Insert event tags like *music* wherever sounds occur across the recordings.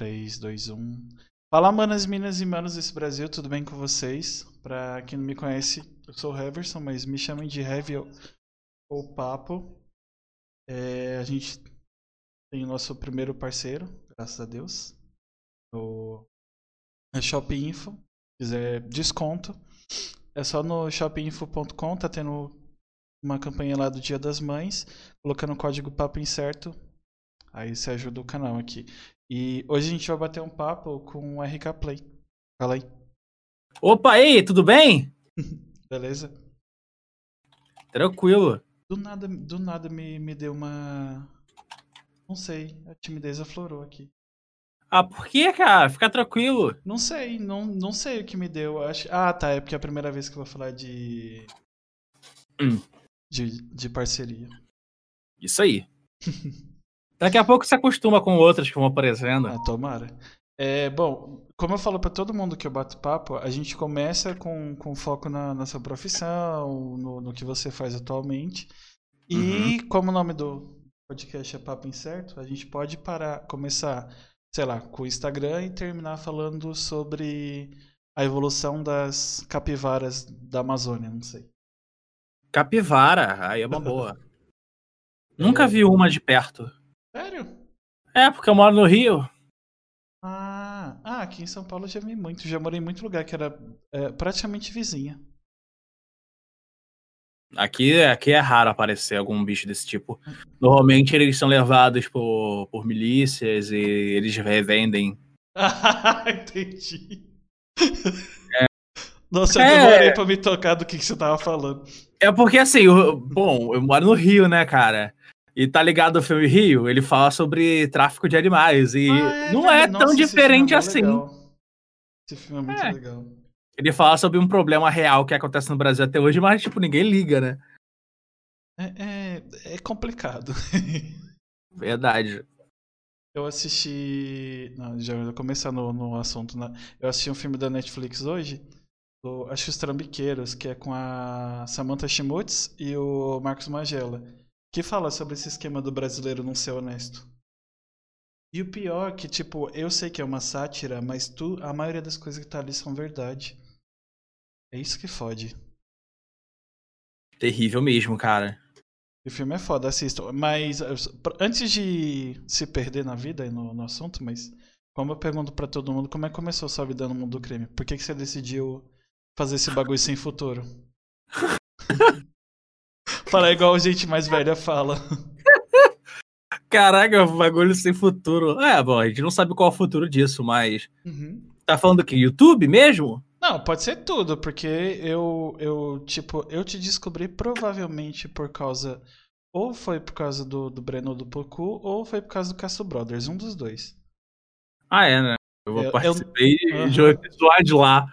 3, 2, 1. Fala, manas, minas e manos desse Brasil, tudo bem com vocês? Pra quem não me conhece, eu sou o Heverson, mas me chamem de Heavy ou, Papo. É, a gente tem o nosso primeiro parceiro, graças a Deus, o é Shopping Info. Se quiser desconto, é só no shopinfo.com, tá tendo uma campanha lá do Dia das Mães, colocando o código Papo Incerto, aí você ajuda o canal aqui. E hoje a gente vai bater um papo com o RK Play. Fala aí. Opa, aí, tudo bem? *laughs* Beleza? Tranquilo. Do nada, do nada me, me deu uma. Não sei, a timidez aflorou aqui. Ah, por que, cara? Fica tranquilo. Não sei, não, não sei o que me deu. Acho... Ah, tá, é porque é a primeira vez que eu vou falar de. Hum. De, de parceria. Isso aí. *laughs* Daqui a pouco você acostuma com outras que vão aparecendo. Ah, tomara. É, bom, como eu falo para todo mundo que eu bato papo, a gente começa com, com foco na, na sua profissão, no, no que você faz atualmente. E Uhum. como o nome do podcast é Papo Incerto, a gente pode parar, começar, sei lá, com o Instagram e terminar falando sobre a evolução das capivaras da Amazônia, não sei. Capivara, aí é uma boa. *laughs* Nunca vi uma de perto. Sério? É, porque eu moro no Rio. Ah, ah, aqui em São Paulo eu já vi muito, já morei em muito lugar que era é, praticamente vizinha. Aqui, aqui é raro aparecer algum bicho desse tipo. Normalmente eles são levados por, por milícias e eles revendem. Ah, *laughs* entendi. Nossa, eu É. demorei pra me tocar do que, que você tava falando. É porque assim, eu- bom, eu moro no Rio, né, cara? E tá ligado ao filme Rio? Ele fala sobre tráfico de animais. E Ah, não é verdade. tão Nossa, esse diferente é assim. Esse filme é muito É. legal. Ele fala sobre um problema real que acontece no Brasil até hoje, mas, tipo, ninguém liga, né? É, é, é complicado. *laughs* Verdade. Eu assisti. Não, já vou começar no, no assunto. Né? Eu assisti um filme da Netflix hoje. do- acho que Os Trambiqueiros, que é com a Samantha Schmutz e o Marcos Magela. Que fala sobre esse esquema do brasileiro não ser honesto. E o pior é que, tipo, eu sei que é uma sátira, mas tu, a maioria das coisas que tá ali são verdade. É isso que fode. Terrível mesmo, cara. O filme é foda, assistam. Mas antes de se perder na vida e no, no assunto, mas como eu pergunto pra todo mundo, como é que começou sua vida no mundo do crime? Por que, que você decidiu fazer esse bagulho sem futuro? *laughs* Falar igual a gente mais velha fala. Caraca, bagulho sem futuro. É, bom, a gente não sabe qual é o futuro disso, mas. Uhum. Tá falando que YouTube mesmo? Não, pode ser tudo, porque eu, eu, tipo, eu te descobri provavelmente por causa. Ou foi por causa do, do Breno do Poku, ou foi por causa do Castro Brothers, um dos dois. Ah, é, né? Eu, Eu- eu- participei Aham. de um episódio lá.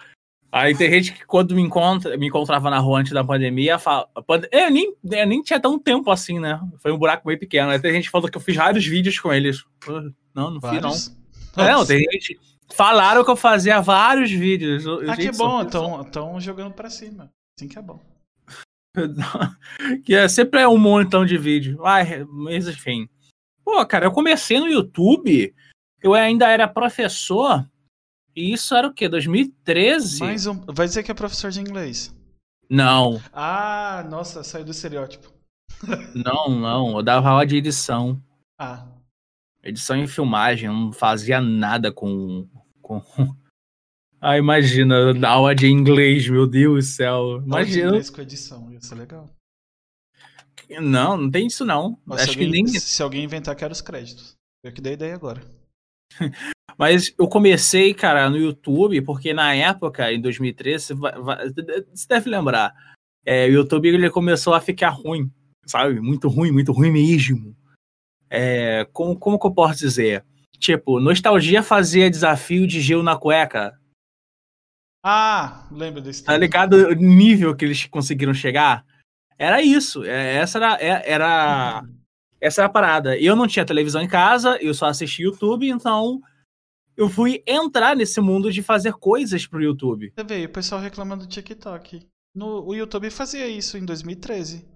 Aí tem gente que quando me, encontra, me encontrava na rua antes da pandemia, fala. Eu nem, eu nem tinha tão tempo assim, né? Foi um buraco bem pequeno. Aí tem gente que falou que eu fiz vários vídeos com eles. Não, não fiz não. Vários? É, Não, Nossa. tem gente. Falaram que eu fazia vários vídeos. Ah, que gente, bom, são- estão jogando pra cima. Assim que é bom. *laughs* que é, sempre é um montão de vídeo. Ai, mas enfim. Pô, cara, eu comecei no YouTube, eu ainda era professor, e isso era o quê? 2013? Mais um. Vai dizer que é professor de inglês. Não, Ah, nossa, saiu do estereótipo. *laughs* não, não. Eu dava aula de edição. Ah, Edição e filmagem, eu não fazia nada com. com... *laughs* Ah, imagina, dar aula de inglês, meu Deus do céu. aula de Imagina. inglês com edição, ia ser legal. Não, não tem isso não. Se, Acho que alguém, nem se alguém inventar, quero os créditos. Eu que dei ideia agora. *laughs* Mas eu comecei, cara, no YouTube, porque na época, em 2013, você, deve lembrar, é, o YouTube ele começou a ficar ruim, sabe? Muito ruim, muito ruim mesmo. É, como, como que eu posso dizer? Tipo, Nostalgia fazia desafio de gelo na cueca. Ah, lembro desse Tá ligado o nível que eles conseguiram chegar? Era isso. é, essa era, é- era, essa era a parada. Eu não tinha televisão em casa, eu só assistia YouTube, então eu fui entrar nesse mundo de fazer coisas pro YouTube. Você vê, o pessoal reclamando do TikTok. No, o YouTube fazia isso em 2013.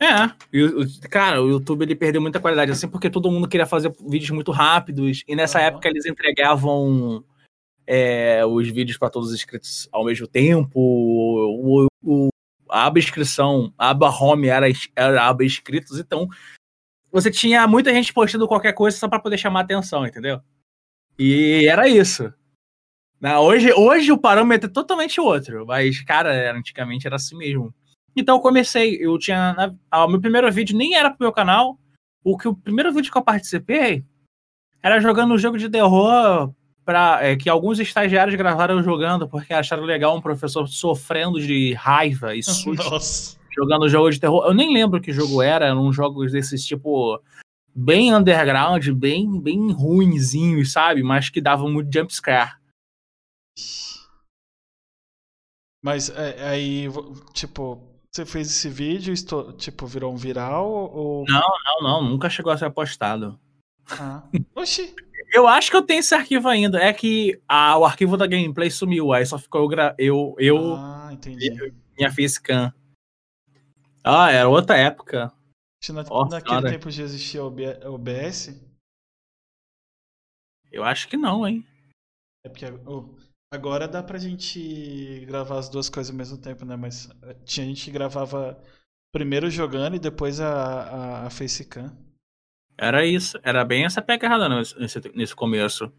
É, cara, o YouTube ele perdeu muita qualidade, assim, porque todo mundo queria fazer vídeos muito rápidos, e nessa uhum. época eles entregavam é, os vídeos para todos os inscritos ao mesmo tempo, o, o, a aba inscrição, a aba home era, era a aba inscritos, então você tinha muita gente postando qualquer coisa só para poder chamar atenção, entendeu? E era isso. Hoje, hoje o parâmetro é totalmente outro, mas, cara, antigamente era assim mesmo. Então eu comecei, eu tinha. O meu primeiro vídeo nem era pro meu canal. O que o primeiro vídeo que eu participei era jogando um jogo de terror para é, que alguns estagiários gravaram jogando porque acharam legal um professor sofrendo de raiva e *laughs* susto Nossa. jogando jogo de terror. Eu nem lembro que jogo era, eram jogos desses tipo bem underground, bem bem ruinzinhos, sabe? Mas que davam muito jump scare. Mas é, aí, tipo, você fez esse vídeo, estou, tipo, virou um viral ou. Não, não, não, nunca chegou a ser postado. Ah. Oxi. *laughs* Eu acho que eu tenho esse arquivo ainda. É que a, o arquivo da gameplay sumiu, aí só ficou eu. eu, eu ah, entendi. Eu, minha facecam. Ah, era outra época. Na, oh, naquele cara. tempo já existia o OBS? Eu acho que não, hein? É porque oh, Agora dá pra gente gravar as duas coisas ao mesmo tempo, né? Mas eh, tinha gente que gravava primeiro jogando e depois a, a, a facecam. Era isso, era bem essa pegada nesse, nesse começo.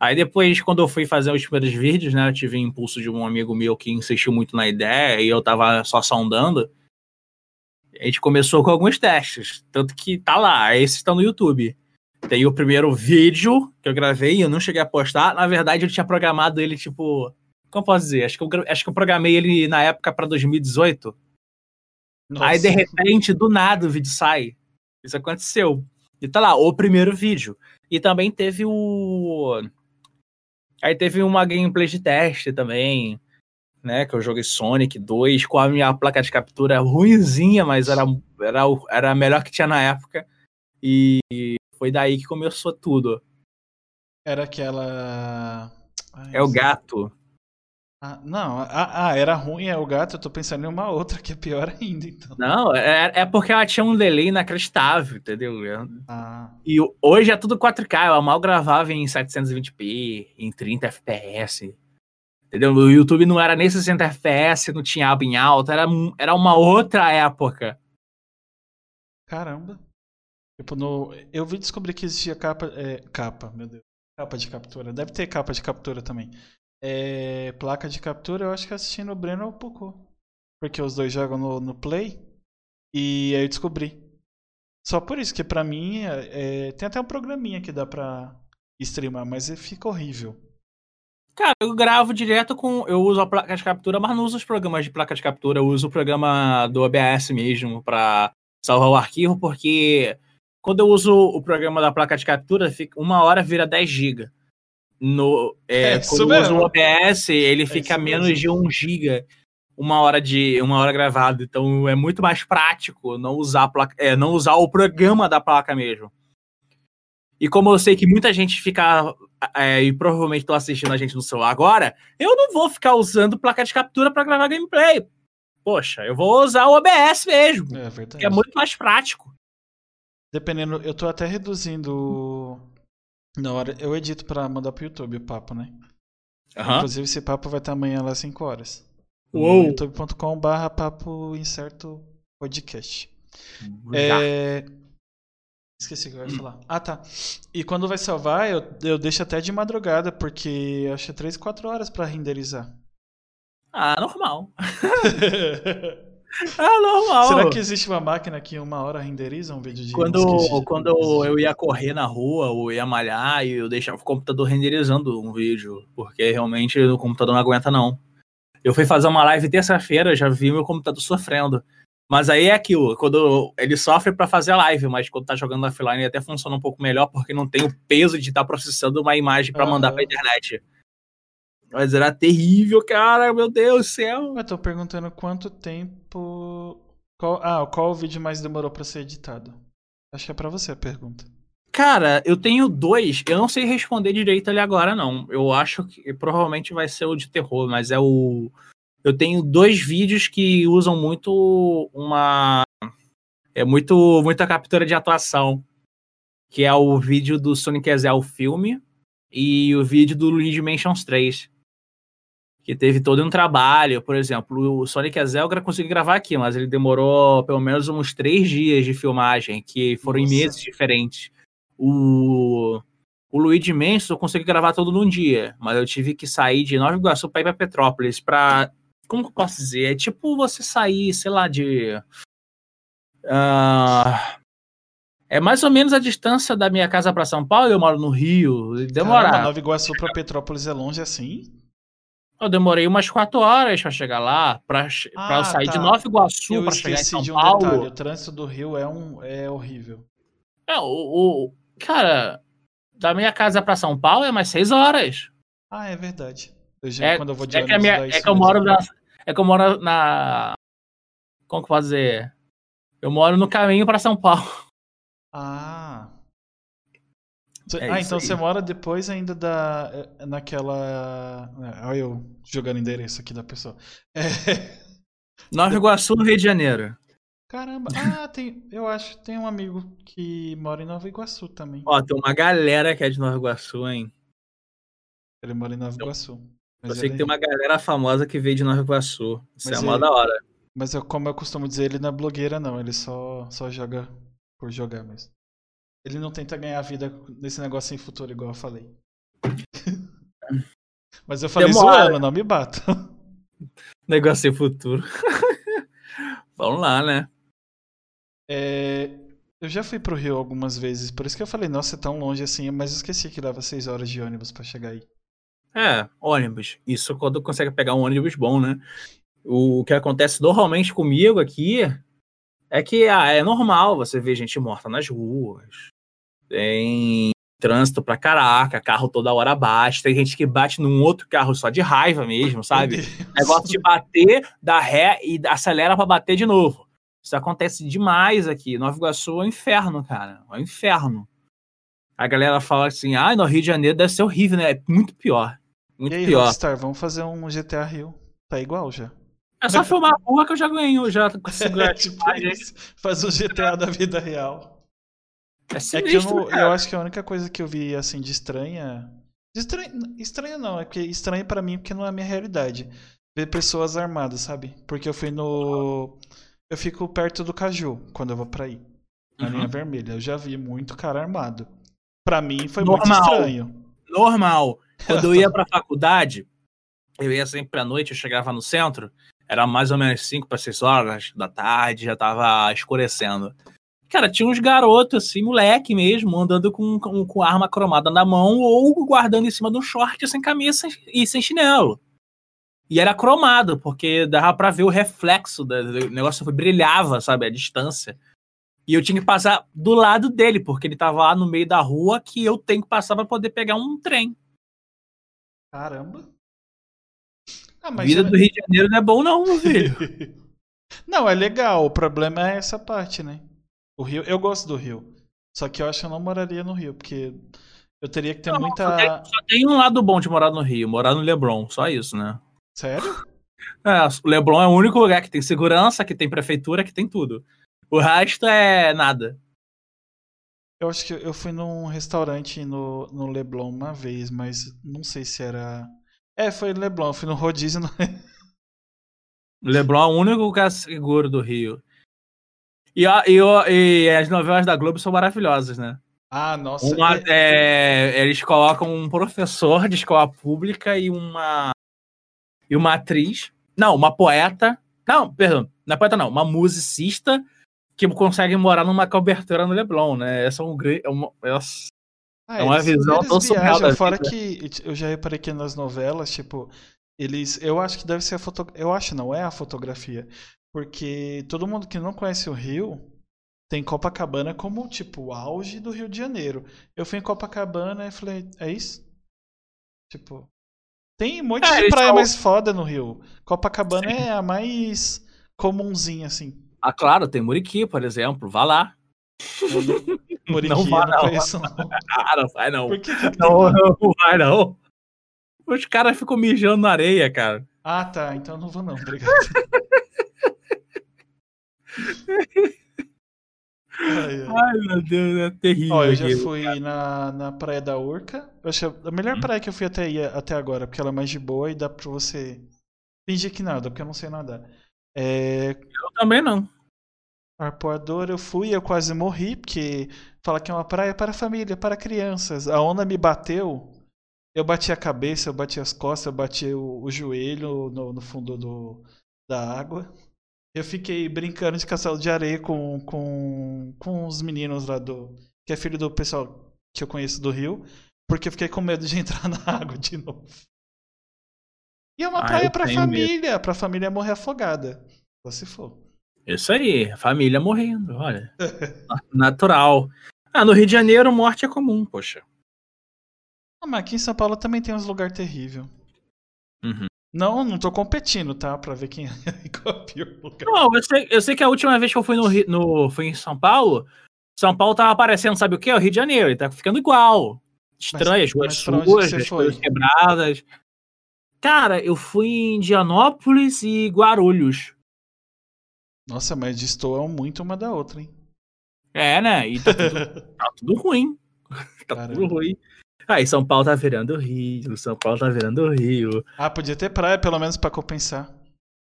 Aí depois, quando eu fui fazer os primeiros vídeos, né? Eu tive impulso de um amigo meu que insistiu muito na ideia e eu tava só sondando. A gente começou com alguns testes. Tanto que tá lá, esses estão no YouTube. Tem o primeiro vídeo que eu gravei e eu não cheguei a postar. Na verdade, eu tinha programado ele, tipo. Como posso dizer? Acho que eu, acho que eu programei ele na época para 2018. Nossa. Aí, de repente, do nada o vídeo sai. Isso aconteceu. E tá lá, o primeiro vídeo. E também teve o. Aí teve uma gameplay de teste também, né? Que eu joguei Sonic 2 com a minha placa de captura ruimzinha, mas era, era, era a melhor que tinha na época. E foi daí que começou tudo. Era aquela. Ai, é o gato. Ah, não, ah, ah, era ruim, é o gato. Eu tô pensando em uma outra que é pior ainda, então. Não, é, é porque ela tinha um delay inacreditável, entendeu? Ah. E hoje é tudo 4K, ela mal gravava em 720p, em 30 FPS. Entendeu? O YouTube não era nem 60 FPS, não tinha aba em alta, era, era uma outra época. Caramba. Tipo, no, eu vi descobrir que existia capa. É, capa, meu Deus. Capa de captura. Deve ter capa de captura também. É, placa de captura, eu acho que assistindo o Breno pouco. Porque os dois jogam no, no Play. E aí eu descobri. Só por isso, que pra mim é, é tem até um programinha que dá pra streamar, mas fica horrível. Cara, eu gravo direto com. Eu uso a placa de captura, mas não uso os programas de placa de captura. Eu uso o programa do OBS mesmo pra salvar o arquivo, porque quando eu uso o programa da placa de captura, fica, uma hora vira 10 GB. No, é, é, quando eu uso o OBS, ele é fica menos mesmo. de 1 GB uma hora de uma hora gravada. Então é muito mais prático não usar placa, é, não usar o programa da placa mesmo. E como eu sei que muita gente fica é, e provavelmente estão assistindo a gente no celular agora, eu não vou ficar usando placa de captura para gravar gameplay. Poxa, eu vou usar o OBS mesmo, é, verdade. que é muito mais prático. Dependendo, eu tô até reduzindo. Na hora. Eu edito pra mandar pro YouTube o papo, né? Uhum. Inclusive, esse papo vai estar amanhã lá às 5 horas. Uou! youtube.com/barra papo incerto podcast. É... Esqueci o que eu ia falar. Ah, tá. E quando vai salvar, eu, eu deixo até de madrugada, porque acho que é 3, 4 horas pra renderizar. Ah, normal. *laughs* Ah, normal. Será que existe uma máquina que em uma hora renderiza um vídeo de Quando, quando eu ia correr na rua ou ia malhar, eu deixava o computador renderizando um vídeo, porque realmente o computador não aguenta, não. Eu fui fazer uma live terça-feira, já vi meu computador sofrendo. Mas aí é aquilo, quando ele sofre para fazer a live, mas quando tá jogando offline até funciona um pouco melhor, porque não tem o peso de estar tá processando uma imagem para mandar pra internet. Mas era terrível, cara, meu Deus do céu. Eu tô perguntando quanto tempo. Qual... Ah, qual o vídeo mais demorou para ser editado? Acho que é pra você a pergunta. Cara, eu tenho dois. Eu não sei responder direito ali agora, não. Eu acho que provavelmente vai ser o de terror, mas é o. Eu tenho dois vídeos que usam muito uma. É muito, muita captura de atuação. Que é o vídeo do Sonic Ezel filme e o vídeo do Luigi Mansions 3. Que teve todo um trabalho, por exemplo, o Sonic Zelda conseguiu gravar aqui, mas ele demorou pelo menos uns três dias de filmagem, que foram Nossa. em meses diferentes. O, o Luigi Mansion eu consegui gravar todo num dia, mas eu tive que sair de Nova Iguaçu para ir para Petrópolis para como que eu posso dizer? É tipo você sair, sei lá, de uh, é mais ou menos a distância da minha casa para São Paulo. Eu moro no Rio. Demora. Caramba, Nova Iguaçu para Petrópolis é longe assim? Eu demorei umas quatro horas para chegar lá, para ah, eu sair tá. de Nova Iguaçu para chegar em São de um Paulo. Detalhe, o trânsito do Rio é um é horrível. É, o, o cara, da minha casa para São Paulo é mais seis horas. Ah, é verdade. Eu já, é, quando eu vou de é que, minha, é que eu moro na, é que eu moro na como que eu posso dizer? Eu moro no caminho para São Paulo. Ah. É ah, então aí. você mora depois ainda da. Eh, naquela. É, olha eu jogando endereço aqui da pessoa. É... Nova Iguaçu, no Rio de Janeiro. Caramba, ah, tem, eu acho tem um amigo que mora em Nova Iguaçu também. Ó, tem uma galera que é de Nova Iguaçu, hein? Ele mora em Nova Iguaçu. Mas eu sei que tem uma galera famosa que veio de Nova Iguaçu. Isso mas é uma da hora. Mas eu, como eu costumo dizer, ele não é blogueira, não. Ele só, só joga por jogar mesmo. Ele não tenta ganhar vida nesse negócio sem futuro, igual eu falei. *laughs* Mas eu falei Demora. zoando, não me bato. *laughs* Negócio sem futuro. *laughs* Vamos lá, né? É, eu já fui pro Rio algumas vezes, por isso que eu falei, nossa, é tão longe assim, mas eu esqueci que dava seis horas de ônibus para chegar aí. É, ônibus. Isso quando consegue pegar um ônibus bom, né? O que acontece normalmente comigo aqui é que ah, é normal você ver gente morta nas ruas, tem trânsito pra caraca, carro toda hora bate, tem gente que bate num outro carro só de raiva mesmo, sabe? Negócio de bater, dá ré e acelera para bater de novo. Isso acontece demais aqui. Nova Iguaçu é um inferno, cara. É um inferno. A galera fala assim, ah, no Rio de Janeiro deve ser horrível, né? É muito pior. Muito e aí, pior. Rockstar, vamos fazer um GTA Rio. Tá igual já. É só filmar a rua que eu já ganho, já consigo *laughs* é, tipo, Faz um GTA da vida real. É, sinistro, é que eu, não, eu, acho que a única coisa que eu vi assim de estranha. De estranha, estranha não, é porque estranha para mim porque não é a minha realidade. Ver pessoas armadas, sabe? Porque eu fui no. Eu fico perto do Caju quando eu vou pra ir. Na uhum. linha vermelha. Eu já vi muito cara armado. Pra mim foi Normal. muito estranho. Normal. Quando eu ia pra faculdade, eu ia sempre à noite, eu chegava no centro, era mais ou menos 5 para 6 horas da tarde, já tava escurecendo. Cara, tinha uns garotos, assim, moleque mesmo, andando com, com, com, arma cromada na mão ou guardando em cima de um short sem camisa e sem chinelo. E era cromado, porque dava pra ver o reflexo do, negócio, brilhava, sabe, a distância. E eu tinha que passar do lado dele, porque ele tava lá no meio da rua que eu tenho que passar para poder pegar um trem. Caramba. Ah, Vida do Rio de Janeiro não é bom, não, meu filho. *laughs* não, é legal. O problema é essa parte, né? O Rio, eu gosto do Rio. Só que eu acho que eu não moraria no Rio, porque eu teria que ter não, muita. Só tem, só tem, um lado bom de morar no Rio, morar no Leblon, só isso, né? Sério? *laughs* É, o Leblon é o único lugar que tem segurança, que tem prefeitura, que tem tudo. O resto é nada. Eu acho que eu fui num restaurante no, no Leblon uma vez, mas não sei se era. É, foi Leblon, fui no rodízio. *laughs* No... Leblon é o único lugar seguro do Rio. E, e, e as novelas da Globo são maravilhosas, né? Ah, nossa. Uma, é, eles colocam um professor de escola pública e uma e uma atriz, não, uma poeta, não, perdão, não é poeta não, uma musicista que consegue morar numa cobertura no Leblon, né? Essa é, um, é uma, é ah, uma eles, visão eles tão surreal da Fora vida. que eu já reparei que nas novelas, tipo, eles, eu acho que deve ser a foto, eu acho não é a fotografia, porque todo mundo que não conhece o Rio tem Copacabana como, tipo, o auge do Rio de Janeiro. Eu fui em Copacabana e falei, é isso? Tipo, tem um monte é, de praia mais foda no Rio. Copacabana Sim. é a mais comunzinha, assim. Ah, claro, tem Muriqui, por exemplo. Vá lá. *laughs* Muriqui, não vai, não. Conheço, não. *laughs* Ah, não vai, não. Por que, que não, não, não vai, não. Os caras ficam mijando na areia, cara. Ah, tá. Então não vou, não. Obrigado. Ai, ai, meu Deus, é terrível. Ó, eu já fui na, na Praia da Urca. Eu achei a melhor hum. praia que eu fui até, até agora, porque ela é mais de boa e dá pra você fingir que nada, porque eu não sei nadar. É... Eu também não. Arpoador eu fui eu quase morri, porque fala que é uma praia para família, para crianças. A onda me bateu, eu bati a cabeça, eu bati as costas, eu bati o, o joelho no, no fundo do, da água. Eu fiquei brincando de castelo de areia com, com, com os meninos lá do. que é filho do pessoal que eu conheço do Rio, porque eu fiquei com medo de *laughs* entrar na água de novo. E é uma ah, praia pra família, medo. pra família morrer afogada. Só se for. Isso aí, família morrendo, olha. *laughs* Natural. Ah, no Rio de Janeiro, morte é comum, poxa. Ah, mas aqui em São Paulo também tem uns lugares terríveis. Uhum. Não, não tô competindo, tá? Pra ver quem *laughs* é o pior lugar. Não, eu sei, eu sei que a última vez que eu fui no, no fui em São Paulo, São Paulo tava aparecendo, sabe o quê? O Rio de Janeiro, ele tá ficando igual. Estranho, as ruas sujas, as coisas quebradas. Cara, eu fui em Indianópolis e Guarulhos. Nossa, mas destoam muito uma da outra, hein? É, né? E tá tudo, *laughs* tá tudo ruim. tá Caramba. tudo ruim. Ah, São Paulo tá virando Rio, São Paulo tá virando Rio. Ah, podia ter praia pelo menos para compensar.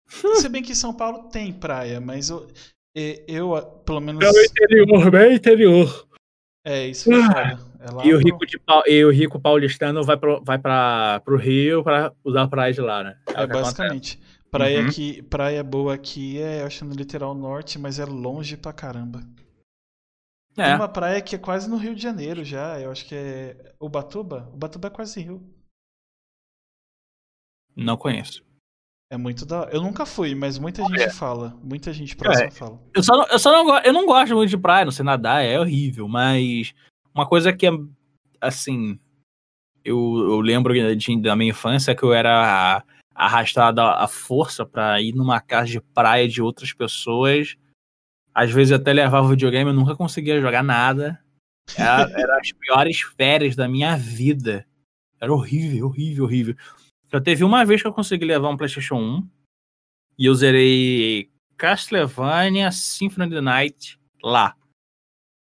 *laughs* Se bem que São Paulo tem praia, mas eu, eu pelo menos. É o interior, bem interior. É, isso é foda. É e, o rico de, e o rico paulistano vai, pro, vai para pro Rio para usar a praia de lá, né? É, é basicamente. Praia, uhum. aqui, praia boa aqui é, eu acho, no litoral norte, mas é longe pra caramba. É. Tem uma praia que é quase no Rio de Janeiro já. Eu acho que é Ubatuba. Ubatuba é quase Rio. Não conheço. É muito da. Eu nunca fui, mas muita gente é. fala. Muita gente próxima é. fala. Eu só, não, eu só não, eu não gosto muito de praia, não sei nadar, é horrível. Mas uma coisa que é assim. Eu, eu lembro de, da minha infância que eu era arrastado à força para ir numa casa de praia de outras pessoas às vezes até levava videogame, eu nunca conseguia jogar nada. Era, as piores férias da minha vida. Era horrível, horrível, horrível. Só teve uma vez que eu consegui levar um PlayStation 1 e eu zerei Castlevania Symphony of the Night lá.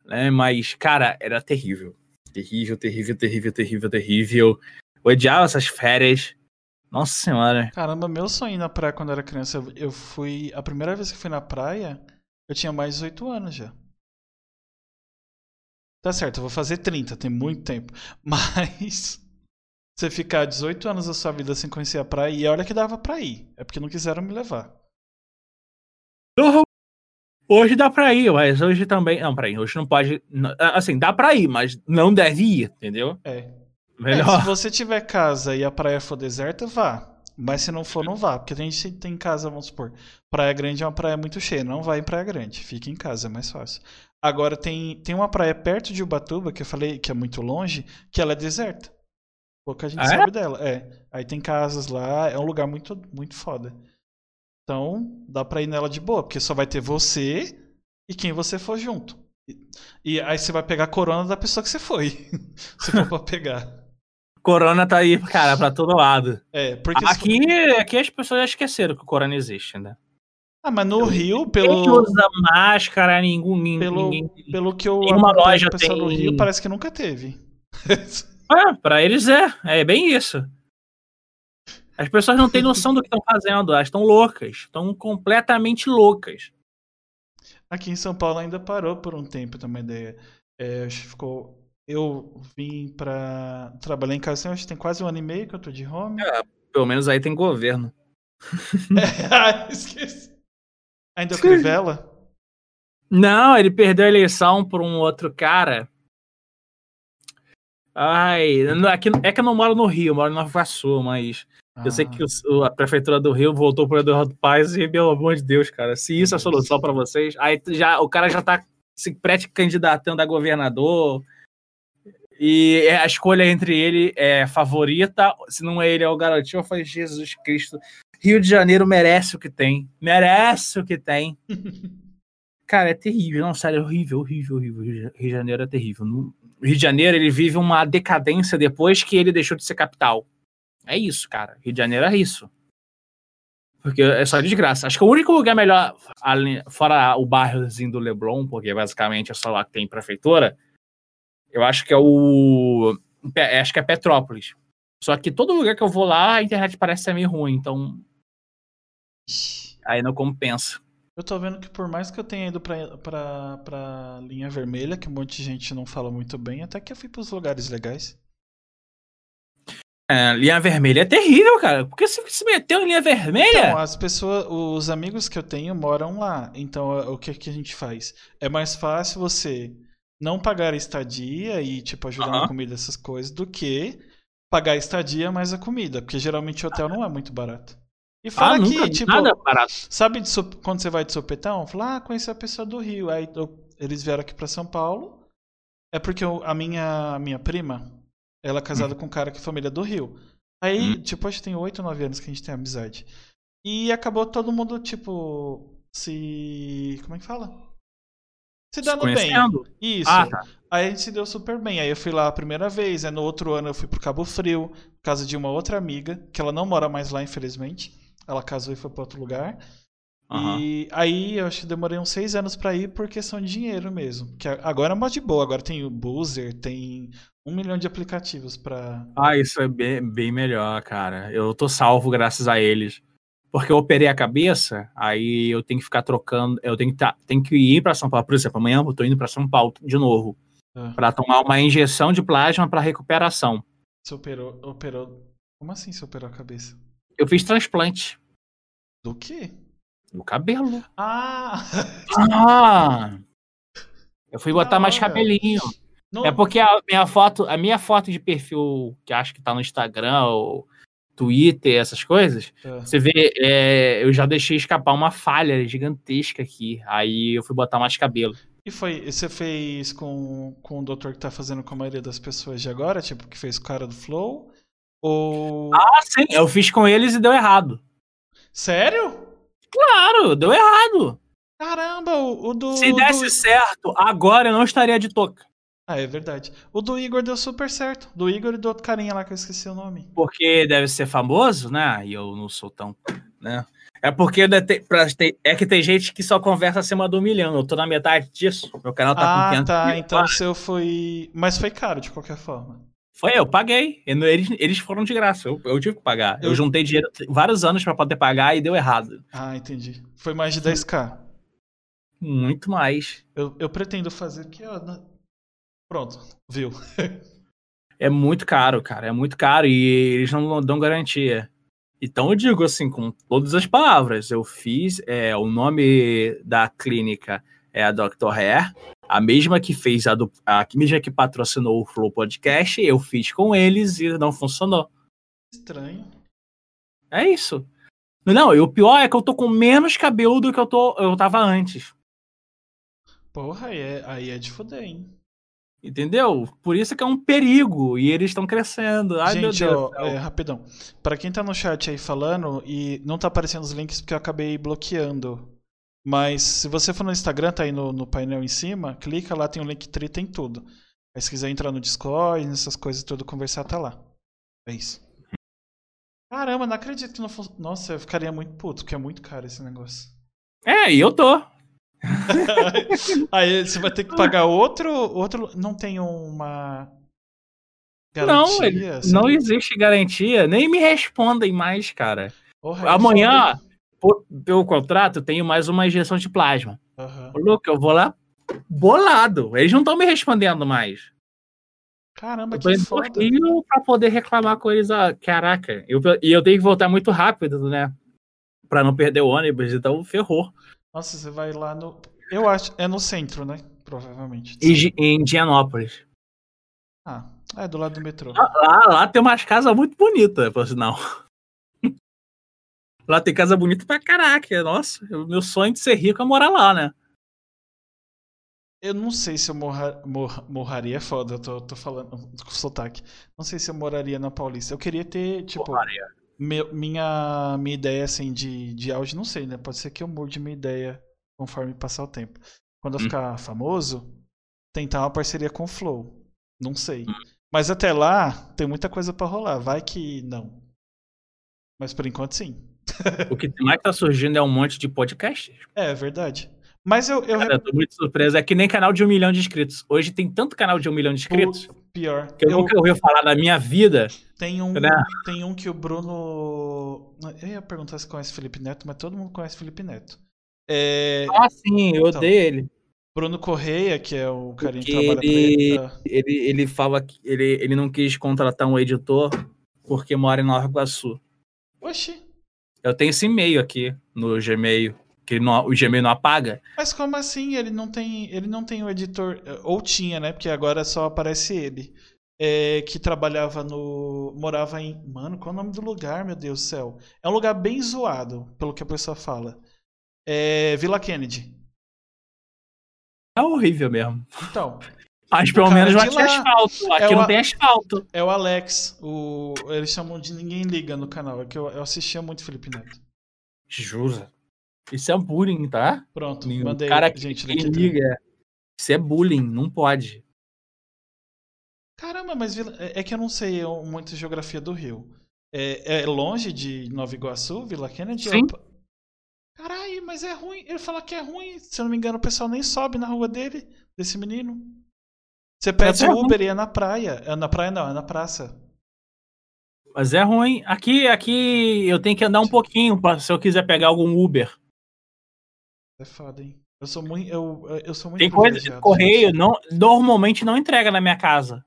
Né? Mas, cara, era terrível. Terrível, terrível, terrível, terrível, terrível. Eu odiava essas férias. Nossa senhora. Caramba, meu sonho na praia quando eu era criança, eu fui. A primeira vez que fui na praia, eu tinha mais de 18 anos já. Tá certo, eu vou fazer 30, tem muito tempo. *laughs* Mas você ficar 18 anos da sua vida sem conhecer a praia, e olha que dava pra ir. É porque não quiseram me levar. Hoje dá pra ir, mas hoje também. Não, peraí, hoje não pode. Assim, dá pra ir, mas não deve ir, entendeu? É. Melhor. É, se você tiver casa e a praia for deserta, vá. Mas se não for, não vá. Porque a gente tem casa, vamos supor. Praia Grande é uma praia muito cheia. Não vai em Praia Grande. Fica em casa, é mais fácil. Agora tem, tem uma praia perto de Ubatuba, que eu falei que é muito longe, que ela é deserta. Pouca gente ah, é? sabe é? dela. É. Aí tem casas lá, é um lugar muito, muito foda. Então, dá pra ir nela de boa, porque só vai ter você e quem você for junto. E, e aí você vai pegar a corona da pessoa que você foi. *laughs* se for pra pegar. Corona tá aí, cara, pra todo lado. É, porque. Aqui, aqui as pessoas já esqueceram que o Corona existe, né? Ah, mas no Rio, pelo. Ninguém usa máscara, ninguém. Pelo, ninguém, pelo que eu uma loja tem... no Rio parece que nunca teve. ah, *laughs* pra eles é. É bem isso. As pessoas não têm noção do que estão fazendo, elas estão loucas. Estão completamente loucas. Aqui em São Paulo ainda parou por um tempo também. Ideia. É, ficou eu vim para trabalhar em casa, acho que tem quase um ano e meio que eu tô de home. É, pelo menos aí tem governo. *laughs* é, esqueci. Ainda o Crivella? Não, ele perdeu a eleição por um outro cara. Ai, é que eu não moro no Rio, eu moro no Nova Iguaçu, mas ah. eu sei que ah. o, a prefeitura do Rio voltou pro Eduardo Paz e, pelo amor de Deus, cara, se isso é a solução para vocês, aí já, o cara já tá se pré-candidatando a governador, e a escolha entre ele é favorita, se não é ele, é o garotinho. Eu falei, Jesus Cristo, Rio de Janeiro merece o que tem. Merece o que tem. *laughs* Cara, é terrível. Não, sério, é horrível, horrível, horrível. Rio de Janeiro é terrível. No Rio de Janeiro, ele vive uma decadência depois que ele deixou de ser capital. É isso, cara. Rio de Janeiro é isso. Porque é só desgraça. Acho que o único lugar melhor, fora o bairrozinho do Leblon, porque basicamente é só lá que tem prefeitura, eu acho que é o. Acho que é Petrópolis. Só que todo lugar que eu vou lá, a internet parece ser meio ruim, então. Aí não compensa. Eu tô vendo que por mais que eu tenha ido pra, pra, pra linha vermelha, que um monte de gente não fala muito bem, até que eu fui pros lugares legais. É, linha vermelha é terrível, cara. Por que você se meteu em linha vermelha? Então, as pessoas, os amigos que eu tenho moram lá. Então, o que, que a gente faz? É mais fácil você não pagar a estadia e, tipo, ajudar uh -huh. na comida, essas coisas, do que pagar a estadia mais a comida. Porque geralmente o hotel não é muito barato. E fala ah, nunca, que, tipo, nada barato. sabe de, quando você vai de sopetão? Fala, ah, conheci a pessoa do Rio. Aí eu, eles vieram aqui pra São Paulo. É porque eu, a minha, a minha prima, ela é casada hum. com um cara que é família do Rio. Aí, hum. tipo, acho que tem 8 ou 9 anos que a gente tem amizade. E acabou todo mundo, tipo, se. Como é que fala? Se dando se bem. Isso. Ah, tá. Aí a gente se deu super bem. Aí eu fui lá a primeira vez. Aí no outro ano eu fui pro Cabo Frio, por causa de uma outra amiga, que ela não mora mais lá, infelizmente. Ela casou e foi para outro lugar. Uhum. E aí eu acho que demorei uns seis anos para ir por questão de dinheiro mesmo. Que agora é mais de boa. Agora tem o Boozer, tem um milhão de aplicativos para. Ah, isso é bem, bem melhor, cara. Eu tô salvo graças a eles. Porque eu operei a cabeça, aí eu tenho que ficar trocando. Eu tenho que, tá, tenho que ir para São Paulo. Por exemplo, amanhã eu tô indo para São Paulo de novo. Ah. para tomar uma injeção de plasma para recuperação. Você operou, operou. Como assim você operou a cabeça? Eu fiz transplante. Do quê? Do cabelo. Ah! Ah! Eu fui botar mais cabelinho. Não... É porque a minha foto, a minha foto de perfil, que acho que tá no Instagram ou Twitter, essas coisas, é. você vê, é, eu já deixei escapar uma falha gigantesca aqui. Aí eu fui botar mais cabelo. E foi, você fez com, com o doutor que tá fazendo com a maioria das pessoas de agora, tipo, que fez o cara do Flow? Ou. Ah, sim, eu fiz com eles e deu errado. Sério? Claro, deu errado. Caramba, o, o do. Se desse do... certo, agora eu não estaria de toca. Ah, é verdade. O do Igor deu super certo. Do Igor e do outro carinha lá que eu esqueci o nome. Porque deve ser famoso, né? E eu não sou tão. né? É porque é que tem gente que só conversa acima do milhão. Eu tô na metade disso. Meu canal tá ah, com 500 tá. Mil. Então o seu foi. Mas foi caro de qualquer forma. Foi, eu paguei. Eles, eles foram de graça. Eu, eu tive que pagar. Eu, eu juntei dinheiro vários anos para poder pagar e deu errado. Ah, entendi. Foi mais de 10k. Muito mais. Eu, eu pretendo fazer aqui, ó. Pronto, viu? é muito caro, cara. É muito caro e eles não dão garantia. Então eu digo assim, com todas as palavras, eu fiz. É, o nome da clínica é a Dr. Hair a mesma que fez a, do, a mesma que patrocinou o Flow Podcast, eu fiz com eles e não funcionou. Estranho. É isso. Não, e o pior é que eu tô com menos cabelo do que eu, tô, eu tava antes. Porra, aí é, aí é de foder, hein? Entendeu? Por isso que é um perigo e eles estão crescendo. Ai, Gente, ó, é, rapidão. Para quem tá no chat aí falando e não tá aparecendo os links porque eu acabei bloqueando mas se você for no Instagram, tá aí no, no painel em cima, clica lá, tem o um link tri, tem tudo. Aí se quiser entrar no Discord, nessas coisas tudo, conversar, tá lá. É isso. Caramba, não acredito que não fosse. Nossa, eu ficaria muito puto, porque é muito caro esse negócio. É, e eu tô. *laughs* aí você vai ter que pagar outro. outro não tem uma. Garantia, não, assim? não existe garantia. Nem me respondem mais, cara. Amanhã, por, pelo contrato, tenho mais uma injeção de plasma. Uhum. Louco, eu vou lá bolado. Eles não estão me respondendo mais. Caramba, eu que foda. pra poder reclamar com eles. Ah, caraca, eu, e eu tenho que voltar muito rápido, né? Pra não perder o ônibus, então ferrou. Nossa, você vai lá no. Eu acho. É no centro, né? Provavelmente. Em, em Indianópolis. Ah, é do lado do metrô. Lá, lá, lá tem umas casas muito bonitas, por sinal. *laughs* Lá tem casa bonita pra caraca. Nossa, meu sonho de ser rico é morar lá, né? Eu não sei se eu morra, mor, morraria, é foda, eu tô, tô falando com sotaque. Não sei se eu moraria na Paulista. Eu queria ter, tipo, meu, minha, minha ideia, assim, de, de auge, não sei, né? Pode ser que eu mude minha ideia conforme passar o tempo. Quando eu hum. ficar famoso, tentar uma parceria com o Flow. Não sei. Hum. Mas até lá, tem muita coisa para rolar. Vai que não. Mas por enquanto, sim. o que mais tá surgindo é um monte de podcasts. É, verdade. Mas eu. eu... Cara, eu tô muito surpreso. É que nem canal de um milhão de inscritos. Hoje tem tanto canal de um milhão de inscritos. Pior. Que eu, eu nunca ouvi falar na minha vida. Tem um, né? tem um que o Bruno. Eu ia perguntar se conhece Felipe Neto, mas todo mundo conhece Felipe Neto. É... Ah, sim, eu então, odeio ele. Bruno Correia, que é o carinha que trabalha ele, pra ele. Ele, ele fala que ele, ele não quis contratar um editor porque mora em Nova Iguaçu. Oxi. Eu tenho esse e-mail aqui no Gmail que não, o Gmail não apaga. Mas como assim? Ele não tem, ele não tem o editor, ou tinha, né? Porque agora só aparece ele. É, que trabalhava no. morava em. Mano, qual é o nome do lugar, meu Deus do céu? É um lugar bem zoado, pelo que a pessoa fala. É Vila Kennedy. É horrível mesmo. Então. Mas pelo menos vai ter asfalto. Aqui é não tem asfalto. É o Alex. O, eles chamam de Ninguém Liga no canal. É que eu, eu assistia muito Felipe Neto. Jura? Isso é bullying, tá? Pronto, mandei. Cara gente, quem liga. Isso é bullying, não pode. Caramba, mas é, é que eu não sei muito geografia do Rio. É, é longe de Nova Iguaçu, Vila Kennedy? Sim. Caralho, mas é ruim. Ele fala que é ruim. Se eu não me engano, o pessoal nem sobe na rua dele, desse menino. Você pede é Uber ruim. e é na praia. É na praia não, é na praça. Mas é ruim. Aqui, aqui eu tenho que andar um pouquinho pra, se eu quiser pegar algum Uber. É foda, hein? Eu sou muito. Eu, eu sou muito Tem coisa de correio, não, normalmente não entrega na minha casa.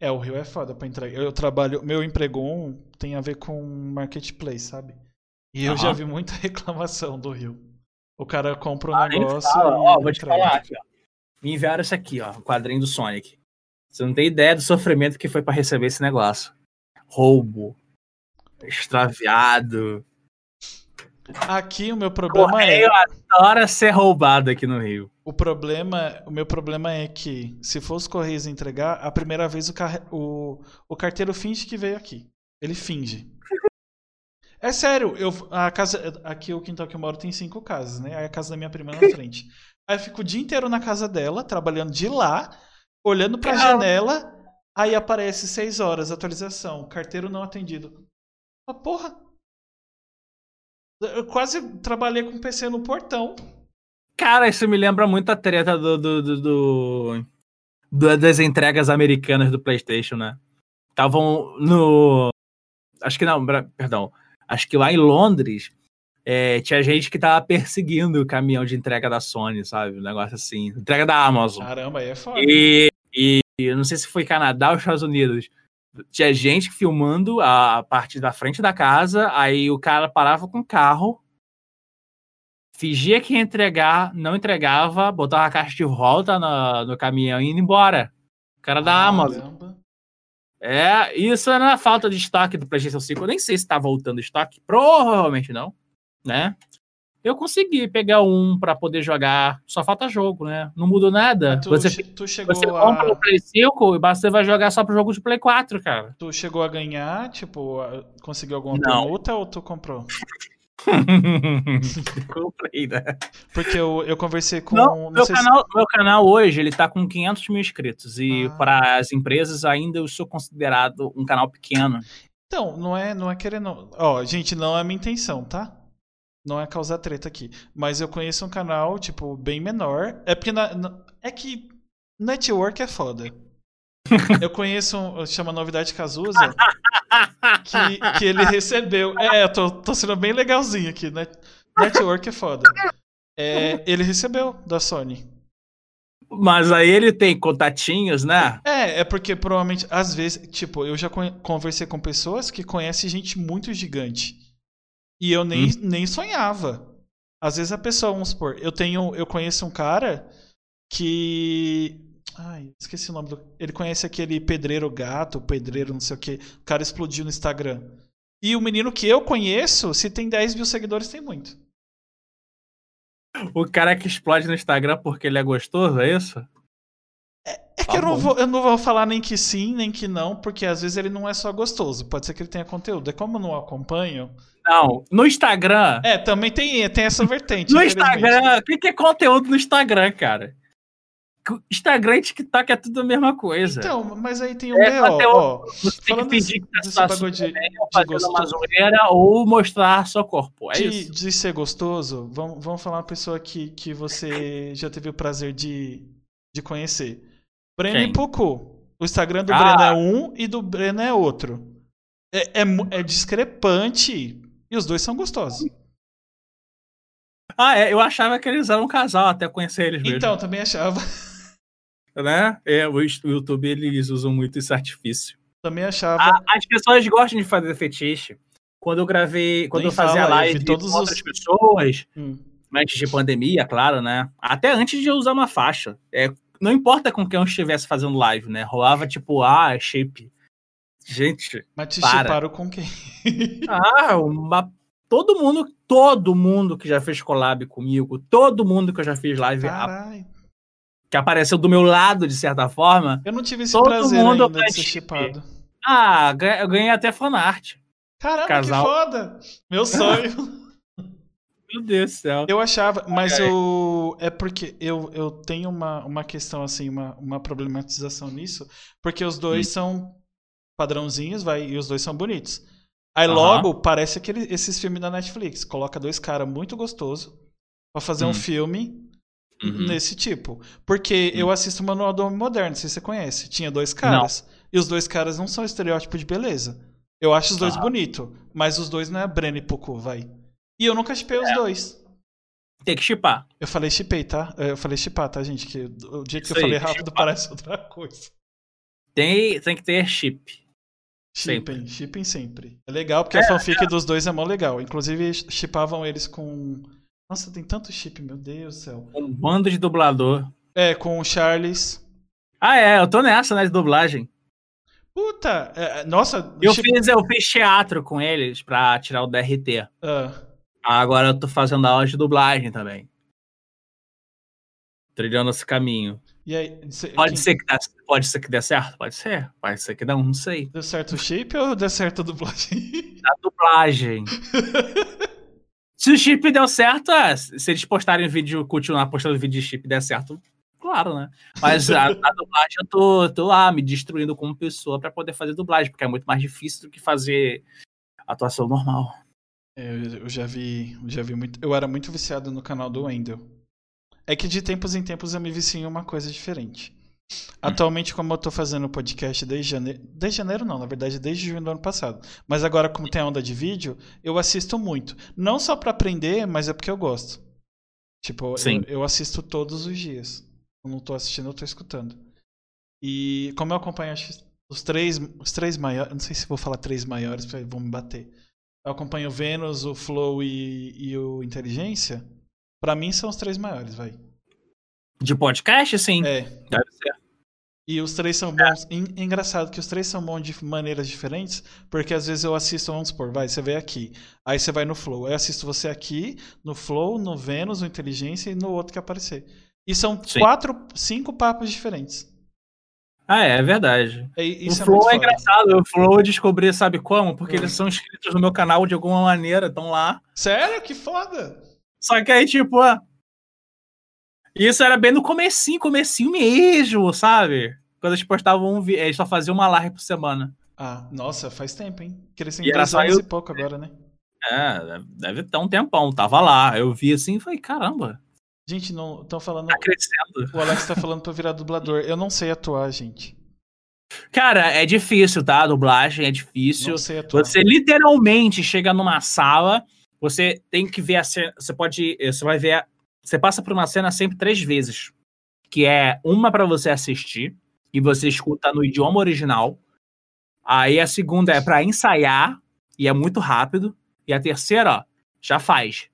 É, o Rio é foda pra entregar. Eu trabalho. Meu emprego tem a ver com marketplace, sabe? E eu uhum. já vi muita *laughs* reclamação do Rio. O cara compra um ah, negócio. Ó, vou te falar aqui, ó. Me enviaram isso aqui, ó. O quadrinho do Sonic. Você não tem ideia do sofrimento que foi para receber esse negócio. Roubo. Extraviado. Aqui o meu problema Correio é. adora ser roubado aqui no Rio. O problema, o meu problema é que se for os Correios entregar, a primeira vez o, car... o... o carteiro finge que veio aqui. Ele finge. É sério, eu, a casa, aqui o quintal que eu moro tem cinco casas, né? Aí a casa da minha prima é na *laughs* frente. Aí eu fico o dia inteiro na casa dela, trabalhando de lá, olhando pra Caramba. janela, aí aparece seis horas, atualização, carteiro não atendido. Ah, porra, eu quase trabalhei com PC no portão. Cara, isso me lembra muito a treta do, do, do, do das entregas americanas do PlayStation, né? Estavam no. Acho que não, perdão. Acho que lá em Londres é, tinha gente que tava perseguindo o caminhão de entrega da Sony, sabe? Um negócio assim. Entrega da Amazon. Caramba, aí é foda. E, e eu não sei se foi Canadá ou Estados Unidos tinha gente filmando a parte da frente da casa, aí o cara parava com o carro, fingia que ia entregar, não entregava, botava a caixa de volta no, no caminhão e ia embora. O cara da ah, Amazon. Caramba. É, isso era falta de estoque do PlayStation 5. Eu nem sei se tá voltando estoque. Provavelmente não, né? Eu consegui pegar um para poder jogar. Só falta jogo, né? Não mudou nada. Tu, você, tu chegou você compra a... o Play 5 e você vai jogar só pro jogo de Play 4, cara. Tu chegou a ganhar, tipo, conseguiu alguma não. permuta ou tu comprou? *laughs* Comprei, né? Porque eu, eu conversei com. Não, não meu, canal, se... meu canal hoje ele tá com 500 mil inscritos. E ah. para as empresas ainda eu sou considerado um canal pequeno. Então, não é, não é querendo. Ó, gente, não é a minha intenção, tá? Não é causar treta aqui. Mas eu conheço um canal, tipo, bem menor. É porque na, na, é que network é foda. *laughs* Eu conheço um, chama Novidade Cazuza, que, que ele *laughs* recebeu. É, eu tô, tô sendo bem legalzinho aqui, né? Network é foda. É, ele recebeu da Sony. Mas aí ele tem contatinhos, né? É, é porque provavelmente, às vezes, tipo, eu já conversei com pessoas que conhecem gente muito gigante. E eu nem, hum. nem sonhava. Às vezes a pessoa, vamos supor, eu tenho. Eu conheço um cara que. Ai, esqueci o nome do. Ele conhece aquele pedreiro gato, pedreiro não sei o que. O cara explodiu no Instagram. E o menino que eu conheço, se tem 10 mil seguidores, tem muito. O cara que explode no Instagram porque ele é gostoso, é isso? É que tá eu, não vou, eu não vou falar nem que sim, nem que não, porque às vezes ele não é só gostoso. Pode ser que ele tenha conteúdo. É como eu não acompanho. Não, no Instagram. É, também tem, tem essa vertente. no Instagram, o que, que é conteúdo no Instagram, cara? Instagram e TikTok é tudo a mesma coisa. Então, mas aí tem um é, BO, ó. Você tem que fingir que tá desse de, de gostoso. uma zoeira ou mostrar seu corpo, é de, isso. De ser gostoso, vamos, vamos falar uma pessoa que, que você já teve o prazer de, de conhecer. Breno Poco. O Instagram do ah. Breno é um e do Breno é outro. É, é, é discrepante e os dois são gostosos. Ah, é, eu achava que eles eram um casal até conhecer eles mesmo. Então, também achava. Né? É, o YouTube eles usam muito esse artifício. Também achava. as pessoas gostam de fazer fetiche. Quando eu gravei, quando Nem eu fazia fala, live com os... outras pessoas, hum. antes de pandemia, claro, né? Até antes de eu usar uma faixa. É, não importa com quem eu estivesse fazendo live, né? Rolava tipo, ah, é shape. Gente. Mas te para. com quem? *laughs* ah, uma todo mundo, todo mundo que já fez collab comigo, todo mundo que eu já fiz live Carai. que apareceu do meu lado de certa forma. Eu não tive esse todo prazer mundo ainda de ser chipado. Ah, eu ganhei até fanart. Caramba, Casal. que foda! Meu sonho. *laughs* Meu Deus do céu. Eu achava, mas eu. É porque eu, eu tenho uma, uma questão, assim, uma, uma problematização nisso, porque os dois hum. são padrãozinhos, vai, e os dois são bonitos. Aí uhum. logo parece aquele, esses filmes da Netflix. Coloca dois caras muito gostosos para fazer uhum. um hum. filme uhum. nesse tipo. Porque eu assisto o Manual do Homem Moderno, não sei se você conhece. Tinha dois caras. Não. E os dois caras não são estereótipo de beleza. Eu acho os dois bonitos, mas os dois não é Breno e Poco, vai. E eu nunca chipei é. os dois. Tem que chipar. Eu falei chipei, tá? Eu falei chipar, tá, gente? Que o dia que Isso eu falei rápido parece outra coisa. Tem, tem que ter chip. Shipping, shipping sempre. É legal porque é, a fanfic é. dos dois é mó legal. Inclusive, shipavam eles com. Nossa, tem tanto chip, meu Deus do céu. Um bando de dublador. É, com o Charles. Ah, é, eu tô nessa, né, de dublagem. Puta, é, nossa. Eu, chip... fiz, eu fiz teatro com eles pra tirar o DRT. Ah. Agora eu tô fazendo aula de dublagem também. Trilhando esse caminho. Aí, pode, quem... ser que dê, pode ser que dê certo? Pode ser. Pode ser que não, não sei. Deu certo o chip ou deu certo a dublagem? *laughs* A dublagem. se o chip deu certo, é, se eles postarem vídeo, continuar postando vídeo de chip der certo, claro, né? Mas a, a dublagem eu tô, tô lá me destruindo como pessoa para poder fazer dublagem, porque é muito mais difícil do que fazer atuação normal. É, eu já vi, eu já vi muito. Eu era muito viciado no canal do Wendel. É que de tempos em tempos eu me vici em uma coisa diferente. Atualmente, como eu tô fazendo podcast desde janeiro. Desde janeiro não, na verdade, desde junho do ano passado. Mas agora, como tem a onda de vídeo, eu assisto muito. Não só para aprender, mas é porque eu gosto. Tipo, eu, eu, assisto todos os dias. Eu não tô assistindo, eu tô escutando. E como eu acompanho os três, os três maiores. Não sei se vou falar três maiores, vão me bater. Eu acompanho o Vênus, o Flow e, e o Inteligência. Para mim são os três maiores, vai. De podcast, sim. É. Deve ser. E os três são bons. É. Engraçado que os três são bons de maneiras diferentes, porque às vezes eu assisto, vamos supor, vai, você vem aqui, aí você vai no Flow. Eu assisto você aqui, no Flow, no Vênus, no Inteligência e no outro que aparecer. E são Sim. quatro, cinco papos diferentes. Ah, é, é verdade. É, o Flow é, é engraçado. O Flow eu descobri, sabe como? Porque hum. eles são inscritos no meu canal de alguma maneira, estão lá. Sério? Que foda! Só que aí, tipo, isso era bem no comecinho, comecinho mesmo, sabe? Quando eles postavam um vídeo, eles só faziam uma live por semana. Ah, nossa, faz tempo, hein? Cresceu em dois anos eu... e pouco agora, né? É, deve ter um tempão, tava lá. Eu vi assim e falei, caramba. Gente, não estão falando. Tá crescendo. O Alex tá falando pra virar dublador. Eu não sei atuar, gente. Cara, é difícil, tá? A dublagem é difícil. Não sei atuar. Você literalmente chega numa sala você tem que ver a cena. Você pode. Você vai ver. A, você passa por uma cena sempre três vezes. Que é uma para você assistir e você escuta no idioma original. Aí a segunda é para ensaiar e é muito rápido. E a terceira, ó, já faz.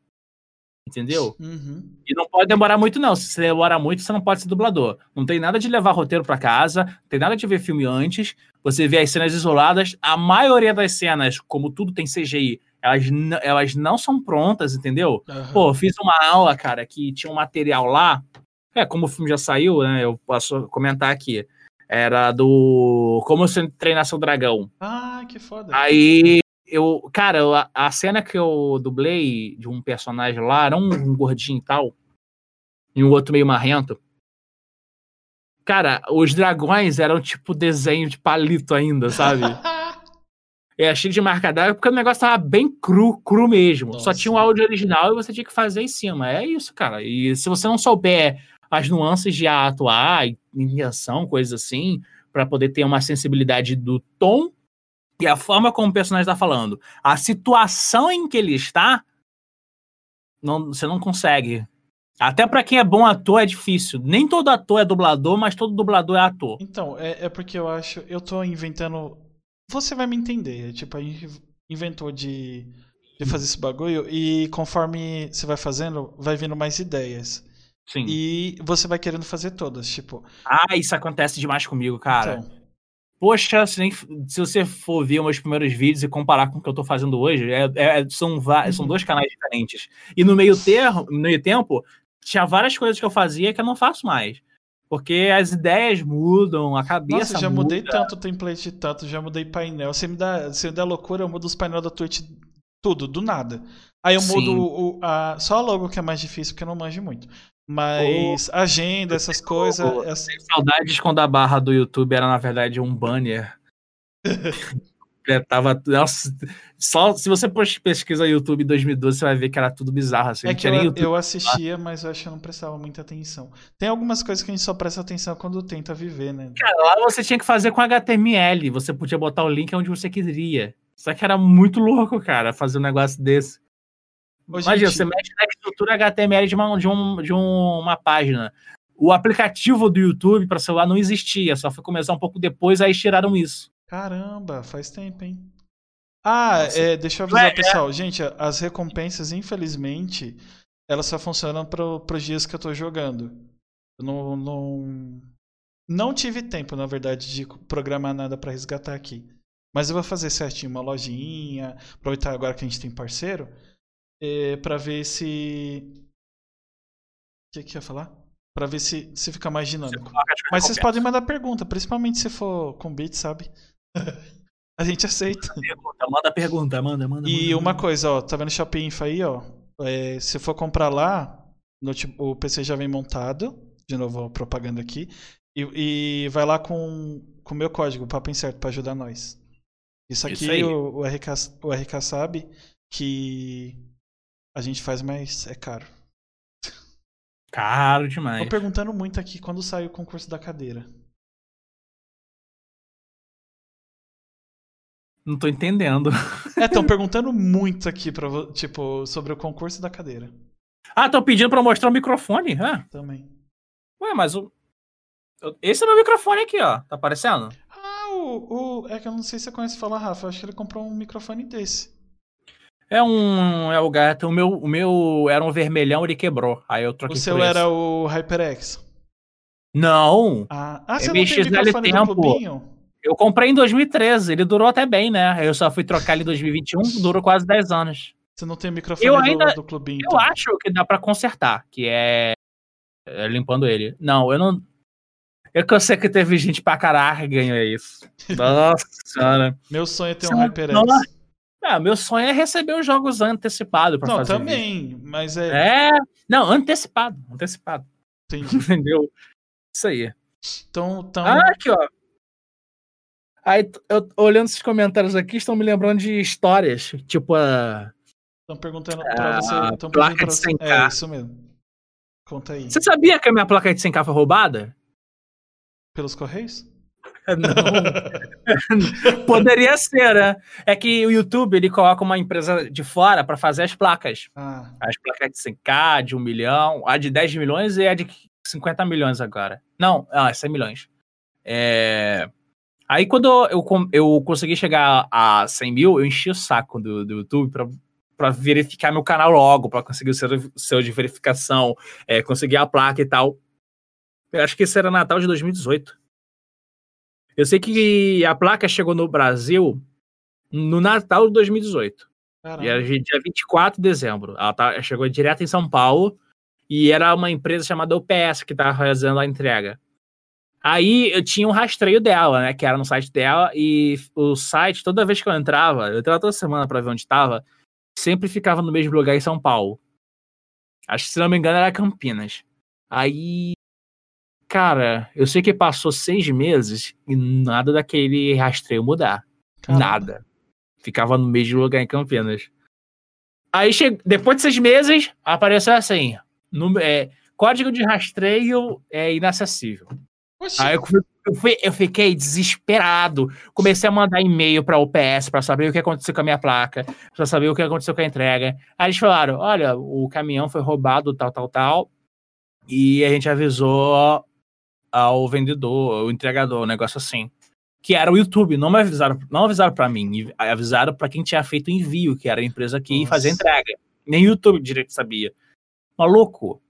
Entendeu? Uhum. E não pode demorar muito, não. Se você demora muito, você não pode ser dublador. Não tem nada de levar roteiro para casa, não tem nada de ver filme antes. Você vê as cenas isoladas. A maioria das cenas, como tudo tem CGI, elas, elas não são prontas, entendeu? Uhum. Pô, fiz uma aula, cara, que tinha um material lá. É, como o filme já saiu, né? Eu posso comentar aqui. Era do Como Você Treinar Seu Dragão. Ah, que foda. Aí eu, cara, a, cena que eu dublei de um personagem lá era um, um, gordinho e tal, e um outro meio marrento. Cara, os dragões eram tipo desenho de palito ainda, sabe? *laughs* é cheio de marca d'água, porque o negócio tava bem cru, cru mesmo. Nossa. Só tinha o um áudio original e você tinha que fazer em cima. É isso, cara. E se você não souber as nuances de atuar, intenção, coisas assim, para poder ter uma sensibilidade do tom e a forma como o personagem está falando, a situação em que ele está, não, você não consegue. Até para quem é bom ator é difícil. Nem todo ator é dublador, mas todo dublador é ator. Então, é, é porque eu acho. Eu tô inventando. Você vai me entender. É, tipo, a gente inventou de, de fazer esse bagulho e conforme você vai fazendo, vai vindo mais ideias. Sim. E você vai querendo fazer todas, tipo. Ah, isso acontece demais comigo, cara. Então. Poxa, se, nem, se você for ver meus primeiros vídeos e comparar com o que eu tô fazendo hoje, é, é, são, uhum. são dois canais diferentes. E no meio, termo, no meio tempo, tinha várias coisas que eu fazia que eu não faço mais. Porque as ideias mudam, a cabeça. Nossa, já muda. mudei tanto o template, tanto, já mudei painel. Você me dá, você me dá loucura, eu mudo os painéis da Twitch tudo, do nada. Aí eu mudo o, a, só a logo que é mais difícil, porque eu não manjo muito. Mas oh, agenda, essas coisas. Oh, essa... Saudades quando a barra do YouTube era, na verdade, um banner. *laughs* é, tava, nossa, só se você pesquisa YouTube 2012, você vai ver que era tudo bizarro. Assim, é que eu, eu, assistia, mas eu acho que eu não prestava muita atenção. Tem algumas coisas que a gente só presta atenção quando tenta viver, né? Cara, lá você tinha que fazer com HTML. Você podia botar o link onde você queria. Só que era muito louco, cara, fazer um negócio desse. Imagina, gente... você mexe na estrutura HTML de uma, de, um, de uma página. O aplicativo do YouTube para celular não existia, só foi começar um pouco depois, aí tiraram isso. Caramba, faz tempo, hein? Ah, é, deixa eu avisar, é, pessoal. É. Gente, as recompensas, infelizmente, elas só funcionam para os dias que eu tô jogando. Eu não, não, não tive tempo, na verdade, de programar nada para resgatar aqui. Mas eu vou fazer certinho uma lojinha, aproveitar agora que a gente tem parceiro é, para ver se. O que, que ia falar? Para ver se, se fica mais dinâmico. Mas vocês podem mandar pergunta, principalmente se for com beat, sabe? *laughs* A gente aceita. Pergunta, manda pergunta, manda, manda. E manda, uma manda. coisa, ó, tá vendo o Shopping Info aí, ó? É, se for comprar lá, no, o PC já vem montado. De novo, propaganda aqui. E, e vai lá com o meu código, Papo Incerto, pra ajudar nós. Isso aqui Isso o, o, RK, o RK sabe que a gente faz, mas é caro. Caro demais. Tô perguntando muito aqui quando sai o concurso da cadeira. Não tô entendendo. É, estão *laughs* perguntando muito aqui pra, tipo, sobre o concurso da cadeira. Ah, estão pedindo pra mostrar o microfone? Também. Ué, mas o. Esse é meu microfone aqui, ó. Tá aparecendo? Ah, o, o. É que eu não sei se você conhece falar, Rafa. Eu acho que ele comprou um microfone desse. É um. É o gato. O meu, o meu era um vermelhão, ele quebrou. Aí eu troquei O seu era o HyperX? Não. Ah, ah você não tem microfone tempo. do clubinho? Eu comprei em 2013, ele durou até bem, né? Eu só fui trocar ele em 2021, durou quase 10 anos. Você não tem o microfone eu ainda, do, do clubinho? Eu então. acho que dá para consertar, que é... é limpando ele. Não, eu não. Eu que eu sei que teve gente pra caralho que ganhou isso. *laughs* Nossa senhora. Meu sonho é ter um HyperX. Nossa. Ah, meu sonho é receber os jogos antecipados para fazer. Não, também, mas é. É. Não, antecipado. Antecipado. Entendi. *laughs* Entendeu? Isso aí. Então, então... Ah, aqui, ó. Aí, eu, olhando esses comentários aqui, estão me lembrando de histórias. Tipo a. Estão perguntando pra você. Estão placa pra você. É isso mesmo. Conta aí. Você sabia que a minha placa de 100k foi roubada? Pelos Correios? Não. *laughs* Poderia ser, né? É que o YouTube ele coloca uma empresa de fora para fazer as placas. Ah. As placas de 100k, de 1 milhão, a de 10 milhões e a de 50 milhões agora. Não, ah, 100 milhões. É... Aí quando eu, eu consegui chegar a 100 mil, eu enchi o saco do, do YouTube para para verificar meu canal logo, para conseguir o seu de verificação, é, conseguir a placa e tal. Eu acho que isso era Natal de 2018. Eu sei que a placa chegou no Brasil no Natal de 2018. Caramba. E era dia 24 de dezembro. Ela tá, chegou direto em São Paulo e era uma empresa chamada UPS que estava fazendo a entrega. Aí eu tinha um rastreio dela, né? Que era no site dela, e o site, toda vez que eu entrava, eu entrava toda semana para ver onde estava, sempre ficava no mesmo lugar em São Paulo. Acho que se não me engano era Campinas. Aí Cara, eu sei que passou seis meses e nada daquele rastreio mudar. Caramba. Nada. Ficava no mesmo lugar em Campinas. Aí, che... depois de seis meses, apareceu assim: no- é, código de rastreio é inacessível. Oxi. Aí eu, fui- eu, fui- eu fiquei desesperado. Comecei a mandar e-mail para UPS para saber o que aconteceu com a minha placa, para saber o que aconteceu com a entrega. Aí eles falaram: olha, o caminhão foi roubado, tal, tal, tal. E a gente avisou ao vendedor, o entregador, um negócio assim. Que era o YouTube, não me avisaram, não avisaram para mim, avisaram para quem tinha feito o envio, que era a empresa que Nossa. fazia a entrega. Nem o YouTube direito sabia. Maluco.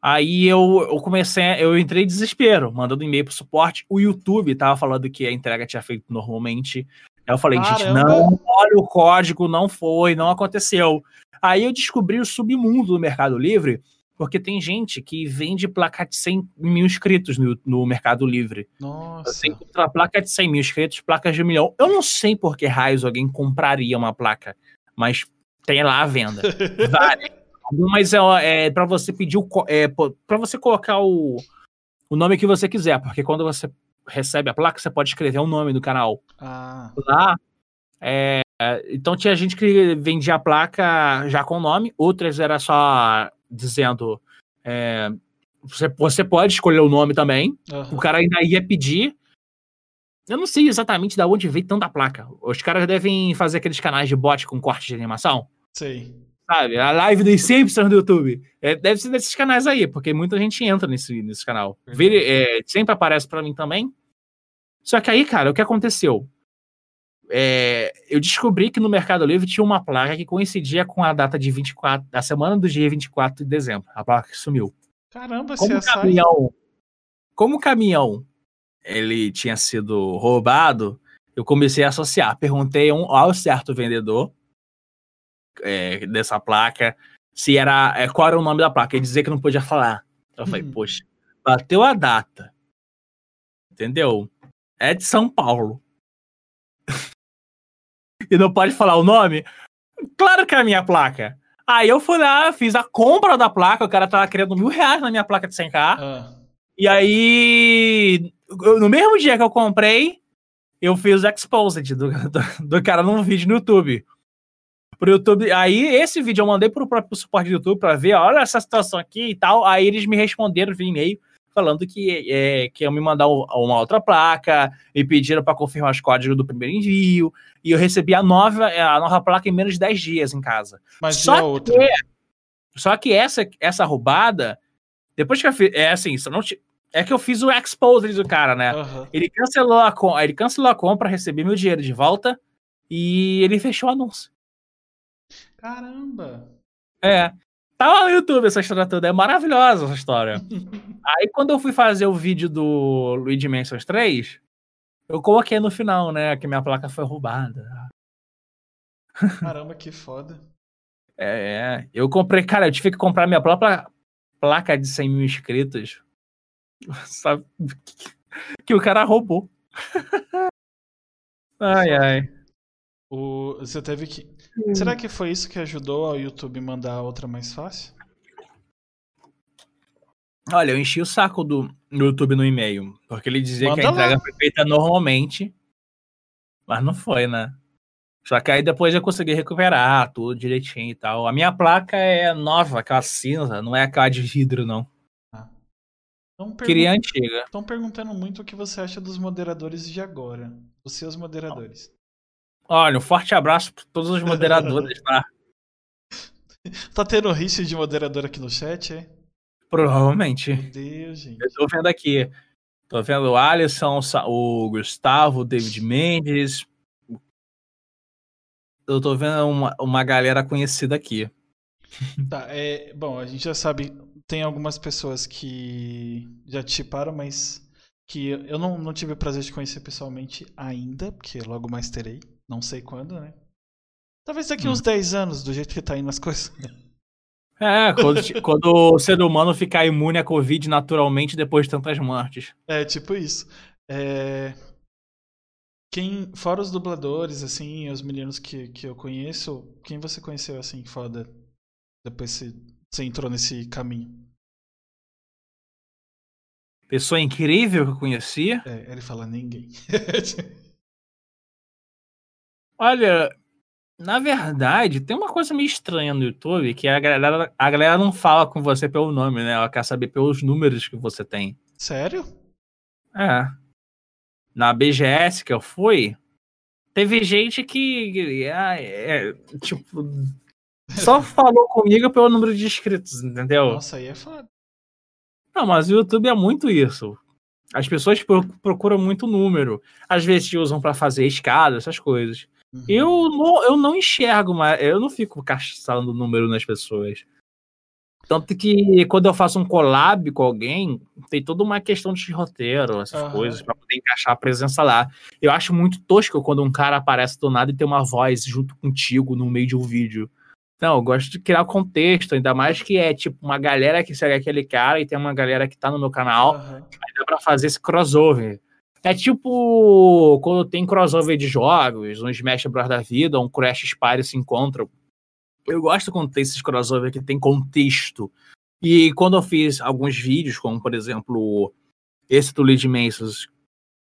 Aí eu, eu comecei, eu entrei em desespero, mandando e-mail pro suporte. O YouTube tava falando que a entrega tinha feito normalmente. Aí eu falei, gente, Caramba. não, olha o código, não foi, não aconteceu. Aí eu descobri o submundo do Mercado Livre, porque tem gente que vende placa de 100 mil inscritos no, no Mercado Livre. Nossa. Você encontra placa de 100 mil inscritos, placas de um milhão. Eu não sei por que raios alguém compraria uma placa, mas tem lá à venda. *laughs* Várias. Algumas é, é para você pedir o. É, para você colocar o, o nome que você quiser, porque quando você recebe a placa, você pode escrever o nome do canal. Ah, Lá. é, então tinha gente que vendia a placa já com o nome, outras era só dizendo. é, você, você pode escolher o nome também. aham. O cara ainda ia pedir. Eu não sei exatamente de onde veio tanta placa. Os caras devem fazer aqueles canais de bot com corte de animação. Sei. Sabe? A live dos Simpsons do YouTube. É, deve ser desses canais aí, porque muita gente entra nesse, nesse canal. Vire- é, sempre aparece pra mim também. Só que aí, cara, o que aconteceu? É, eu descobri que no Mercado Livre tinha uma placa que coincidia com a data de 24, da semana do dia 24 de dezembro. A placa que sumiu. Caramba, Como CSI. caminhão, como o caminhão ele tinha sido roubado, eu comecei a associar. Perguntei ao certo vendedor é, dessa placa se era é, qual era o nome da placa. Ele dizia que não podia falar. Eu falei, Hum. poxa, bateu a data, entendeu? É de São Paulo. *laughs* e não pode falar o nome? Claro que é a minha placa. Aí eu fui lá, fiz a compra da placa, o cara tava querendo mil reais na minha placa de 100k. Ah, E aí, no mesmo dia que eu comprei, eu fiz o exposed do, do, do cara num vídeo no YouTube. Pro YouTube. Aí, esse vídeo eu mandei pro próprio suporte do YouTube pra ver, olha essa situação aqui e tal. Aí eles me responderam via e-mail falando que, é, que iam me mandar um- uma outra placa, me pediram para confirmar os códigos do primeiro envio. E eu recebi a nova, a nova placa em menos de 10 dias em casa. mas Só e a outra? que, só que essa, essa roubada, depois que eu fiz. É assim, eu não é que eu fiz o expose do cara, né? Aham. Ele cancelou a, ele cancelou a compra, recebi meu dinheiro de volta e ele fechou o anúncio. Caramba. É. Tá lá no YouTube essa história toda. É maravilhosa essa história. *laughs* Aí quando eu fui fazer o vídeo do Luigi Mansions 3, eu coloquei no final, né? Que minha placa foi roubada. Caramba, que foda. É, é. Eu comprei, cara, eu tive que comprar minha própria placa de 100 mil inscritos. *laughs* Sabe? Que o cara roubou. *laughs* Ai, ai. O, você teve que. Hum. Será que foi isso que ajudou ao YouTube mandar outra mais fácil? Olha, eu enchi o saco do, YouTube no e-mail. Porque ele dizia que a Manda entrega lá. foi feita normalmente. Mas não foi, né? Só que aí depois eu consegui recuperar tudo direitinho e tal. A minha placa é nova, aquela cinza, não é aquela de vidro, não. Estão Queria a antiga. perguntando muito o que você acha dos moderadores de agora. Os seus moderadores. Olha, um forte abraço para todos os moderadores, tá? *laughs* Tá tendo risco de moderador aqui no chat, é? Provavelmente. Meu Deus, gente. Eu tô vendo aqui. Tô vendo o Alisson, o Gustavo, o David Mendes. Eu tô vendo uma, uma galera conhecida aqui. *laughs* Tá, é, bom, a gente já sabe, tem algumas pessoas que já te mas que eu não, não tive o prazer de conhecer pessoalmente ainda, porque logo mais terei, não sei quando, né? Talvez daqui Hum. uns 10 anos, do jeito que tá indo as *laughs* coisas. É, quando, quando o ser humano ficar imune à Covid naturalmente depois de tantas mortes. É, tipo isso. É, Quem, fora os dubladores, assim, os meninos que, que eu conheço, quem você conheceu, assim, foda, depois você, você entrou nesse caminho? pessoa incrível que eu conhecia. É, ele fala ninguém. *laughs* Olha, na verdade, tem uma coisa meio estranha no YouTube que a galera, a galera não fala com você pelo nome, né? Ela quer saber pelos números que você tem. Sério? É. Na BGS que eu fui, teve gente que. É, é, tipo. Só *laughs* falou comigo pelo número de inscritos, entendeu? Nossa, aí é foda. Não, mas o YouTube é muito isso. As pessoas procuram muito número. Às vezes usam para fazer escada, essas coisas. Uhum. Eu, não, eu não enxergo, mas eu não fico caçando número nas pessoas. Tanto que quando eu faço um collab com alguém, tem toda uma questão de roteiro, essas uhum. coisas, para poder encaixar a presença lá. Eu acho muito tosco quando um cara aparece do nada e tem uma voz junto contigo no meio de um vídeo. Não, eu gosto de criar contexto, ainda mais que é tipo uma galera que segue aquele cara e tem uma galera que tá no meu canal. Uhum. Aí dá pra fazer esse crossover. É tipo quando tem crossover de jogos, um Smash Bros. da vida, um Crash Spire se encontram. Eu gosto quando tem esses crossover que tem contexto. E quando eu fiz alguns vídeos, como por exemplo esse do Lead Mansos,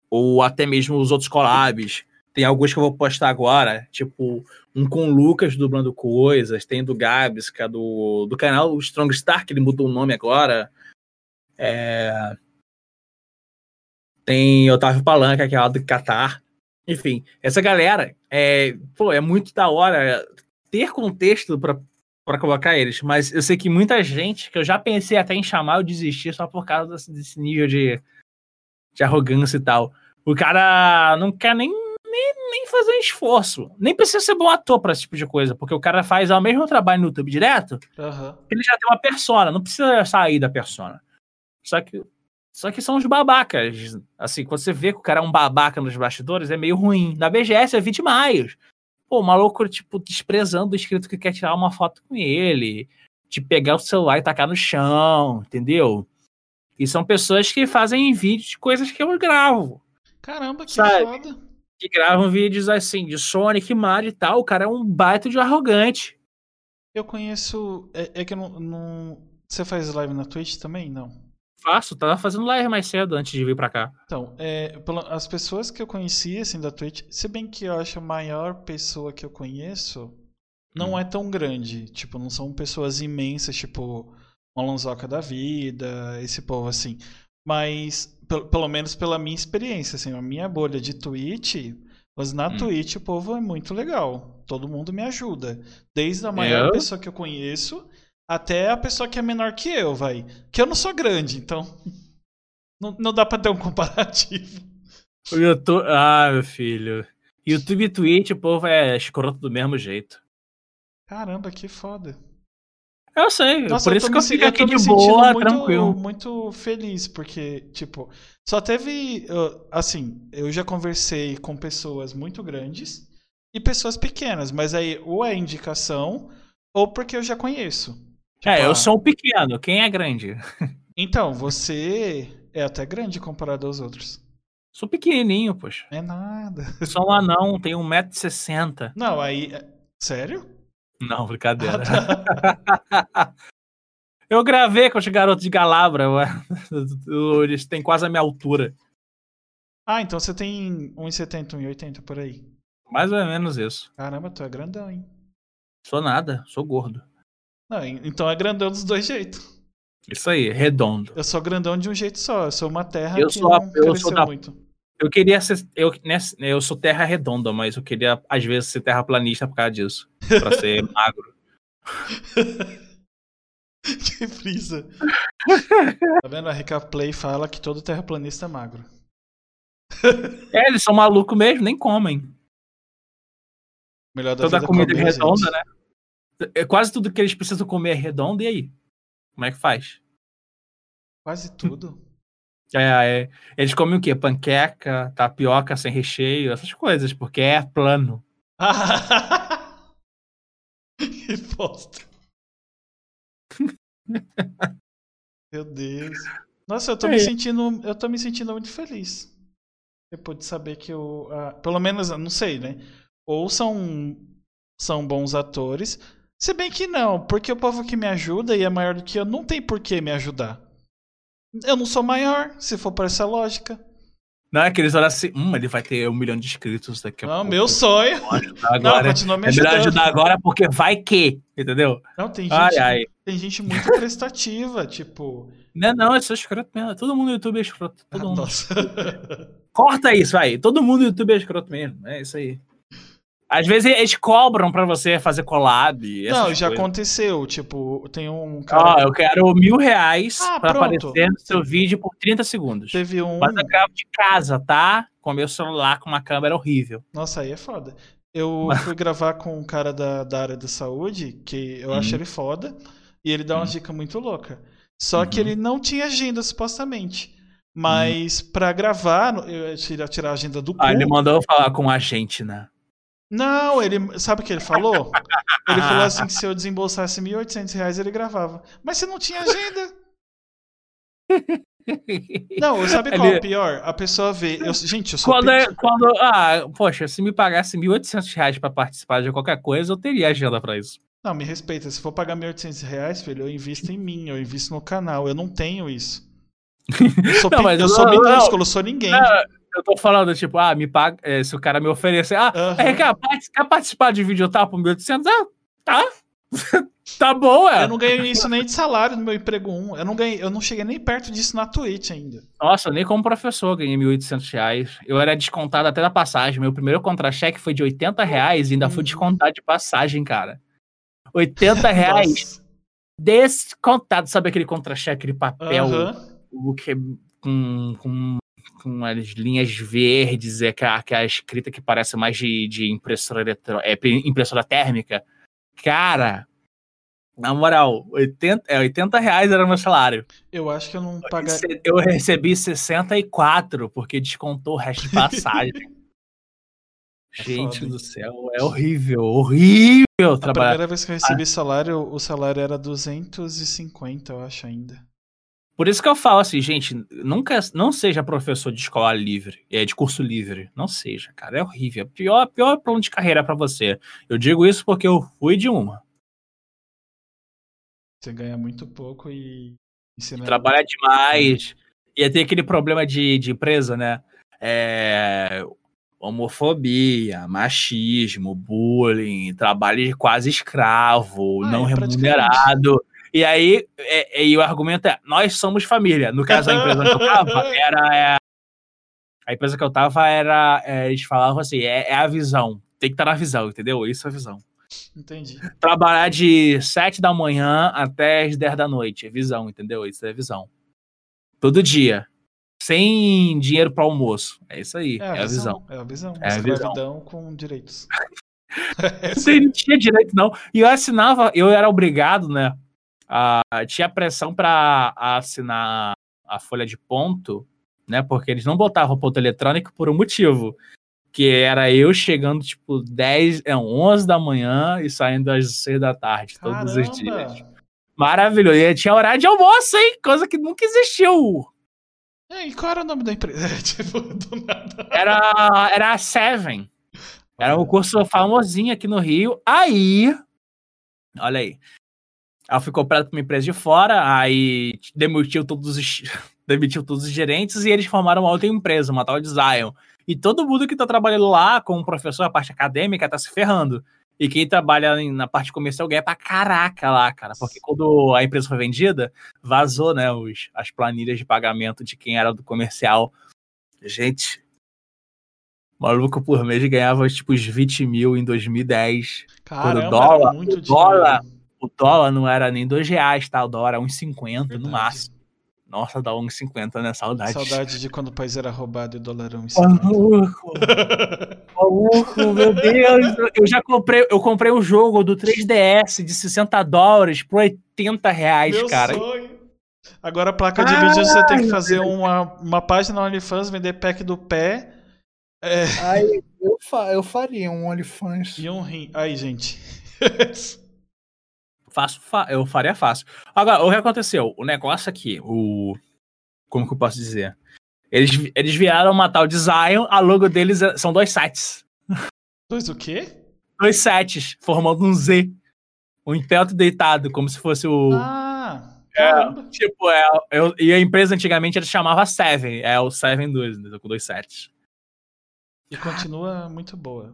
ou até mesmo os outros collabs, tem alguns que eu vou postar agora, tipo um com o Lucas dublando coisas, tem do Gabs, que é do, do canal Strong Star, que ele mudou o nome agora. É, tem Otávio Palanca, que é lá do Qatar. Enfim, essa galera é, pô, é muito da hora ter contexto para colocar eles, mas eu sei que muita gente que eu já pensei até em chamar, eu desisti só por causa desse, desse nível de, de arrogância e tal. O cara não quer nem, nem, nem fazer um esforço. Nem precisa ser bom ator para esse tipo de coisa, porque o cara faz o mesmo trabalho no YouTube direto, uhum. ele já tem uma persona, não precisa sair da persona. Só que só que são os babacas. Assim, quando você vê que o cara é um babaca nos bastidores, é meio ruim. Na BGS é 20 maios. Pô, o maluco, tipo, desprezando o inscrito que quer tirar uma foto com ele. De pegar o celular e tacar no chão, entendeu? E são pessoas que fazem vídeos de coisas que eu gravo. Caramba, que sabe? foda. Que gravam vídeos assim, de Sonic, Mario e tal. O cara é um baita de arrogante. Eu conheço. É, é que eu não, não. Você faz live na Twitch também? Não. Faço, tava fazendo live mais cedo antes de vir pra cá. Então, é, as pessoas que eu conheci, assim, da Twitch, se bem que eu acho a maior pessoa que eu conheço não hum. é tão grande. Tipo, não são pessoas imensas, tipo, Malonzoca da vida, esse povo assim. Mas, pelo menos pela minha experiência, assim, a minha bolha de Twitch, mas na hum. Twitch o povo é muito legal. Todo mundo me ajuda. Desde a maior eu? pessoa que eu conheço até a pessoa que é menor que eu, vai. Que eu não sou grande, então. *laughs* Não, não dá pra ter um comparativo. O YouTube. Ah, meu filho. YouTube e Twitch, o povo é escroto do mesmo jeito. Caramba, que foda. Eu sei, Nossa, por isso que eu fico aqui de boa, muito, tranquilo. muito feliz, porque, tipo, só teve. Assim, eu já conversei com pessoas muito grandes e pessoas pequenas, mas aí ou é indicação ou porque eu já conheço. É, eu sou um pequeno, quem é grande? *laughs* Então, você é até grande comparado aos outros. Sou pequenininho, poxa. É nada. *laughs* Sou um anão, tenho 1,60m. Não, aí. É, sério? Não, brincadeira. Ah, tá. *laughs* eu gravei com os garotos de Galabra. Eles têm quase a minha altura. Ah, então você tem 1,70, 1,80 por aí. Mais ou menos isso. Caramba, tu é grandão, hein? Sou nada, sou gordo. Não, então é grandão dos dois jeitos. Isso aí, redondo. Eu sou grandão de um jeito só. Eu sou uma terra eu que sou a, não eu sou da, muito. Eu queria ser. Eu, nessa, eu sou terra redonda, mas eu queria, às vezes, ser terraplanista por causa disso. Pra ser *laughs* magro. que brisa. tá vendo? A Recap Play fala que todo terraplanista é magro. é, eles são malucos mesmo, nem comem. Melhor da Toda comida é redonda, gente. né? É quase tudo que eles precisam comer é redondo, e aí? Como é que faz? Quase tudo. É, é, eles comem o quê? Panqueca, tapioca sem recheio, essas coisas, porque é plano. *laughs* que bosta. *laughs* Meu Deus. Nossa, eu tô é. me sentindo. Eu tô me sentindo muito feliz. Depois de saber que eu. Uh, pelo menos, não sei, né? Ou são, são bons atores, se bem que não, porque o povo que me ajuda e é maior do que eu não tem por que me ajudar. Eu não sou maior, se for por essa lógica. Não é que eles olham assim, hum, ele vai ter um milhão de inscritos daqui a Não, pouco. meu sonho. Agora, não, continua me é melhor ajudando. ajudar agora porque vai que, entendeu? Não, tem gente, Ai, ai. tem gente muito prestativa, tipo. Não, não, eu sou escroto mesmo. Todo mundo no YouTube é escroto. Todo ah, mundo. Nossa. *laughs* Corta isso, vai. Todo mundo no YouTube é escroto mesmo. É isso aí. Às vezes eles cobram pra você fazer collab. essas Não, já coisas. aconteceu. Tipo, tem um Ó, cara. eu quero mil reais Ah, pra pronto. aparecer no seu vídeo por 30 segundos. Teve um. Mas eu gravo de casa, tá? Com meu celular com uma câmera horrível. Nossa, aí é foda. Eu *laughs* fui gravar com um cara da, da área da saúde, que eu acho Uhum. ele foda, e ele dá uma Uhum. dica muito louca. Só que Uhum. ele não tinha agenda, supostamente. Mas pra gravar, eu ia tirar, tirar a agenda do cu. Ah, ele mandou eu falar com a gente, né? Não, ele. Sabe o que ele falou? Ele falou assim que se eu desembolsasse 1.800 reais ele gravava. Mas você não tinha agenda. *laughs* Não, sabe qual é o pior? A pessoa vê. Eu, gente, eu sou. Quando, é- quando. Ah, poxa, se me pagasse 1.800 reais pra participar de qualquer coisa, eu teria agenda pra isso. Não, me respeita. Se for pagar 1.800 reais, filho, eu invisto em mim, eu invisto no canal. Eu não tenho isso. Eu sou, *laughs* Não, eu não, sou não, minúsculo, eu sou ninguém. Não, eu tô falando, tipo, ah, me paga. eh, se o cara me oferecer, ah, Aham. é, quer, quer participar de vídeo tal por 1.800? Ah, tá. *laughs* tá bom, é. Eu não ganhei isso nem de salário no meu emprego 1. Eu não ganhei, eu não cheguei nem perto disso na Twitch ainda. Nossa, nem como professor ganhei 1.800 reais. Eu era descontado até da passagem. Meu primeiro contra-cheque foi de 80 reais e ainda fui Uhum. descontado de passagem, cara. 80 *laughs* reais descontado. Sabe aquele contra-cheque, aquele papel o que com, com, com as linhas verdes, é que a, que a escrita que parece mais de, de impressora eletro, é, impressora térmica. Cara, na moral, 80, é, 80 reais era o meu salário. Eu acho que eu não pagaria. Eu recebi 64 porque descontou o resto de passagem. *laughs* É Gente foda, do céu, é horrível, horrível A trabalhar. primeira vez que eu recebi salário, o salário era 250, eu acho ainda. Por isso que eu falo assim, gente, nunca não seja professor de escola livre, é de curso livre, não seja, cara, é horrível. Pior, pior plano de carreira pra você. Eu digo isso porque eu fui de uma. Você ganha muito pouco e ensina. Trabalhar demais. Ia ter aquele problema de, de empresa, né? É, homofobia, machismo, bullying, trabalho de quase escravo, Ah, não é remunerado. E aí, é- é- e o argumento é: nós somos família. No caso, a empresa que eu tava *laughs* era. é, a empresa que eu tava era. é, eles falavam assim: é, é a visão. Tem que estar na visão, entendeu? Isso é a visão. Entendi. Trabalhar de 7 da manhã até as 10 da noite. É visão, entendeu? Isso é visão. Todo dia. Sem dinheiro para almoço. É isso aí. É a, visão. É a visão. É a visão. Com direitos. *laughs* *laughs* Não tinha direito, não. E eu assinava, eu era obrigado, né? A, tinha pressão para assinar a folha de ponto, né? Porque eles não botavam ponto eletrônico por um motivo. Que era eu chegando, tipo, 10, não, 11 da manhã e saindo às 6 da tarde, todos os dias. Caramba! Maravilhoso. E tinha horário de almoço, hein? Coisa que nunca existiu. É, E qual era o nome da empresa? *laughs* tipo, do nada. Era, era a Seven. Era um curso famosinho aqui no Rio. Aí, olha aí. Ela foi comprada por uma empresa de fora, aí demitiu todos os, *laughs* demitiu todos os gerentes e eles formaram uma outra empresa, uma tal de Zion. E todo mundo que tá trabalhando lá como professor, a parte acadêmica, tá se ferrando. E quem trabalha na parte comercial ganha pra caraca lá, cara. Porque quando a empresa foi vendida, vazou, né, os, as planilhas de pagamento de quem era do comercial. Gente, maluco por mês ganhava tipo uns 20 mil em 2010. Caramba, dólar- muito o dólar- dinheiro. O dólar não era nem dois reais, tá? O dólar era uns 50 no máximo. Nossa, dá uns 50, né? Saudade. Saudade de quando o país era roubado e o dólar era um Maluco, maluco, meu Deus. Eu já comprei, eu comprei um jogo do 3DS de 60 dólares por 80 reais, Meu cara. sonho. Agora a placa de vídeo você tem que fazer uma, uma página no OnlyFans, vender pack do pé é, Aí eu, fa eu faria um OnlyFans. e um rim. Aí, gente. *laughs* Faço, fa- eu faria fácil. Agora, o que aconteceu? O negócio aqui, o. Como que eu posso dizer? Eles, eles vieram uma tal de Zion, a logo deles é- são dois sites. Dois o quê? Dois sets, formando um Z. Um outro deitado, como se fosse o. Ah, Caramba. Tipo, é, eu, e a empresa antigamente ele chamava Seven, é o Seven 2, né, com dois sets. E continua muito boa.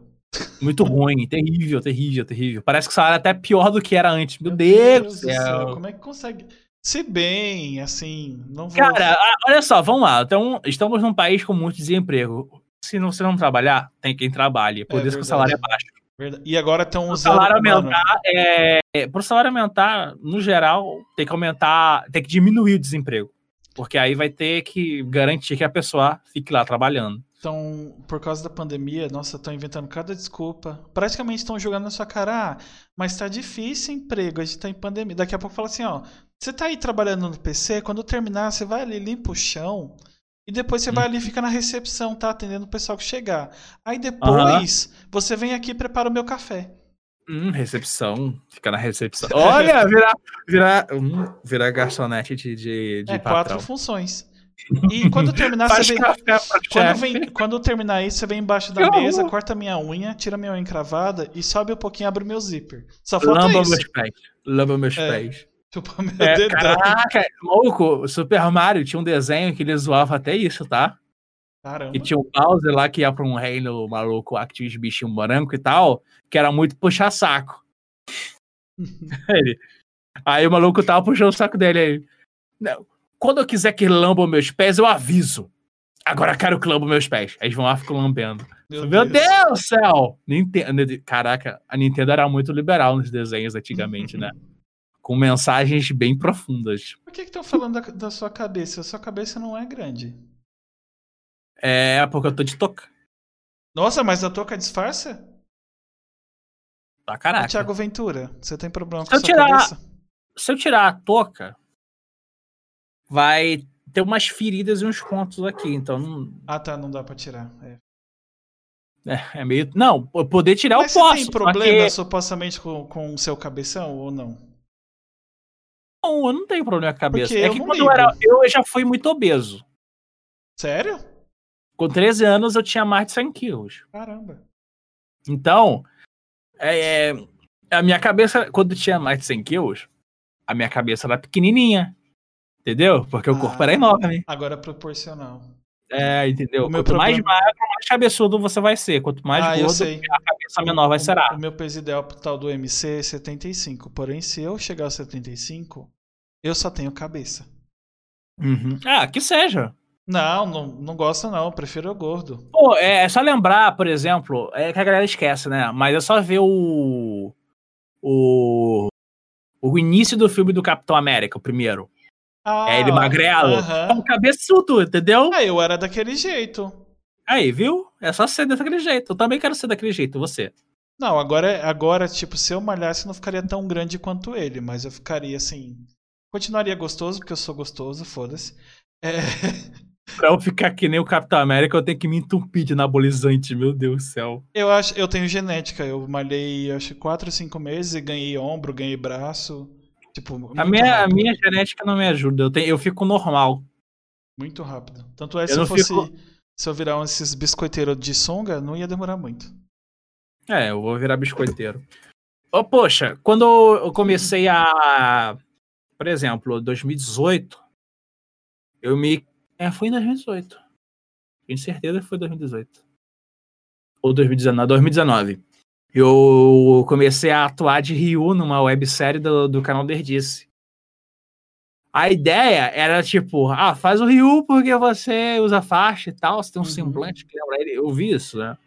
Muito ruim, terrível, terrível, terrível. Parece que o salário é até pior do que era antes. Meu, Deus, do céu. Como é que consegue? Se bem, assim, não vou... Cara, olha só, vamos lá. Então, estamos num país com muito desemprego. Se não, você não trabalhar, tem quem trabalhe. Por É isso que o verdade. salário é baixo. Verdade. E agora estão O usando. salário mano, aumentar, é, pro salário aumentar, no geral, tem que aumentar, tem que diminuir o desemprego. Porque aí vai ter que garantir que a pessoa fique lá trabalhando. Então, por causa da pandemia, nossa, estão inventando cada desculpa. Praticamente estão jogando na sua cara, ah, mas tá difícil emprego, a gente tá em pandemia. Daqui a pouco fala assim, ó, você tá aí trabalhando no PC, quando terminar, você vai ali, limpa o chão, e depois você vai ali e fica na recepção, tá? Atendendo o pessoal que chegar. Aí depois, você vem aqui e prepara o meu café. Hum, recepção. Fica na recepção. *laughs* Olha, virar, virar, hum, virar garçonete de, de, de é, patrão. quatro funções. E quando terminar, você vem... café *laughs* Quando, vem, quando terminar isso, você vem embaixo da Que mesa, corta minha unha, tira minha unha encravada e sobe um pouquinho e abre o meu zíper. Só falta Lamba isso. meus pés. Lamba meus É. pés. Chupa meu É, caraca, maluco, o Super Mario tinha um desenho que ele zoava até isso, tá? Caramba. E tinha o Bowser lá que ia pra um reino maluco lá que tinha os bichinhos branco e tal, que era muito puxar saco. *laughs* Ele- Aí o maluco tava puxando o saco dele aí. Não, quando eu quiser que lambam meus pés, eu aviso. Agora quero que lambam meus pés. Aí eles vão lá e ficam lambendo. Meu Deus do céu! Nintendo, caraca, a Nintendo era muito liberal nos desenhos antigamente, né? *laughs* Com mensagens bem profundas. Por que estão falando da, da sua cabeça? A sua cabeça não é grande. É, porque eu tô de toca. Nossa, mas a touca disfarça? Tá, caraca. Thiago Ventura, você tem problema Se com a sua tirar- cabeça? Se eu tirar a toca, vai ter umas feridas e uns pontos aqui. Então, não- Ah, tá, não dá pra tirar. É. é, é meio. Não, poder tirar Mas eu você posso. tem só problema que- supostamente com, com o seu cabeção ou não? Não, eu não tenho problema com a cabeça. Porque é que quando ligo. eu era. Eu já fui muito obeso. Sério? Com 13 anos eu tinha mais de 100 quilos. Caramba. Então, é, é, a minha cabeça, quando tinha mais de 100 quilos, a minha cabeça era pequenininha. Entendeu? Porque o corpo Ah. era enorme. Agora é proporcional. É, entendeu? O meu Quanto mais problema- magro, mais cabeçudo você vai ser. Quanto mais ah, gordo, a cabeça menor vai ser. O meu peso ideal pro tal do MC é 75. Porém, se eu chegar aos 75, eu só tenho cabeça. Uhum. Ah, que seja. Não, não, não gosto não. Prefiro o gordo. Pô, é, é só lembrar, por exemplo, é que a galera esquece, né? Mas é só ver o. O. O início do filme do Capitão América, o primeiro. Ah, é ele magrelo. É aham. um cabeçudo, entendeu? Ah, eu era daquele jeito. Aí, viu? É só ser daquele jeito. Eu também quero ser daquele jeito, você. Não, agora, agora, tipo, se eu malhasse, eu não ficaria tão grande quanto ele, mas eu ficaria assim. Continuaria gostoso, porque eu sou gostoso, foda-se. É, *laughs* Pra eu ficar que nem o Capitão América, eu tenho que me entupir de anabolizante, meu Deus do céu. eu acho, eu tenho genética. Eu malhei, acho, 4 ou 5 meses e ganhei ombro, ganhei braço. Tipo, A minha, a minha genética não me ajuda. Eu, tenho, eu fico normal. Muito rápido. Tanto é, Eu se eu fosse. fico- Se eu virar um esses biscoiteiros de sunga, não ia demorar muito. É, eu vou virar biscoiteiro. Ô, poxa, quando eu comecei a. Por exemplo, 2018, eu me. É, foi em 2018. Tenho certeza que foi 2018. Ou 2019. 2019. Eu comecei a atuar de Ryu numa websérie do, do canal Derdice. A ideia era tipo, ah, faz o Ryu porque você usa faixa e tal, você tem um Uhum. semblante que lembra ele. Eu vi isso, né?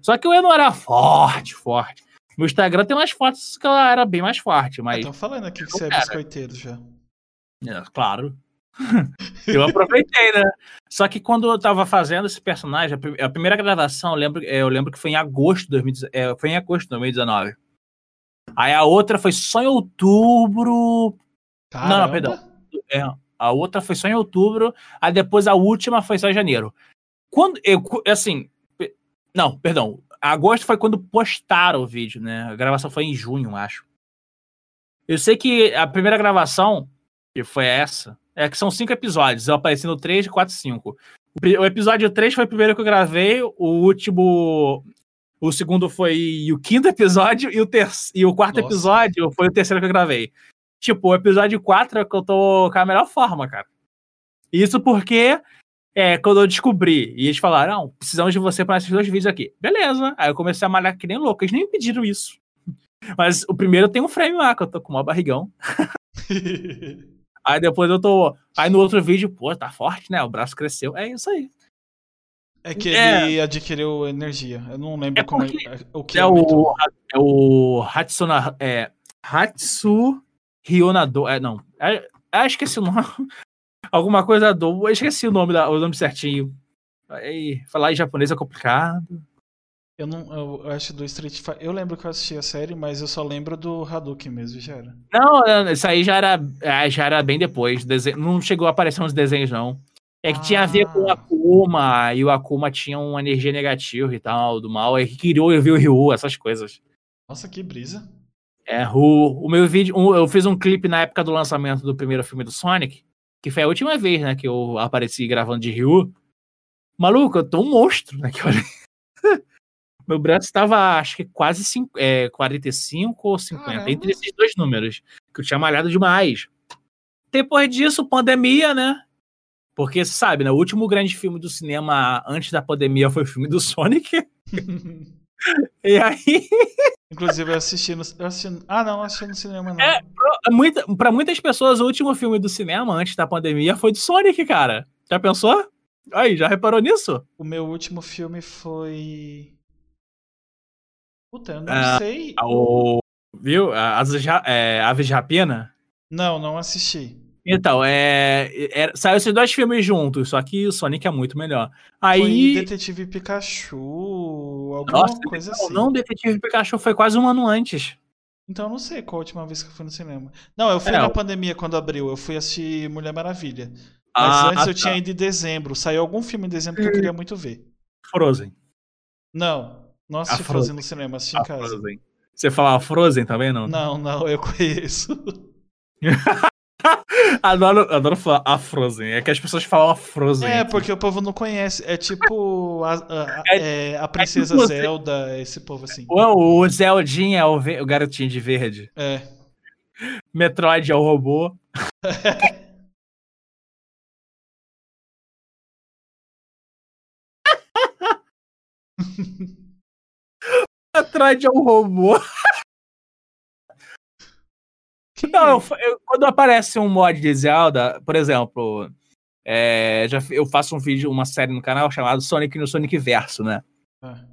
Só que eu não era forte, forte. No Instagram tem umas fotos que ela era bem mais forte, mas. Estão falando aqui que você é Cara. biscoiteiro já. É, claro. *laughs* eu aproveitei, né? Só que quando eu tava fazendo esse personagem, a prim- a primeira gravação, eu lembro, é, eu lembro que foi em agosto de 2019. é, foi em agosto de 2019. Aí a outra foi só em outubro. Caramba. perdão. É, a outra foi só em outubro. Aí depois a última foi só em janeiro. Quando eu, assim, não, perdão. Agosto foi quando postaram o vídeo, né? A gravação foi em junho, acho. Eu sei que a primeira gravação, que foi essa, é que são cinco episódios. No 3, 4, 5. O, episódio 3 foi o primeiro que eu gravei, o último. O segundo foi o quinto *laughs* episódio e o, ter, e o quarto Nossa. episódio foi o terceiro que eu gravei. Tipo, o episódio 4 é que eu tô com a melhor forma, cara. Isso porque, é, quando eu descobri, e eles falaram, não, precisamos de você para esses dois vídeos aqui. Beleza. Aí eu comecei a malhar que nem louco. Eles nem pediram isso. *laughs* Mas o primeiro tem um frame lá, que eu tô com uma barrigão. *laughs* aí depois eu tô. Aí no outro vídeo, pô, tá forte, né? O braço cresceu. É isso aí. É que É. ele adquiriu energia. Eu não lembro É como é, o que É aumentou. o, é o Hatsuna. É, Hatsu Ryonado. É, não. É, é, esqueci o nome. *laughs* Alguma coisa do. Eu esqueci o nome, da, o nome certinho. Aí, falar em japonês é complicado. Eu não, eu acho do Street Fighter. Eu lembro que eu assisti a série, mas eu só lembro do Hadouken mesmo, já era. Não, é, isso aí já era, é, já era bem depois. Não chegou a aparecer nos desenhos, não. É que tinha a ver com o Ah. Akuma, e o Akuma tinha uma energia negativa e tal, do mal. Aí que criou e viu o Ryu, essas coisas. Nossa, que brisa. É, o, o meu vídeo, eu fiz um clipe na época do lançamento do primeiro filme do Sonic, que foi a última vez, né, que eu apareci gravando de Ryu. Maluco, eu tô um monstro, né, que eu olhei. *laughs* Meu braço estava, acho que quase cinco, é, 45 ou 50, Caramba. entre esses dois números, que eu tinha malhado demais. Depois disso, pandemia, né? Porque, você sabe, né, o último grande filme do cinema antes da pandemia foi o filme do Sonic. *laughs* *laughs* E aí, *laughs* Inclusive, eu assisti no. Eu assisti, ah, não, não assisti no cinema, não. É. muita, pra muitas pessoas, o último filme do cinema antes da pandemia foi do Sonic, cara. Já pensou? Aí, já reparou nisso? O meu último filme foi. Puta, eu não Ah, sei. O, viu? As, é, Aves de Rapina? Não, não assisti. Então, é, é, saiu esses dois filmes juntos, só que o Sonic é muito melhor. Foi Aí. Detetive Pikachu, alguma Nossa, coisa não, assim. não, Detetive Pikachu foi quase um ano antes. Então eu não sei qual a última vez que eu fui no cinema. Não, eu fui É, na o- pandemia quando abriu. Eu fui assistir Mulher Maravilha. Mas Ah, antes eu tá. tinha ido em dezembro. Saiu algum filme em dezembro que eu queria muito ver. Frozen. Não, assisti A Frozen Frozen. no cinema, assisti A em casa. Frozen. Você falava Frozen também, não? Não, não, eu conheço. *laughs* Adoro, adoro falar a Frozen. É que as pessoas falam a Frozen. É, porque o povo não conhece. É tipo a, a, É- é, a Princesa tipo você- Zelda, esse povo assim. O, o Zeldin é o, ve- o garotinho de verde. É. Metroid é o robô. *laughs* Metroid é o robô. Que- Não, eu quando aparece um mod de Zelda, por exemplo, é, já, eu faço um vídeo, uma série no canal chamado Sonic no Sonic Verso, né? Ah,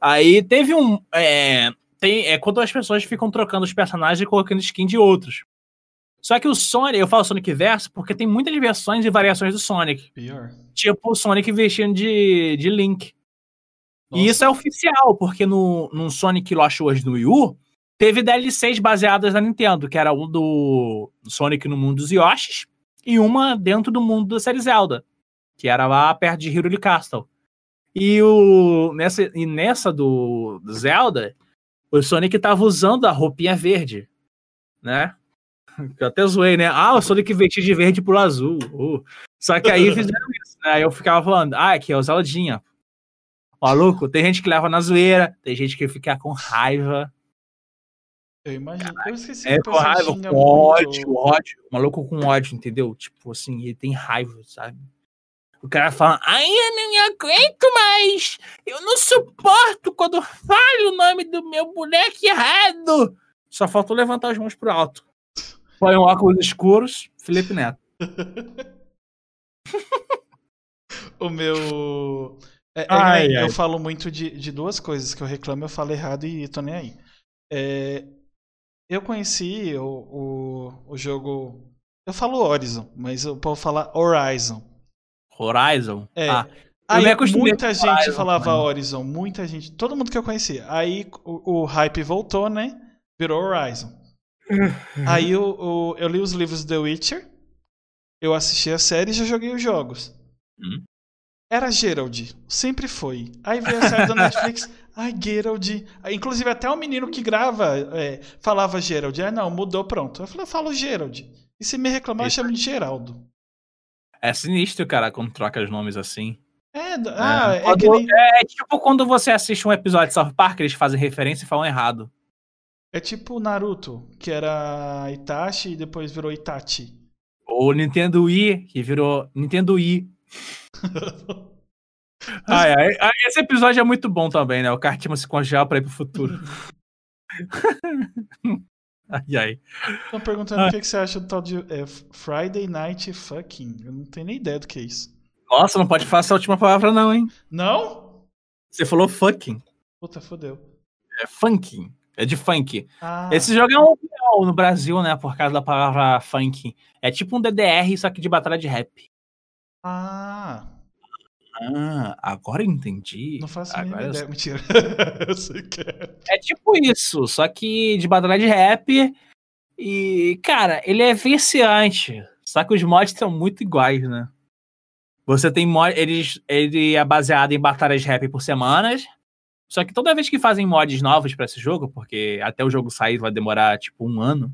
Aí teve um. É, tem, é quando as pessoas ficam trocando os personagens e colocando skin de outros. Só que o Sonic, eu falo Sonic Verso porque tem muitas versões e variações do Sonic. pior. Tipo o Sonic vestindo de, de Link. E isso é oficial, porque no, no Sonic Lost Wars no Wii U, teve DLCs baseadas na Nintendo, que era um do Sonic no mundo dos Yoshis e uma dentro do mundo da série Zelda, que era lá perto de Hyrule Castle. E, o, nessa, e nessa do, do Zelda, o Sonic tava usando a roupinha verde, né? *laughs* Eu até zoei, né? Ah, o Sonic vestiu de verde pro azul. uh. Só que aí *laughs* fizeram isso, né? Aí eu ficava falando, ah, aqui é o Zeldinha. Maluco, tem gente que leva na zoeira, tem gente que fica com raiva. Eu imagino. Eu esqueci É, com raiva, xinga com muito. ódio, ódio. Maluco com ódio, entendeu? Tipo assim, ele tem raiva, sabe? O cara fala, ai, eu não aguento mais! Eu não suporto quando falo o nome do meu boneco errado! Só falta eu levantar as mãos pro alto. Põe um óculos escuros, Felipe Neto. *laughs* O meu. É, é Ai. Eu falo muito de, de duas coisas que eu reclamo, eu falo errado e tô nem aí. É, eu conheci o, o, o jogo. Eu falo Horizon, mas o povo fala Horizon. Horizon? É. Ah, Aí muita gente Horizon falava também. Horizon, muita gente, todo mundo que eu conhecia. Aí o, o hype voltou, né? Virou Horizon. *laughs* Aí o, o- eu li os livros do The Witcher, eu assisti a série e já joguei os jogos. Hum. Era Gerald, sempre foi. Aí veio a série da Netflix, *laughs* ai Gerald. Inclusive até o menino que grava é, falava Gerald. Ah não, mudou, pronto. Eu falei, eu falo Gerald. E se me reclamar, eu Isso. chamo de Geraldo. é sinistro, cara, quando troca os nomes assim. É, d- ah, é, que nem... é tipo quando você assiste um episódio de South Park, eles fazem referência e falam errado. É tipo Naruto, que era Itachi e depois virou Itachi. Ou Nintendo Wii, que virou Nintendo Wii. *laughs* Ai, ai, ai, esse episódio é muito bom também, né? O Cartman se congela pra ir pro futuro. *laughs* ai, ai. Estão perguntando Ah. o que, que você acha do tal de é, Friday Night Fucking. Eu não tenho nem ideia do que é isso. Nossa, não pode falar essa última palavra, não, hein? Não? Você falou fucking. Puta, fodeu. É funking. É de funk. Ah, Esse jogo é um no Brasil, né? Por causa da palavra funk. É tipo um DDR, só que de batalha de rap. Ah, Ah, agora entendi. não faço agora eu ideia. Mentira. *laughs* eu sei que é. É tipo isso, só que de batalha de rap. E, cara, ele é viciante. Só que os mods são muito iguais, né? Você tem mod. Eles, ele é baseado em batalhas de rap por semanas. Só que toda vez que fazem mods novos pra esse jogo, porque até o jogo sair vai demorar tipo um ano,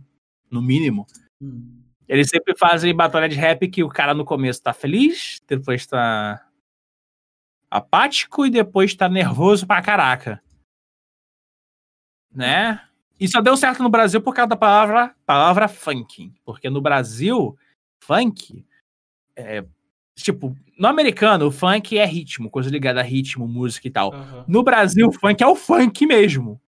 no mínimo. Hum. Eles sempre fazem batalha de rap que o cara no começo tá feliz, depois tá apático e depois tá nervoso pra caraca. Né? E só deu certo no Brasil por causa da palavra, palavra funk. Porque no Brasil, funk é. Tipo, no americano, o funk é ritmo, coisa ligada a ritmo, música e tal. Aham. No Brasil, o funk é o funk mesmo.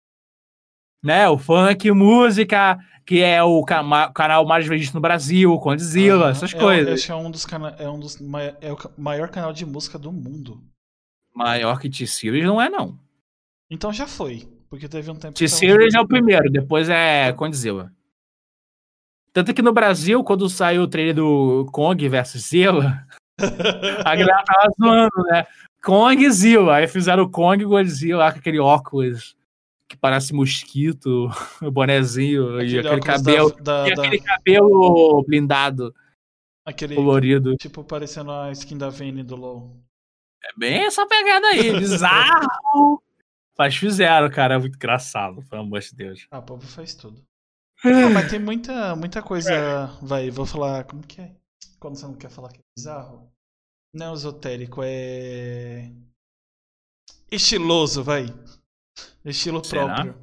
Né? O funk, música, que é o canal mais visto no Brasil, Condzilla, Aham. essas É, coisas. Esse é um dos é um dos é o maior canal de música do mundo. Maior que T-Series não é, não. Então já foi, porque teve um tempo T-Series é o primeiro, depois é Condzilla. Tanto que no Brasil, quando saiu o trailer do Kong versus Zilla, *laughs* a galera tava zoando, né? Kong e Zilla. Aí fizeram o Kong e Godzilla lá com aquele óculos que parece mosquito, *laughs* o bonezinho e aquele cabelo. da, E da- aquele cabelo blindado, aquele colorido. tipo parecendo a skin da Vayne do LoL. É bem essa pegada aí, *laughs* bizarro. Mas fizeram, cara, é muito engraçado, pelo amor de Deus. Ah, o povo faz tudo. Ah, mas tem muita, muita coisa. Vai, vou falar. Como que é? Quando você não quer falar que é bizarro? Não é esotérico, é. Estiloso, vai. Estilo Será? próprio.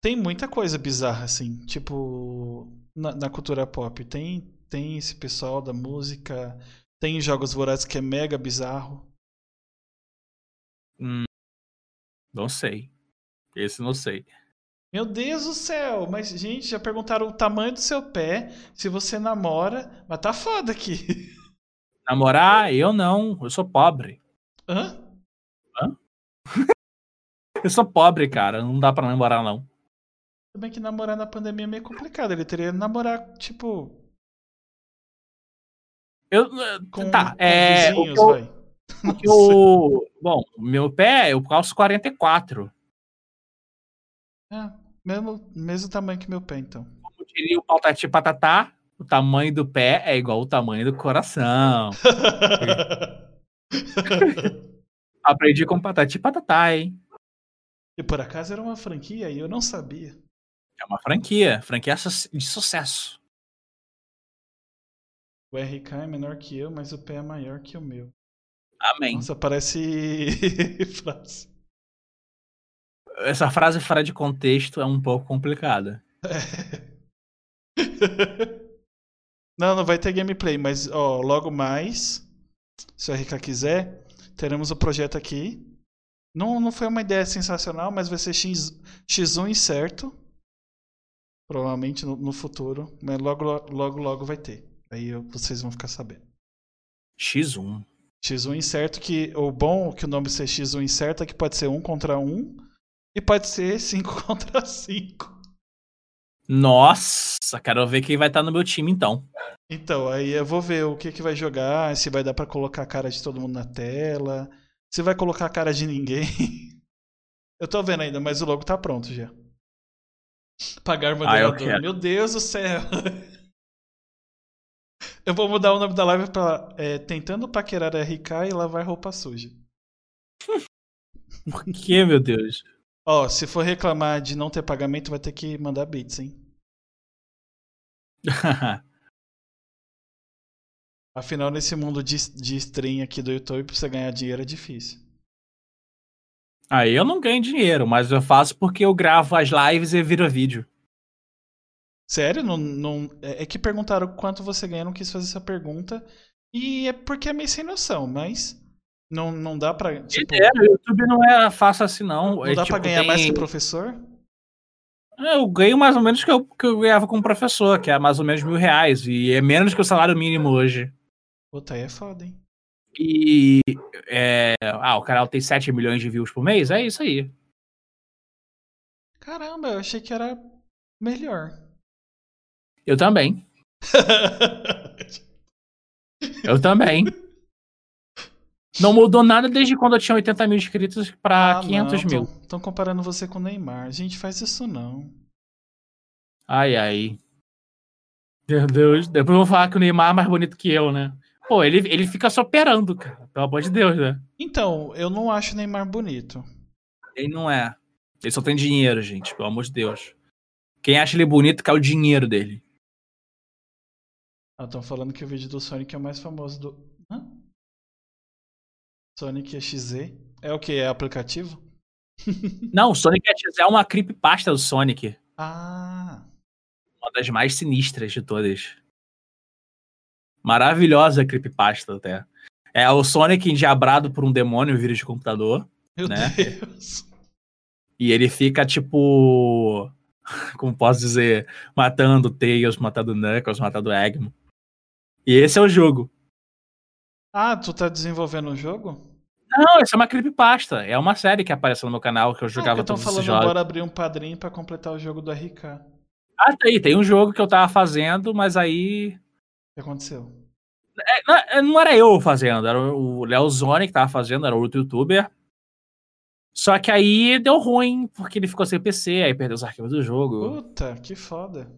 Tem muita coisa bizarra, assim. Tipo, na, na cultura pop. Tem, tem esse pessoal da música. Tem jogos vorazes que é mega bizarro. Não sei. Esse não sei. Meu Deus do céu, mas gente, já perguntaram o tamanho do seu pé, se você namora, mas tá foda aqui. Namorar, eu não. Eu sou pobre. Hã? Eu sou pobre, cara. Não dá pra namorar, não. Bem que namorar na pandemia é meio complicado, ele teria que namorar, tipo, Eu, com, tá, com é. O vizinhos, eu, *laughs* o que eu- bom, o meu pé, eu calço 44. É, mesmo, mesmo tamanho que meu pé, então. Como diria o Patati Patatá, o tamanho do pé é igual o tamanho do coração. *laughs* Aprendi com Patati Patatá, hein? E por acaso era uma franquia e eu não sabia. É uma franquia. Franquia de sucesso. O RK é menor que eu, mas o pé é maior que o meu. Amém. Nossa, parece *laughs* frase. Essa frase fora de contexto é um pouco complicada. *laughs* Não, não vai ter gameplay, mas ó, logo mais, se o RK quiser, teremos o projeto aqui. Não, não foi uma ideia sensacional, mas vai ser X, X1 incerto. Provavelmente no, no futuro, mas logo, logo, logo vai ter. Aí eu- vocês vão ficar sabendo. X1. X1 incerto que o bom que o nome ser X1 incerto é que pode ser 1 contra 1 e pode ser 5 *laughs* contra 5. Nossa, quero ver quem vai estar no meu time então. Então, aí eu vou ver o que, que vai jogar, se vai dar pra colocar a cara de todo mundo na tela, se vai colocar a cara de ninguém. *laughs* Eu tô vendo ainda, mas o logo tá pronto já. Pagar Ah, moderador. quero. Meu Deus do céu. *laughs* Eu vou mudar o nome da live pra é, Tentando Paquerar RK e Lavar Roupa Suja. *laughs* Por que, meu Deus? Ó, se for reclamar de não ter pagamento, vai ter que mandar bits, hein? Afinal, nesse mundo de, de stream aqui do YouTube, pra você ganhar dinheiro é difícil. Aí eu não ganho dinheiro, mas eu faço porque eu gravo as lives e vira vídeo. Sério? Não, não, é é que perguntaram quanto você ganha, eu não quis fazer essa pergunta. E é porque é meio sem noção, mas não, não dá pra. Tipo, É, o YouTube não é fácil assim, não. não É, dá tipo, pra ganhar mais tem- que professor? Eu ganho mais ou menos que eu, que eu ganhava como professor, que é mais ou menos mil reais. E é menos que o salário mínimo hoje. Puta, aí é foda, hein? E. é, ah, o canal tem 7 milhões de views por mês? É isso aí. Caramba, eu achei que era melhor. Eu também. *laughs* Eu também. Não mudou nada desde quando eu tinha 80 mil inscritos pra Ah, 500 não, mil. Estão comparando você com o Neymar. Gente, faz isso não. Ai, ai. Meu Deus. Depois vão falar que o Neymar é mais bonito que eu, né? Pô, ele, ele fica só operando, cara. Pelo amor de Deus, né? Então, eu não acho o Neymar bonito. Ele não é. Ele só tem dinheiro, gente. Pelo amor de Deus. Quem acha ele bonito quer o dinheiro dele. Ah, estão falando que o vídeo do Sonic é o mais famoso do. Hã? Sonic XZ? É o que? É aplicativo? *laughs* Não, o Sonic X é uma creepypasta do Sonic. Ah. Uma das mais sinistras de todas. Maravilhosa creepypasta até. É o Sonic endiabrado por um demônio em vírus de computador. Meu Né? Deus. E ele fica tipo. *laughs* Como posso dizer? Matando Tails, matando Knuckles, matando Eggman. E esse é o jogo. Ah, tu tá desenvolvendo um jogo? Não, isso é uma creepypasta. É uma série que apareceu no meu canal que eu jogava ah, todos falando esses jogos. agora abrir um padrinho pra completar o jogo do RK. Ah, tá aí. Tem um jogo que eu tava fazendo, mas aí. Que aconteceu? É, não, é, não era eu fazendo, era o Léo Zone que tava fazendo, era outro youtuber. Só que aí deu ruim, porque ele ficou sem PC, aí perdeu os arquivos do jogo. Puta, que foda.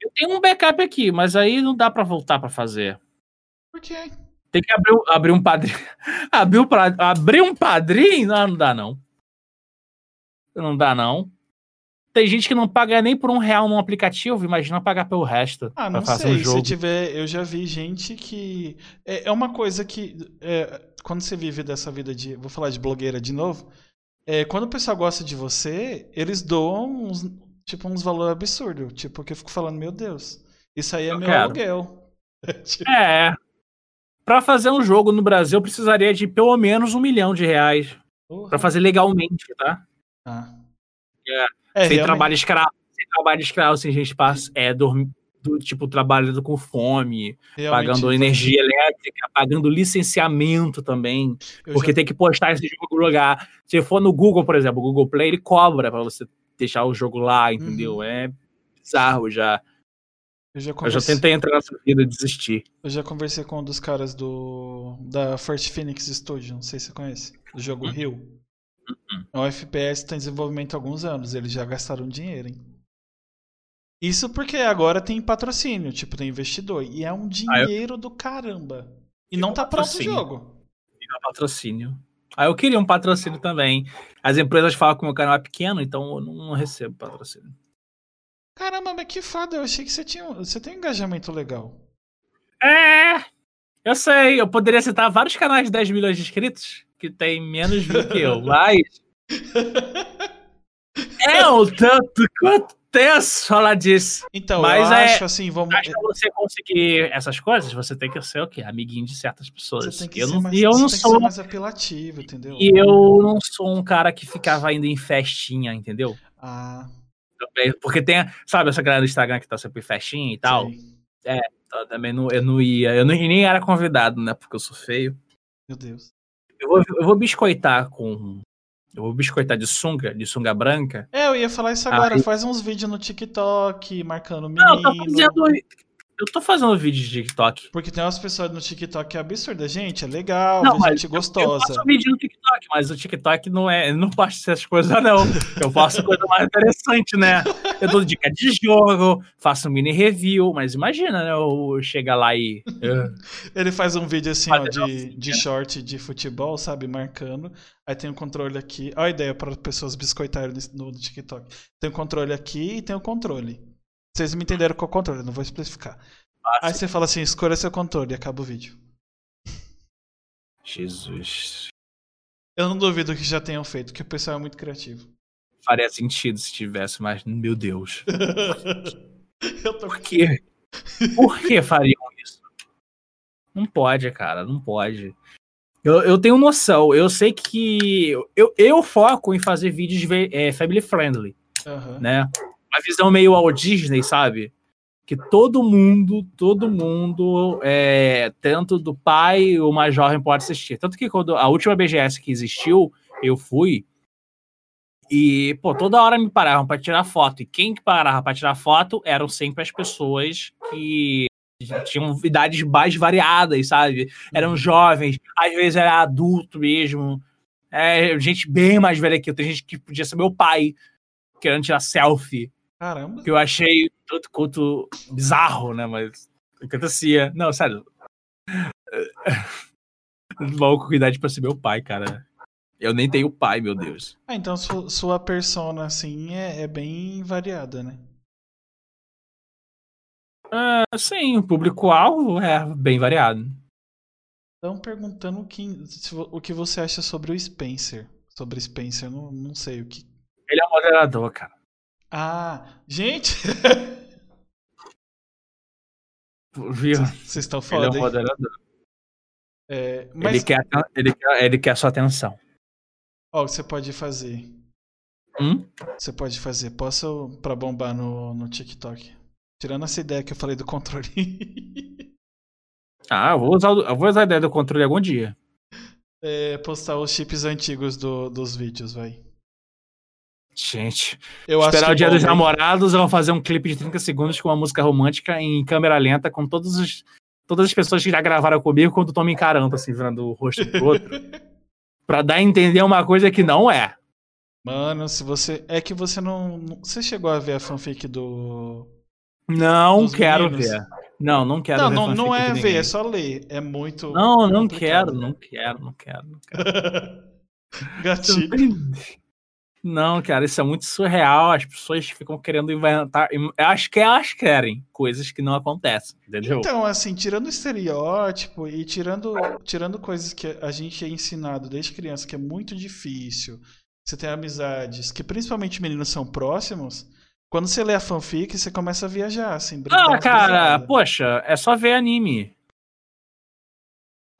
Eu tenho um backup aqui, mas aí não dá pra voltar pra fazer. Por quê? Tem que abrir, um- abrir um padrinho. *laughs* abrir, um, abrir um padrinho? Não, não dá não. Não dá não. Tem gente que não paga nem por um real num aplicativo, imagina pagar pelo resto Ah, não fazer sei. um jogo. Se tiver, eu já vi gente que. É, é uma coisa que. é, quando você vive dessa vida de. Vou falar de blogueira de novo. É, quando o pessoal gosta de você, eles doam uns, tipo, uns valores absurdos. Tipo, que eu fico falando, meu Deus, isso aí é Eu meu quero. aluguel. *laughs* Tipo, É. Pra fazer um jogo no Brasil, eu precisaria de pelo menos um milhão de reais. porra. Pra fazer legalmente, tá? Ah. É. É, sem realmente. trabalho escravo. Sem trabalho escravo, sem gente pass- é, dormi- do, tipo, trabalhando com fome, realmente, pagando energia elétrica, pagando licenciamento também. eu Porque já- tem que postar esse jogo no lugar. Se for no Google, por exemplo, o Google Play, ele cobra pra você deixar o jogo lá, entendeu? Uhum. É bizarro já. eu já Eu já tentei entrar nessa vida e desistir. eu já conversei com um dos caras do da First Phoenix Studio, não sei se você conhece, do jogo Uhum. Rio. É um FPS que tá em desenvolvimento há alguns anos, eles já gastaram dinheiro, hein? Isso porque agora tem patrocínio, tipo, tem investidor. E é um dinheiro do caramba. E não tá pronto o jogo. Pegar patrocínio. Ah, eu queria um patrocínio também. As empresas falam que o meu canal é pequeno, então eu não recebo patrocínio. Caramba, mas que foda, eu achei que você tinha. Você tem um engajamento legal. É! Eu sei, eu poderia citar vários canais de 10 milhões de inscritos que tem menos view que eu, *laughs* mas. É um tanto quanto tenso falar disso. Então, Mas eu é- acho assim, vamos. Mas pra você conseguir essas coisas, você tem que ser o quê? Amiguinho de certas pessoas. Você tem que eu ser não, mais, e eu não que sou. mais apelativo, entendeu? E eu não sou um cara que ficava indo em festinha, entendeu? Ah, Porque tem, sabe, essa galera do Instagram que tá sempre em festinha e tal. sei. Então, também não, eu não ia. Eu não, nem era convidado, né? Porque eu sou feio. Meu Deus. Eu vou, eu vou biscoitar com. Eu vou biscoitar de sunga, de sunga branca. É, eu ia falar isso agora. Aí- Faz uns vídeos no TikTok, marcando o Não, menino. fazendo. Eu tô fazendo vídeo de TikTok. Porque tem umas pessoas no TikTok que é absurda. Gente, é legal, Não, gente Eu gostosa. faço vídeo no TikTok, mas o TikTok não é. eu Não posto essas coisas, não. Eu faço *laughs* coisa mais interessante, né? Eu dou dica de jogo, faço um mini review, mas imagina, né? Eu chegar lá e. Ele faz um vídeo assim, ó, de, de short de futebol, sabe? Marcando. Aí tem um controle aqui. Olha a ideia para pessoas biscoitarem no, no TikTok. Tem o controle aqui e tem o controle. Vocês me entenderam qual é o controle, não vou especificar. Aí você fala assim, escolha seu controle e acaba o vídeo. Jesus. Eu não duvido que já tenham feito, que o pessoal é muito criativo. Faria sentido se tivesse, mas meu Deus. *laughs* eu tô Por quê? *laughs* Por que fariam isso? Não pode, cara, não pode. Eu, eu tenho noção, eu sei que. Eu, eu foco em fazer vídeos é, family friendly, Aham. né? Uma visão meio ao Disney, sabe? Que todo mundo, todo mundo, é, tanto do pai ou mais jovem, pode assistir. Tanto que quando a última BGS que existiu, eu fui. E, pô, toda hora me paravam para tirar foto. E quem que parava para tirar foto eram sempre as pessoas que tinham idades mais variadas, sabe? Eram jovens, às vezes era adulto mesmo. É, gente bem mais velha que eu. Tem gente que podia ser meu pai, querendo tirar selfie. Caramba. Que eu achei tanto quanto bizarro, né? Mas acontecia. Não, sério. Maluco com idade pra ser meu pai, cara. Eu nem tenho pai, meu Deus. Ah, então su- sua persona, assim, é, é bem variada, né? Ah, sim, o público-alvo é bem variado. Estão perguntando o que, o que você acha sobre o Spencer. Sobre Spencer, não, não sei o que. Ele é moderador, cara. Ah, gente! Viu? Vocês estão Ele é foda, um hein? moderador. É, mas, Ele, quer, ele, quer, ele quer sua atenção. ó, o que você pode fazer? Hum? Você pode fazer, posso pra bombar no, no TikTok? Tirando essa ideia que eu falei do controle. Ah, eu vou, usar, o- eu vou usar a ideia do controle algum dia. É, postar os chips antigos do- dos vídeos, vai. Gente, Eu acho esperar o dia bomba, dos namorados, eu vou fazer um clipe de 30 segundos com uma música romântica em câmera lenta com todos os, todas as pessoas que já gravaram comigo quando estão me encarando, assim, virando o rosto pro outro. *laughs* pra dar a entender uma coisa que não é. Mano, se você. É que você não. Você chegou a ver a fanfic do. Não quero meninos. ver. Não, não quero não, ver. não, não é ver, é só ler. É muito. Não, não quero, não quero, não quero, não quero. *laughs* *laughs* Gatilho. Não, cara, isso é muito surreal. As pessoas ficam querendo inventar. Eu acho que elas querem coisas que não acontecem, entendeu? Então, assim, tirando o estereótipo e tirando, tirando coisas que a gente é ensinado desde criança, que é muito difícil. Você tem amizades, que principalmente meninos são próximos. Quando você lê a fanfic, você começa a viajar, assim. Ah, cara, poxa, é só ver anime.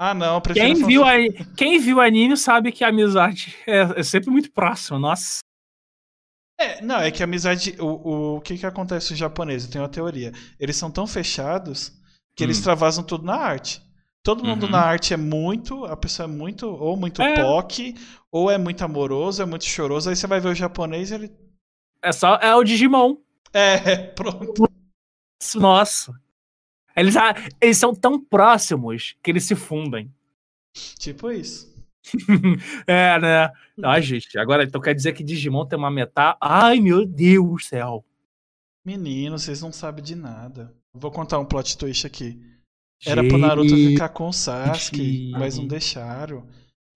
Ah, não, prefiro Quem viu, fanfic. a, quem viu anime sabe que a amizade *laughs* é, é sempre muito próxima. Nossa. É, não, é que a amizade. O, o, o que que acontece com os japoneses? Eu tenho uma teoria. Eles são tão fechados que eles Hum. extravasam tudo na arte. Todo mundo Uhum. na arte é muito. A pessoa é muito. Ou muito É. POC, ou é muito amoroso, é muito choroso. Aí você vai ver o japonês e ele. É só é o Digimon. É, *laughs* pronto. Nossa. Eles, ah, eles são tão próximos que eles se fundem. Tipo isso. *laughs* É, né? Ah, gente, agora então quer dizer que Digimon tem uma metade. Ai, meu Deus do céu. Menino, vocês não sabem de nada. Vou contar um plot twist aqui. Era pro Naruto ficar com o Sasuke, mas não deixaram.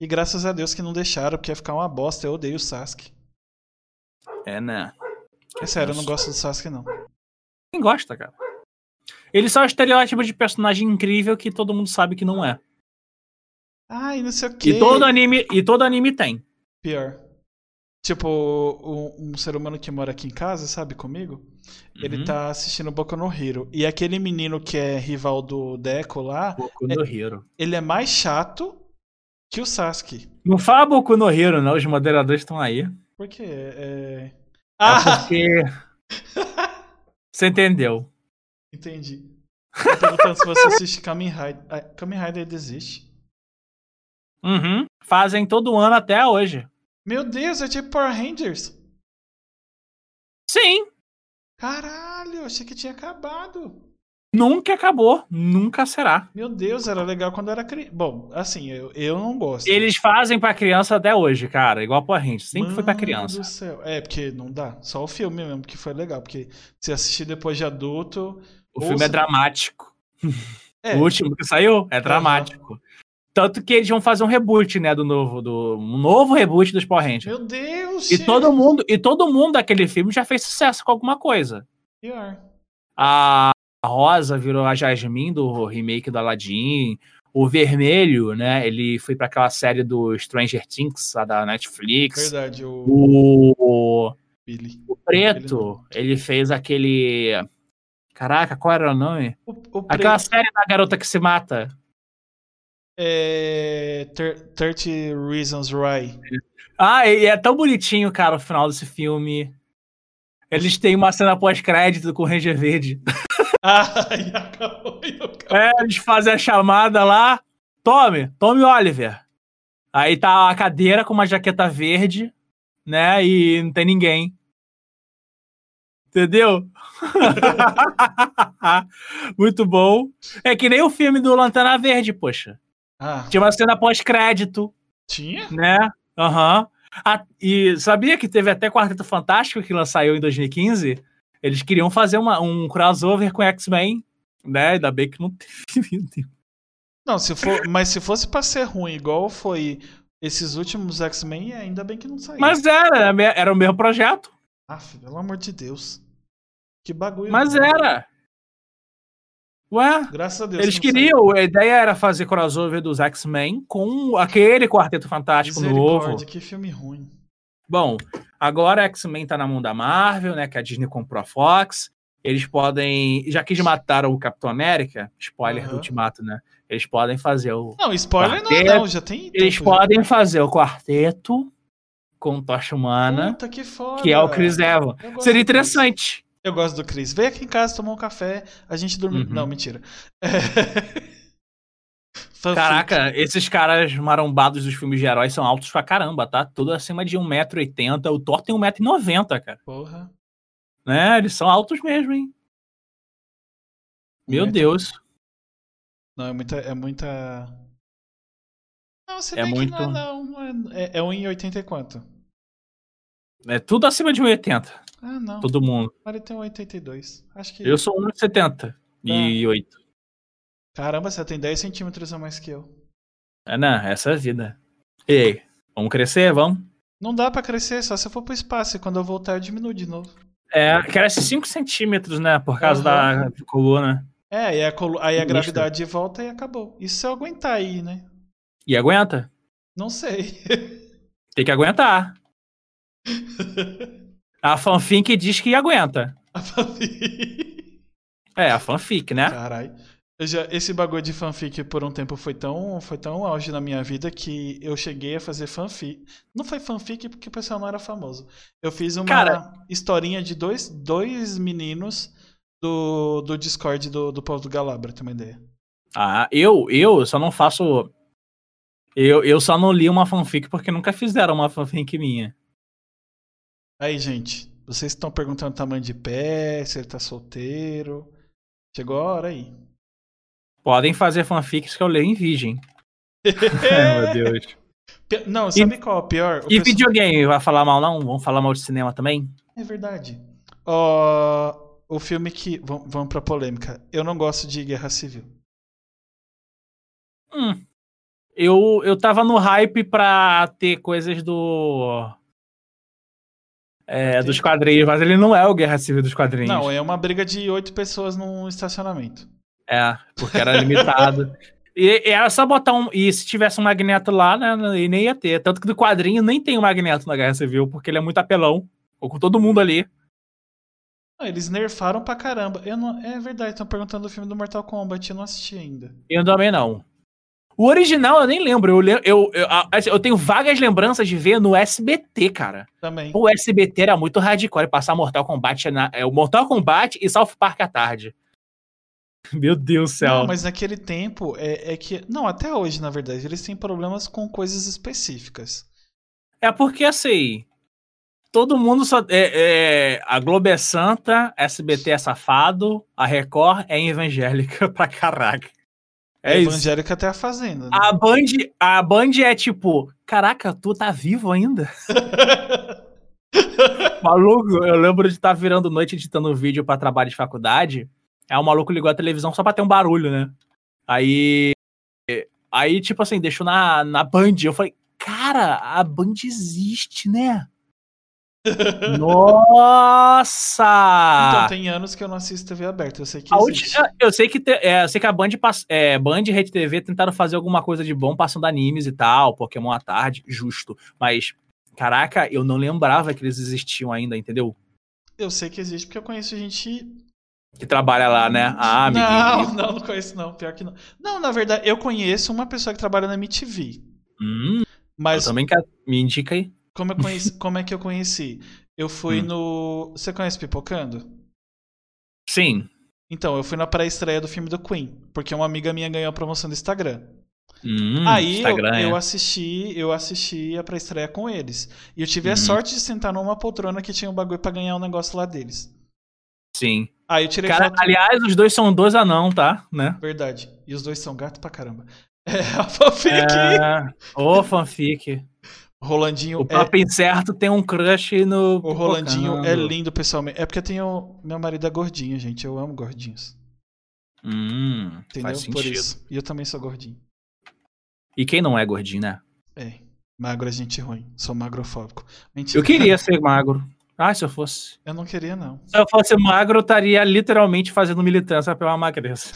E graças a Deus que não deixaram, porque ia ficar uma bosta. Eu odeio o Sasuke. É, né? É sério, eu não gosto do Sasuke, não. Quem gosta, cara? Eles são o estereótipo de personagem incrível que todo mundo sabe que não é. Ai, não sei o que. E todo anime, e todo anime tem. Pior. Tipo, um, um ser humano que mora aqui em casa, sabe, comigo? Ele Uhum. tá assistindo Boku no Hero. E aquele menino que é rival do Deco lá, Boku no Hero. ele é mais chato que o Sasuke. Não fala Boku no Hero, não. Os moderadores estão aí. Por quê? É... É Ah, porque. *laughs* Você entendeu. Entendi. Perguntando se você assiste Kamen Rider. Ah, Kamen Rider ainda existe? Uhum. Fazem todo ano até hoje. Meu Deus, é tipo Power Rangers. Sim. Caralho, achei que tinha acabado. Nunca acabou. Nunca será. Meu Deus, era legal quando era criança. Bom, assim, eu, eu não gosto. Eles fazem pra criança até hoje, cara. Igual Power Rangers. Sempre foi pra Mano criança. do céu. É, porque não dá. Só o filme mesmo que foi legal. Porque se assistir depois de adulto. O filme é dramático. É, O último que saiu é dramático. Tanto que eles vão fazer um reboot, né, do novo, do um novo reboot dos Power Rangers. Meu Deus, E todo mundo, e todo mundo daquele filme já fez sucesso com alguma coisa. Pior. A Rosa virou a Jasmine do remake do Aladdin. O vermelho, né? Ele foi para aquela série do Stranger Things, lá da Netflix. Verdade, o, O, Billy. o preto, ele fez aquele. Caraca, qual era o nome? O, o Aquela preto série da garota que se mata. é Thir- 30 Reasons Why. Ah, e é tão bonitinho, cara, o final desse filme. Eles têm uma cena pós-crédito com o Ranger Verde. *laughs* Ah, e acabou, e acabou. É, eles fazem a chamada lá. Tome, tome Oliver. Aí tá a cadeira com uma jaqueta verde, né? E não tem ninguém. Entendeu? *laughs* Muito bom. É que nem o filme do Lanterna Verde, poxa. Ah, Tinha uma cena pós-crédito, tinha? né? Aham. Ah, e sabia que teve até Quarteto Fantástico que saiu em 2015? Eles queriam fazer uma, um crossover com X-Men, né? Ainda bem que não teve. *laughs* Não, se for, mas se fosse pra ser ruim, igual foi esses últimos X-Men, ainda bem que não saiu. Mas era, era o mesmo projeto. Ah, pelo amor de Deus. Que bagulho. Mas era. Ué, Graças a Deus. eles não saiu. queriam, a ideia era fazer crossover dos X-Men com aquele Quarteto Fantástico novo. que filme ruim. Bom, agora X-Men tá na mão da Marvel, né? Que a Disney comprou a Fox. Eles podem. Já que eles mataram o Capitão América, spoiler do Aham. Ultimato, né? Eles podem fazer o. Não, spoiler não Quarteto, não, já tem Eles já. podem fazer o quarteto com Tocha Humana, Puta, que foda. que é o Chris Evans. Seria do interessante. Eu gosto do Chris. Veio aqui em casa, tomou um café, a gente dormiu. Uhum. Não, mentira. *laughs* Fanfic. Caraca, esses caras marombados dos filmes de heróis são altos pra caramba, tá? Tudo acima de 1,80m. O Thor tem 1,90m, cara. Porra. Né? Eles são altos mesmo, hein? Meu 1,90. Deus. Não, é muita. É muita. Não, você É bem muito- que não, não, não é, é 1,80 e quanto? É tudo acima de 1,80m. Ah, não. Todo mundo. Tem 1,82. Acho que. Eu sou 1,70m. E 8. Caramba, você tem 10 centímetros a mais que eu. É, não, essa é a vida. E aí? Vamos crescer? Vamos? Não dá pra crescer, só se eu for pro espaço. E quando eu voltar, eu diminuo de novo. É, cresce 5 centímetros, né? Por causa Aham. da coluna. É, aí a, colu- aí a gravidade volta e acabou. Isso se eu aguentar aí, né? E aguenta? Não sei. Tem que aguentar. *laughs* A fanfic diz que aguenta. A fanfic. É, a fanfic, né? Caralho. Já, esse bagulho de fanfic por um tempo foi tão, foi tão auge na minha vida que eu cheguei a fazer fanfic. Não foi fanfic porque o pessoal não era famoso. Eu fiz uma Cara- historinha de dois, dois meninos do, do Discord do, do povo do Galabra, tem uma ideia. Ah, eu, eu só não faço. Eu, eu só não li uma fanfic porque nunca fizeram uma fanfic minha. Aí, gente, vocês estão perguntando o tamanho de pé, se ele tá solteiro. Chegou a hora aí. Podem fazer fanfics que eu leio em virgem. *laughs* Ai, meu Deus. Não, sabe qual é o pior? O E pessoal- videogame, vai falar mal não? Vamos falar mal de cinema também? É verdade. O filme que. vam- Vamos pra polêmica. Eu não gosto de Guerra Civil. Hum. Eu, eu tava no hype pra ter coisas do. É, dos quadrinhos, mas ele não é o Guerra Civil dos quadrinhos. Não, é uma briga de oito pessoas num estacionamento. É, porque era limitado. *laughs* e, e era só botar um. E se tivesse um magneto lá, né? E nem ia ter. Tanto que do quadrinho nem tem um magneto na Guerra Civil, porque ele é muito apelão. Ou com todo mundo ali. Ah, eles nerfaram pra caramba. Eu não... É verdade, estão perguntando do filme do Mortal Kombat. Eu não assisti ainda. Eu também não. O original eu nem lembro. Eu, eu, eu, a- assim, eu tenho vagas lembranças de ver no SBT, cara. Também. O SBT era muito hardcore passar Mortal Kombat na, é, o Mortal Kombat e South Park à tarde. *laughs* Meu Deus do céu. Não, mas naquele tempo é, é que. Não, até hoje, na verdade, eles têm problemas com coisas específicas. É porque assim. Todo mundo só. É, é, a Globo é santa, SBT é safado, a Record é evangélica *laughs* pra caraca. É isso. Evangélica até a Fazenda. Né? A Band, a Band é tipo, caraca, tu tá vivo ainda? *laughs* Maluco, eu lembro de estar virando noite editando um vídeo pra trabalho de faculdade. Aí o maluco ligou a televisão só pra ter um barulho, né? Aí. Aí, tipo assim, deixou na, na Band. Eu falei, cara, a Band existe, né? Nossa! Então, tem anos que eu não assisto TV aberta. Eu sei que última- eu sei que te- é, eu sei que a Band, é, Band e Rede TV tentaram fazer alguma coisa de bom passando animes e tal, Pokémon à tarde, justo. Mas, caraca, eu não lembrava que eles existiam ainda, entendeu? Eu sei que existe porque eu conheço gente. Que trabalha lá, né? Ah, não, *laughs* não, não conheço, não. Pior que não. Não, na verdade, eu conheço uma pessoa que trabalha na MTV. Hum, eu Mas também quero. Me indica aí. Como, eu conheci, *laughs* como é que eu conheci? Eu fui Hum. no. Você conhece Pipocando? Sim. Então, eu fui na pré-estreia do filme do Queen, porque uma amiga minha ganhou a promoção do Instagram. Hum, Aí eu, Instagram, eu é. assisti, eu assisti a pré-estreia com eles. E eu tive a Uhum. sorte de sentar numa poltrona que tinha um bagulho pra ganhar um negócio lá deles. Sim. Aí eu tirei Cara, foto. aliás, os dois são dois anão, tá? Né? Verdade. E os dois são gato pra caramba. *laughs* É, a fanfic. É... Ô, fanfic. Rolandinho O é. papo incerto tem um crush no. O Rolandinho é lindo pessoalmente. É porque tem o. Meu marido é gordinho, gente. Eu amo gordinhos. Hum, Entendeu? faz Por sentido. isso. E eu também sou gordinho. E quem não é gordinho, né? É. Magro é gente ruim. Sou magrofóbico. Mentira. Eu queria ser magro. Ah, se eu fosse. Eu não queria, não. Se eu fosse magro, eu estaria literalmente fazendo militância pela magreza.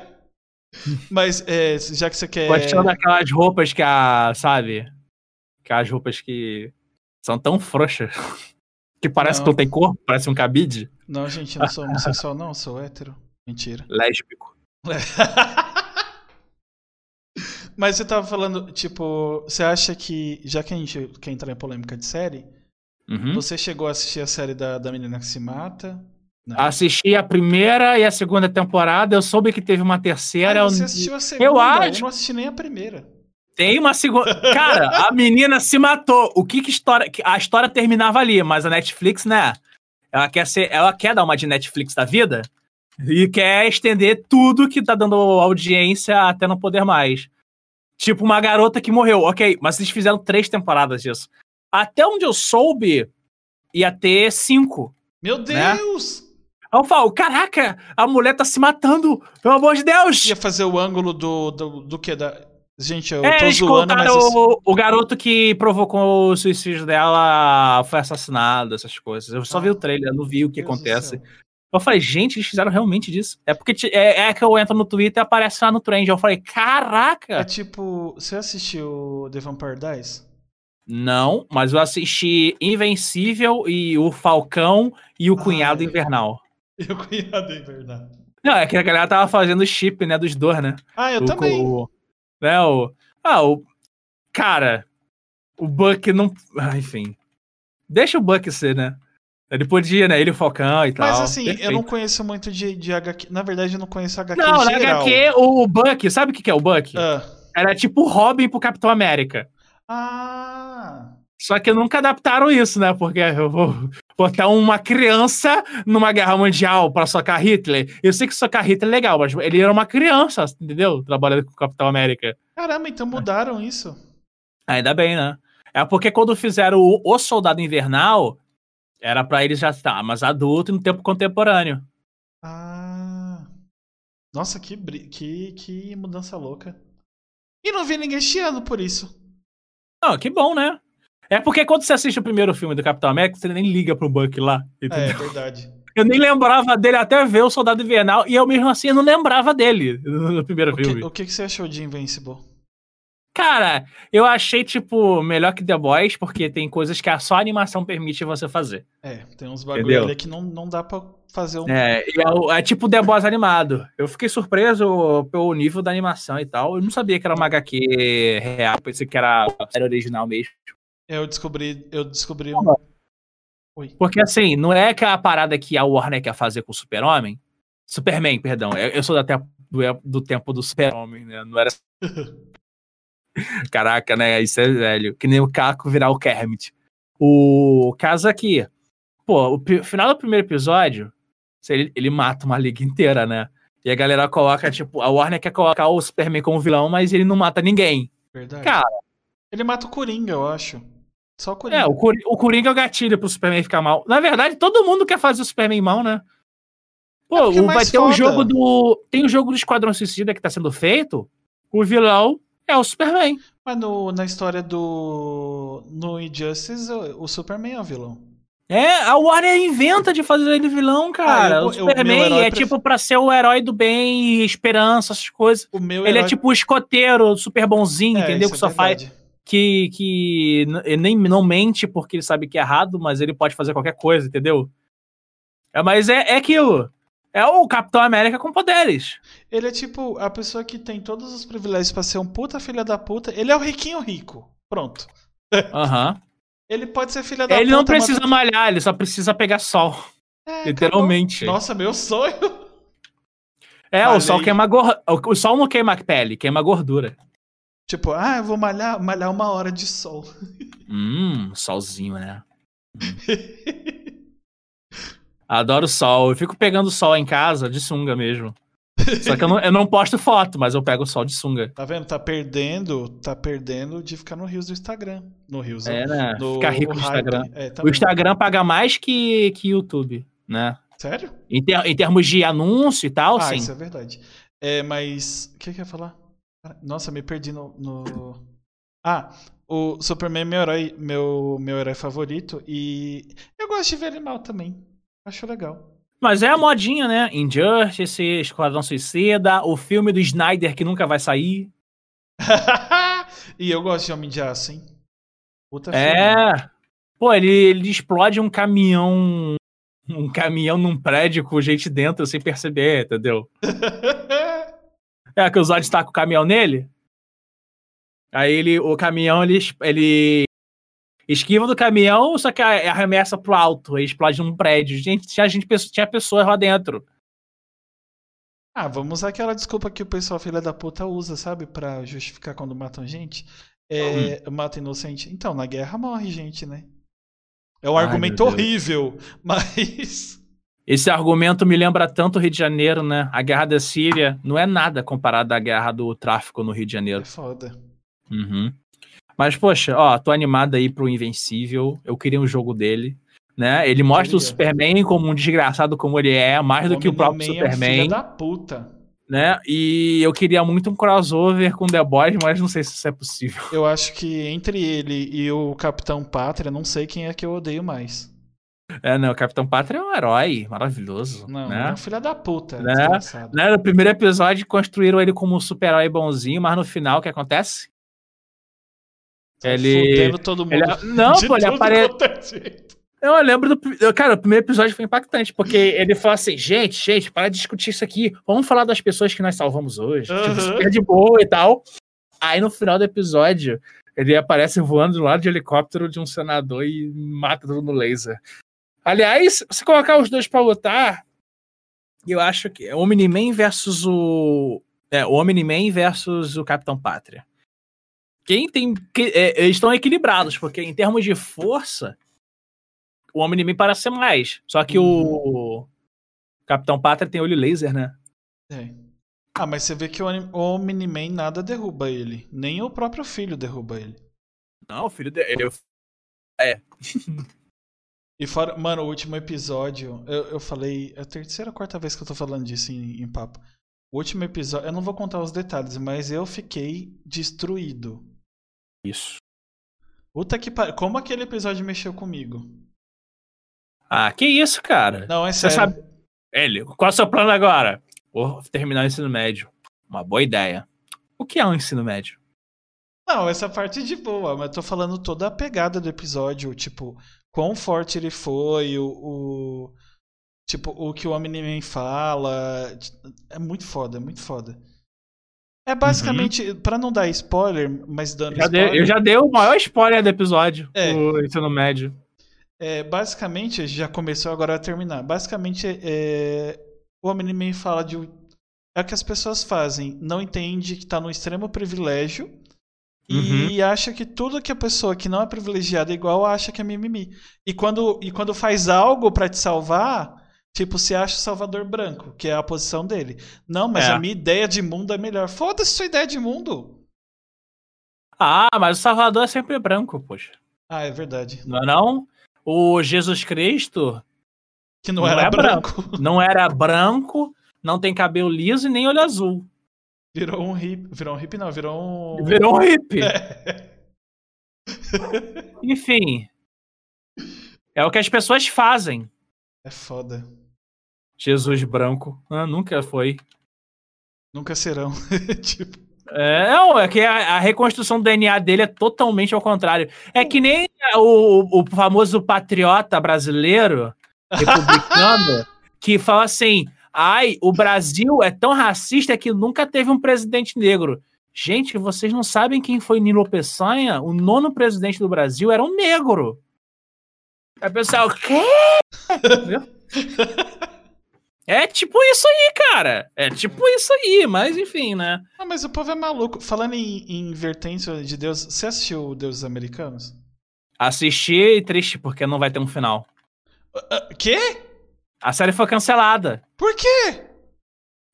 *laughs* Mas, é, já que você quer. Gostando daquelas roupas que a. Sabe? Aquelas roupas que são tão frouxas. *laughs* Que parece Não. que não tem corpo, parece um cabide. Não, gente, eu não sou homossexual, não. Eu sou hétero. Mentira. Lésbico. *laughs* Mas você tava falando, tipo, você acha que, já que a gente quer entrar em polêmica de série, Uhum. você chegou a assistir a série da, da menina que se mata? Não. Assisti a primeira e a segunda temporada. Eu soube que teve uma terceira. Ah, eu- você assistiu a segunda? eu acho- não assisti nem a primeira. Tem uma segunda. Cara, a menina se matou. O que que história. A história terminava ali, mas a Netflix, né? Ela quer ser. Ela quer dar uma de Netflix da vida e quer estender tudo que tá dando audiência até não poder mais. Tipo, uma garota que morreu. Ok, mas eles fizeram três temporadas disso. Até onde eu soube, ia ter cinco. Meu Né? Deus! Aí eu falo, caraca, a mulher tá se matando, pelo amor de Deus! Ia fazer o ângulo do, do, do que? Da... Gente, eu É, tô eles zoando, mas. o, o garoto que provocou o suicídio dela foi assassinado, essas coisas. Eu só vi o trailer, eu não vi o que Deus acontece. Eu falei, gente, eles fizeram realmente disso. É porque é, é que eu entro no Twitter e aparece lá no trend. Eu falei, É caraca! tipo. Você assistiu The Vampire Dies? Não, mas eu assisti Invencível e o Falcão e o Ah, Cunhado é. Invernal. Eu cuidei, verdade. Não, é que a galera tava fazendo chip, né, dos dois, né? Ah, eu o, também. O, né, o, ah, o. Cara, o Buck não. Ah, enfim. Deixa o Buck ser, né? Ele podia, né? Ele o Falcão e tal. Mas assim, eu Perfeito. não conheço muito de, de HQ. Na verdade, eu não conheço HQ Não, na. HQ, o Buck, sabe o que que é o Buck? Ah. Era tipo o Robin pro Capitão América. Ah. Só que nunca adaptaram isso, né? Porque eu vou botar uma criança numa guerra mundial pra socar Hitler. Eu sei que socar Hitler é legal, mas ele era uma criança, entendeu? Trabalhando com o Capitão América. Caramba, então mudaram isso. Ainda bem, né? É porque quando fizeram o, o Soldado Invernal, era pra eles já estar mais adulto e no tempo contemporâneo. Ah. Nossa, que, que, que mudança louca. E não vi ninguém chiando por isso. Não, que bom, né? É porque quando você assiste o primeiro filme do Capitão América, você nem liga pro Buck lá. É, entendeu? verdade. *laughs* Eu nem lembrava dele até ver o Soldado Invernal, e eu mesmo assim eu não lembrava dele no primeiro O filme. que, o que que você achou de Invincible? Cara, eu achei, tipo, melhor que The Boys, porque tem coisas que a só animação permite você fazer. É, tem uns bagulho ali que não, não dá pra fazer um. É, é, é tipo The Boys animado. Eu fiquei surpreso pelo nível da animação e tal. Eu não sabia que era uma HQ real, pensei que era a série original mesmo. Eu descobri. Eu descobri um. Oi. Porque assim, não é aquela parada que a Warner quer fazer com o Super-Homem. Superman, perdão. Eu, eu sou da tempo, do, do tempo do Super-Homem, né? Não era. *laughs* Caraca, né? Isso é velho. Que nem o Caco virar o Kermit. O caso aqui. Pô, o final do primeiro episódio, ele, ele mata uma liga inteira, né? E a galera coloca, tipo, a Warner quer colocar o Superman como vilão, mas ele não mata ninguém. Verdade. Cara, Ele mata o Coringa, eu acho. Só o Coringa. É, o, Cori- o Coringa é o gatilho pro Superman ficar mal. Na verdade, todo mundo quer fazer o Superman mal, né? Pô, É é o- vai ter um foda. jogo do. Tem o jogo do Esquadrão Suicida que tá sendo feito. O vilão é o Superman. Mas no, na história do. No Injustice, o, o Superman é o vilão. É, a Warner inventa de fazer ele vilão, cara. Ah, eu- o Superman é pref- tipo pra ser o herói do bem, esperança, essas coisas. O meu Ele é herói- tipo o escoteiro, super bonzinho, É, entendeu? Que é só faz. Que, que ele nem não mente porque ele sabe que é errado, mas ele pode fazer qualquer coisa, entendeu? É, mas é, é aquilo. É o Capitão América com poderes. Ele é tipo a pessoa que tem todos os privilégios pra ser um puta filha da puta. Ele é o riquinho rico. Pronto. *laughs* Aham. Ele pode ser filha da Ele puta. não mas- precisa malhar, ele só precisa pegar sol. É, literalmente. acabou. Nossa, meu sonho. É, Falei. o sol queima gor... O sol não queima a pele, queima gordura. Tipo, ah, eu vou malhar, malhar uma hora de sol. Hum, solzinho, né? *laughs* Adoro sol. Eu fico pegando sol em casa de sunga mesmo. Só que eu não, eu não posto foto, mas eu pego sol de sunga. Tá vendo? Tá perdendo, tá perdendo de ficar no Rios do Instagram. No Rios, É, né? no Ficar rico no. Instagram. É, tá O? Instagram paga mais que, que YouTube, né? Sério? Em, ter- em termos de anúncio e tal, ah, sim. isso é verdade. É, mas. O que que eu ia falar? Nossa, me perdi no. no- Ah, o Superman é meu herói, meu, meu herói favorito. E eu gosto de ver ele mal também. Acho legal. Mas é a modinha, né? Injustice, Esquadrão Suicida, o filme do Snyder que nunca vai sair. *laughs* e eu gosto de Homem de Aço, hein? Puta filme. É. Pô, ele, ele explode um caminhão. Um caminhão num prédio com gente dentro sem perceber, entendeu? *laughs* É que o Zod tá com o caminhão nele. Aí ele, o caminhão, ele, ele esquiva do caminhão, só que a- arremessa pro alto, aí explode num prédio. Gente, tinha, gente, tinha pessoas lá dentro. Ah, vamos usar aquela desculpa que o pessoal filha da puta usa, sabe? Pra justificar quando matam gente. É, Mata inocente. Então, na guerra morre gente, né? É um Ai, argumento horrível, *laughs* mas. Esse argumento me lembra tanto o Rio de Janeiro, né? A guerra da Síria não é nada comparado à guerra do tráfico no Rio de Janeiro. É foda. Uhum. Mas, poxa, ó, tô animado aí pro Invencível. Eu queria um jogo dele. Né? Ele mostra o. Superman como um desgraçado como ele é, mais do que o próprio é um Superman. filho da puta. né? E eu queria muito um crossover com The Boys, mas não sei se isso é possível. Eu acho que entre ele e o Capitão Pátria, não sei quem é que eu odeio mais. É, não, o Capitão Pátria é um herói maravilhoso, Não, né? é um filho da puta. Né? desgraçado. Né, No primeiro episódio construíram ele como um super-herói bonzinho, mas no final o que acontece? Sai Ele- todo mundo. ele- *laughs* não, de pô, ele tudo apare- quanto é. Eu lembro do. Cara, o primeiro episódio foi impactante, porque ele falou assim: gente, gente, para de discutir isso aqui. Vamos falar das pessoas que nós salvamos hoje. Tipo, Aham. super de boa e tal. Aí no final do episódio, ele aparece voando do lado de helicóptero de um senador e mata todo no laser. Aliás, se colocar os dois pra lutar, eu acho que é o Omni-Man versus o. É, o Omni-Man versus o Capitão Pátria. Quem tem. que- é, eles estão equilibrados, porque em termos de força, o Omni-Man parece ser mais. Só que o Capitão Pátria tem olho laser, né? É. Ah, mas você vê que o Omni-Man nada derruba ele. Nem o próprio filho derruba ele. Não, o filho dele. *laughs* E fora, mano, o último episódio, eu, eu falei, é a terceira ou quarta vez que eu tô falando disso em, em papo. O último episódio, eu não vou contar os detalhes, mas eu fiquei destruído. Isso. Puta que pariu. Como aquele episódio mexeu comigo? Ah, que isso, cara? Não, é Você sério. sabe. Ele, qual é o seu plano agora? Vou terminar o ensino médio. Uma boa ideia. O que é um ensino médio? Não, essa parte é de boa, mas tô falando toda a pegada do episódio, tipo, quão forte ele foi, o. o- tipo, o que o Omni-Man fala. É muito foda, é muito foda. É basicamente, pra não dar spoiler, mas dando Já spoiler. eu já dei o maior spoiler do episódio. É. O ensino médio. É, basicamente, já começou, agora vai terminar. Basicamente, é, o Omni-Man fala de. É o que as pessoas fazem. Não entende que tá no extremo privilégio. E acha que tudo que a pessoa que não é privilegiada é igual acha que é mimimi. E quando, e quando faz algo pra te salvar, tipo, você acha o salvador branco, que é a posição dele. Não, mas É. a minha ideia de mundo é melhor. Foda-se sua ideia de mundo. Ah, mas o Salvador é sempre branco, poxa. Ah, é verdade. Não é não? O Jesus Cristo Que não, Não era é branco. não era branco, não tem cabelo liso e nem olho azul. Virou um hip. Virou um hip, não, virou um. Virou um hippie. É. *laughs* Enfim. É o que as pessoas fazem. É foda. Jesus branco. Ah, nunca foi. Nunca serão. *laughs* tipo. É, não, é que a, a reconstrução do DNA dele é totalmente ao contrário. É que nem o, o famoso patriota brasileiro, republicano, *laughs* que fala assim: ai, o Brasil é tão racista que nunca teve um presidente negro. Gente, vocês não sabem quem foi Nilo Peçanha? O nono presidente do Brasil era um negro. Aí o pessoal, quê? É tipo isso aí, cara. É tipo isso aí, mas enfim, né? Ah, mas o povo é maluco. Falando em, em vertente de Deus, você assistiu Deuses Americanos? Assisti e triste, porque não vai ter um final. Uh, quê? A série foi cancelada. Por quê?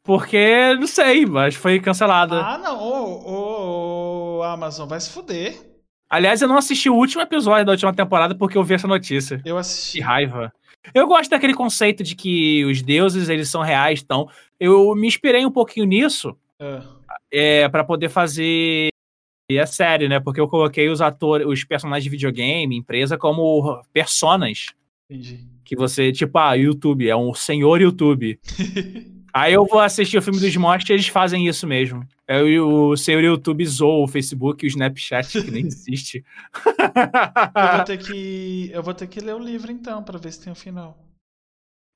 Porque, não sei, mas foi cancelada. Ah, não. Ô, ô, ô, Amazon, vai se fuder. Aliás, eu não assisti o último episódio da última temporada porque eu vi essa notícia. Eu assisti. Que raiva. Eu gosto daquele conceito de que os deuses, eles são reais, então eu me inspirei um pouquinho nisso Ah, é, para poder fazer a série, né? Porque eu coloquei os atores, os personagens de videogame, empresa, como personas. entendi. Que você, tipo, ah, YouTube, é um senhor YouTube. *laughs* Aí eu vou assistir o filme dos monstros e eles fazem isso mesmo. É o, senhor YouTube zoou o Facebook e o Snapchat, que nem *laughs* existe. Eu vou *laughs* ter que. Eu vou ter que ler o livro então, pra ver se tem o final.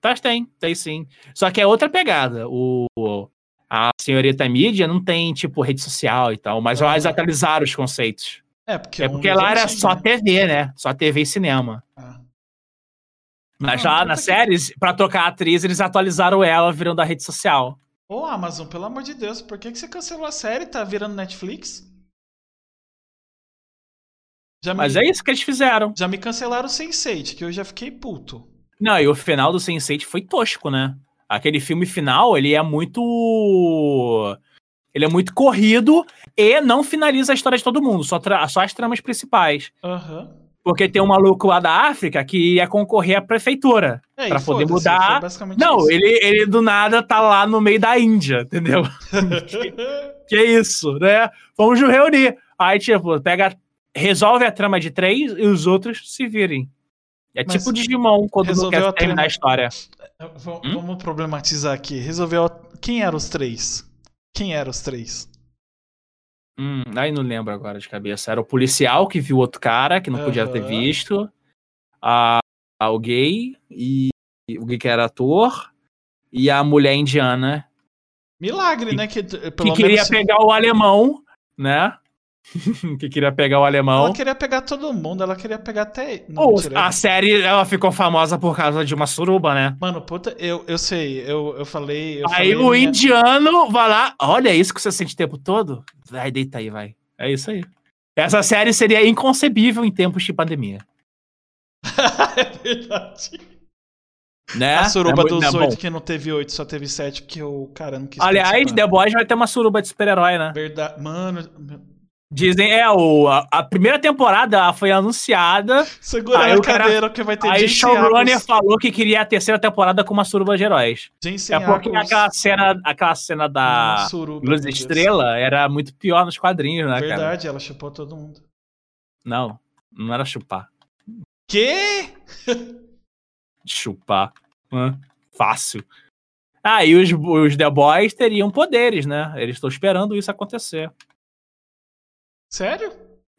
Tá, tem, tem sim. Só que é outra pegada. O, a senhorita mídia não tem, tipo, rede social e tal, mas Ah. eles atualizaram os conceitos. É, porque, É um porque livro lá era antigo, só né? TV, né? Só TV e cinema. Ah. Mas Ah, lá puta nas que- séries, pra trocar a atriz, eles atualizaram ela virando a rede social. Ô, Amazon, pelo amor de Deus, por que, que você cancelou a série? Tá virando Netflix? Já me, Mas é isso que eles fizeram. já me cancelaram o Sense8, que eu já fiquei puto. Não, e o final do Sense8 foi tosco, né? Aquele filme final, ele é muito. Ele é muito corrido e não finaliza a história de todo mundo, só, tra- só as tramas principais. Aham. Porque tem um maluco lá da África que ia concorrer à prefeitura. É, Pra e poder mudar- Não, isso. ele, ele do nada tá lá no meio da Índia, entendeu? *laughs* *laughs* Que isso, né? Vamos reunir. Aí, tipo, pega. Resolve a trama de três e os outros se virem. É Mas tipo Digimon quando não quer a terminar a trama- história. V- Hum? Vamos problematizar aqui. Resolveu. Quem eram os três? Quem eram os três? Hum, aí não lembro agora de cabeça. Era o policial que viu outro cara que não podia ter visto. A, a- o gay e e o gay que era ator. E a mulher indiana Milagre, Que- né? Que, que menos queria se- pegar o alemão, né? *laughs* que queria pegar o alemão. Ela queria pegar todo mundo, ela queria pegar até. Não, a série ela ficou famosa por causa de uma suruba, né? Mano, puta, eu, eu sei, eu, eu falei. Eu aí falei o minha- indiano vai lá, olha isso que você sente o tempo todo? Vai, deita aí, vai. É isso aí. Essa série seria inconcebível em tempos de pandemia. *laughs* é verdade. Né? a suruba É dos oito que não teve oito, só teve sete, porque o cara não quis. Aliás. The Boys vai ter uma suruba de super-herói, né? Verdade. Mano, Dizem, é, o, a, a primeira temporada foi anunciada, segura Aí a o cara- cadeira que vai ter aí showrunner falou que queria a terceira temporada com uma suruba de heróis. Jensen É porque Ackles, aquela cena, aquela cena da uma suruba, Luz. Estrela era muito pior nos quadrinhos, né, cara? Verdade, ela chupou todo mundo. Não, não era chupar. Que? *laughs* Chupar. Hã? Fácil. Ah, e os, os The Boys teriam poderes, né? Eles estão esperando isso acontecer. Sério?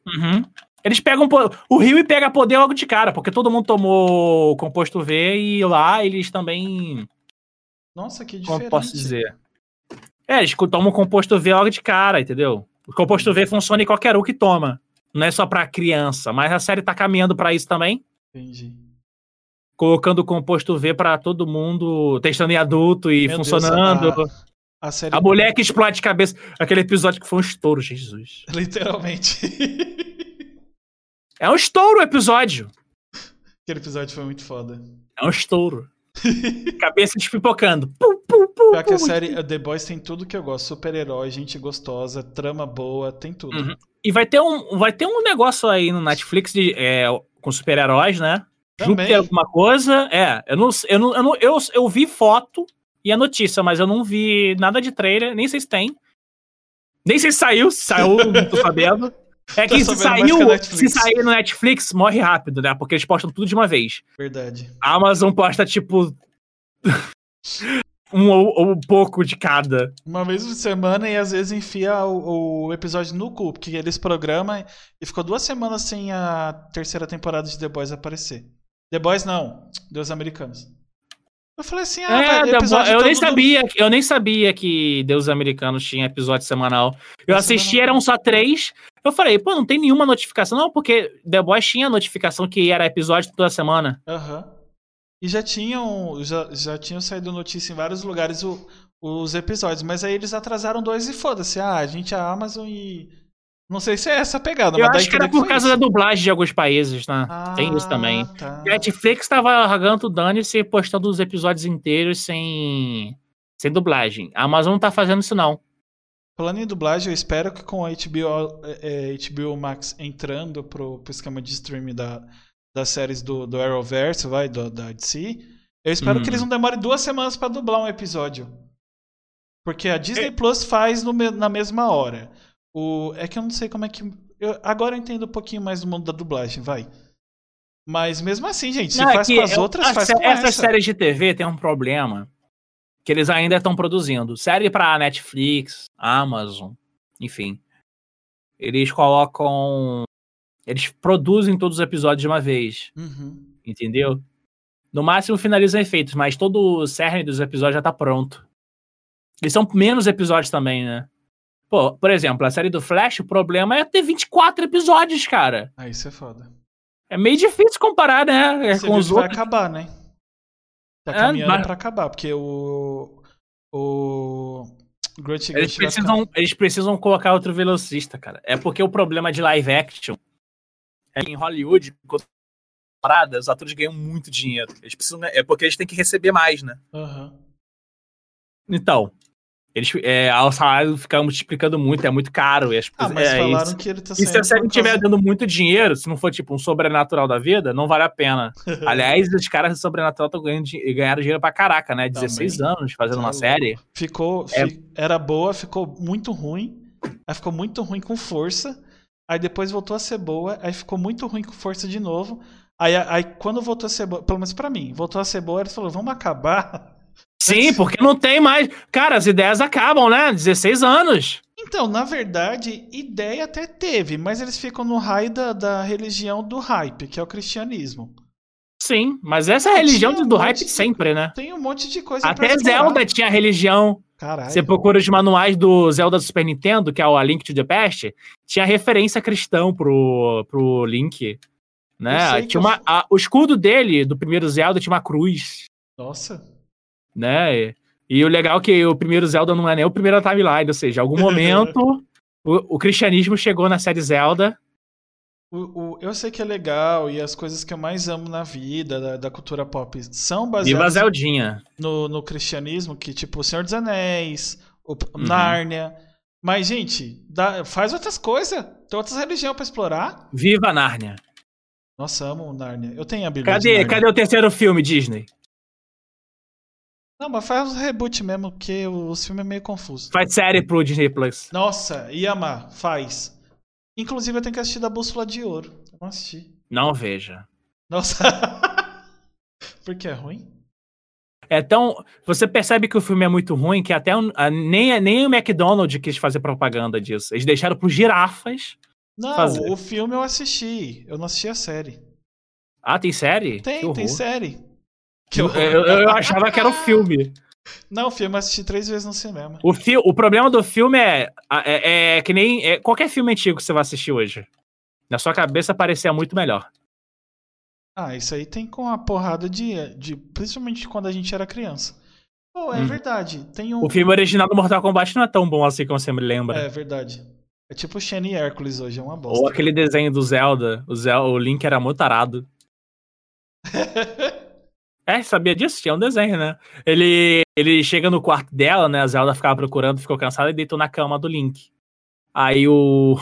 Uhum. Eles pegam. O Rio pega poder logo de cara, porque todo mundo tomou o composto V e lá eles também. Nossa, que Como diferente. eu posso dizer? É, eles tomam o composto V logo de cara, entendeu? O composto V funciona em qualquer um que toma. Não é só pra criança, mas a série tá caminhando pra isso também. Entendi. Colocando o composto V pra todo mundo, testando em adulto e Meu Deus, funcionando. A série. A mulher que explode cabeça. Aquele episódio que foi um estouro, Jesus. *laughs* Literalmente. É um estouro o episódio. Aquele episódio foi muito foda. É um estouro. *laughs* cabeça despipocando. Pum, pum, pum, Pior que a série The Boys tem tudo que eu gosto. Super-herói, gente gostosa, trama boa, tem tudo. Uhum. E vai ter um, vai ter um negócio aí no Netflix de, é, com super-heróis, né? Também. Júpiter alguma coisa. É, eu não, eu não, eu não eu, eu vi foto e a notícia, mas eu não vi nada de trailer, nem sei se tem. Nem sei se saiu, se saiu, *laughs* não tô sabendo. É que Tô se saiu, que se sair no Netflix, morre rápido, né? Porque eles postam tudo de uma vez. Verdade. A Amazon posta, tipo. *laughs* um ou, ou pouco de cada. Uma vez por semana e às vezes enfia o, o episódio no cu, porque eles programam e ficou duas semanas sem a terceira temporada de The Boys aparecer. The Boys não, Deus Americanos. Eu falei assim, ah, É, eu todo nem do- sabia, eu nem sabia que Deus Americanos tinha episódio semanal. Eu assisti, eram só três. Eu falei, pô, não tem nenhuma notificação, não, porque The Boys tinha notificação que era episódio toda semana. Aham. E já tinham, já, já tinham saído notícia em vários lugares o- os episódios, mas aí eles atrasaram dois e foda-se. Ah, a gente é a Amazon e. Não sei se é essa pegada, eu mas acho que era por causa isso. da dublagem de alguns países, né? tem isso também. Ah, tá. Netflix tava largando o dane-se postando os episódios inteiros sem, sem dublagem. A Amazon não tá fazendo isso, não. Falando em dublagem, eu espero que com a HBO, é, é, HBO Max entrando pro, pro esquema de streaming da, das séries do, do Arrowverse, vai, do, da DC, eu espero Hum. que eles não demorem duas semanas pra dublar um episódio. Porque a É. Disney Plus faz no na mesma hora. O, é que eu não sei como é que. eu- agora eu entendo um pouquinho mais do mundo da dublagem, vai. Mas mesmo assim, gente, se Não, é faz com as eu- outras, faz com Essas essa. séries de TV tem um problema que eles ainda estão produzindo. Série pra Netflix, Amazon, enfim. Eles colocam. Eles produzem todos os episódios de uma vez, Uhum. entendeu? No máximo finalizam efeitos, mas todo o cerne dos episódios já tá pronto. E são menos episódios também, né? Pô, por exemplo, a série do Flash, o problema é ter 24 episódios, cara. Aí isso é foda. É meio difícil comparar, né? É Você com os que vai outros. acabar, né? Tá É, caminhando mas- pra acabar, porque o. O. Grant Eles precisam, eles precisam colocar outro velocista, cara. É porque o problema de live action é que em Hollywood, parada, os atores ganham muito dinheiro. Eles precisam, é porque eles têm que receber mais, né? Aham. Então, eles, é, o salário fica multiplicando muito, é muito caro. E as, Ah, mas é, falaram que ele tá E se a série estiver dando muito dinheiro, se não for tipo um sobrenatural da vida, não vale a pena. *laughs* Aliás, os caras do sobrenatural estão ganhando, ganharam dinheiro pra caraca, né? 16 anos fazendo Tá uma louco. série. Ficou. É. fi- Era boa, ficou muito ruim. Aí ficou muito ruim com força. Aí depois voltou a ser boa. Aí ficou muito ruim com força de novo. Aí, aí quando voltou a ser boa, pelo menos pra mim, voltou a ser boa, eles falaram, vamos acabar. Sim, porque não tem mais. Cara, as ideias acabam, né? 16 anos. Então, na verdade, ideia até teve, mas eles ficam no raio da, da religião do hype, que é o cristianismo. Sim, mas essa é a religião um do hype de- sempre, né? Tem um monte de coisa Até. Zelda tinha religião. Caralho. Você procura os manuais do Zelda do Super Nintendo, que é o A Link to the Past, tinha referência cristão pro, pro Link. Né? Tinha eu- uma, a- o escudo dele, do primeiro Zelda, tinha uma cruz. Nossa. Né? E, e o legal é que o primeiro Zelda não é nem o primeiro timeline, ou seja, em algum *laughs* momento o, o cristianismo chegou na série Zelda. O, o- eu sei que é legal e as coisas que eu mais amo na vida, da, da cultura pop, são baseadas no, no cristianismo, que tipo O Senhor dos Anéis, o Uhum. Nárnia. Mas, gente, dá- faz outras coisas. Tem outras religiões pra explorar. Viva Nárnia. Nossa, amo o Nárnia. Eu tenho a Bíblia Cadê, cadê o terceiro filme, Disney? Não, mas faz um reboot mesmo, porque os filmes é meio confuso. Faz série pro Disney Plus. Nossa, ia amar, faz. Inclusive eu tenho que assistir da Bússola de Ouro. Eu não assisti. Não veja. Nossa. *laughs* Porque é ruim? É tão. Você percebe que o filme é muito ruim que até um- a- nem, nem o McDonald's quis fazer propaganda disso. Eles deixaram pro girafas. Não, Fazer. o filme eu assisti. Eu não assisti a série. Ah, tem série? Tem, tem série. Que Eu, horror. eu- eu achava que era o filme. Não, o filme eu assisti três vezes no cinema. O, fi o problema do filme é, é, é que nem é qualquer filme antigo que você vai assistir hoje. Na sua cabeça parecia muito melhor. Ah, isso aí tem com a porrada de, de. Principalmente quando a gente era criança. Pô, é Hum. verdade. Tem um. O filme original do Mortal Kombat não é tão bom assim como você me lembra. É verdade. É tipo Shane e Hércules hoje, é uma bosta. Ou aquele desenho do Zelda. O, Zel o Link era muito tarado. *laughs* É, sabia disso? Tinha um desenho, né? Ele, ele chega no quarto dela, né? A Zelda ficava procurando, ficou cansada e deitou na cama do Link. Aí o,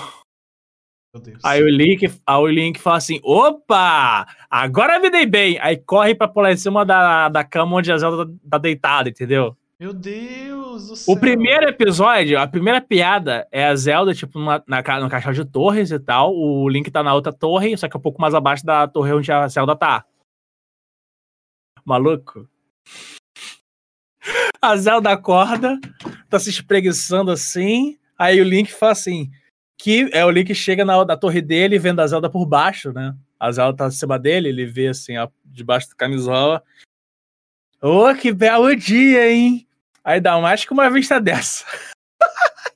Meu Deus. aí o Link, aí o Link fala assim: opa! Agora me dei bem! Aí corre pra pular em cima da, da cama onde a Zelda tá deitada, entendeu? Meu Deus! Do céu. O primeiro episódio, a primeira piada é a Zelda, tipo, numa, na, no caixa de torres e tal. O Link tá na outra torre, só que um pouco mais abaixo da torre onde a Zelda tá. Maluco. A Zelda acorda, tá se espreguiçando assim. Aí o Link fala assim: que é o Link chega na, na torre dele vendo a Zelda por baixo, né? A Zelda tá acima dele, ele vê assim, ó, debaixo da camisola. Ô, que belo dia, hein? Aí dá mais que uma vista dessa.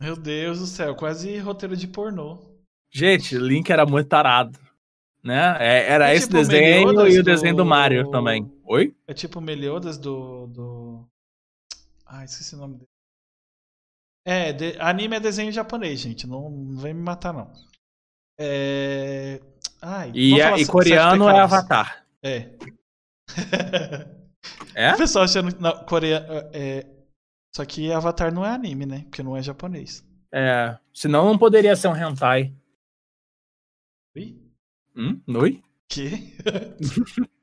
Meu Deus do céu, quase roteiro de pornô. Gente, Link era muito tarado. Né? É, era É esse tipo desenho e o desenho do do- Mario também. Oi? É tipo Meliodas do. do... Ah, esqueci o nome dele. É, de- anime é desenho japonês, gente. Não, não vem me matar, não. É. Ai, E, é- e coreano é. Avatar. É. *laughs* É? O pessoal achando. Não, coreano. É... Só que Avatar não é anime, né? Porque não é japonês. É. Senão não poderia ser um hentai. Ui? Hum? Oi? Que? *laughs*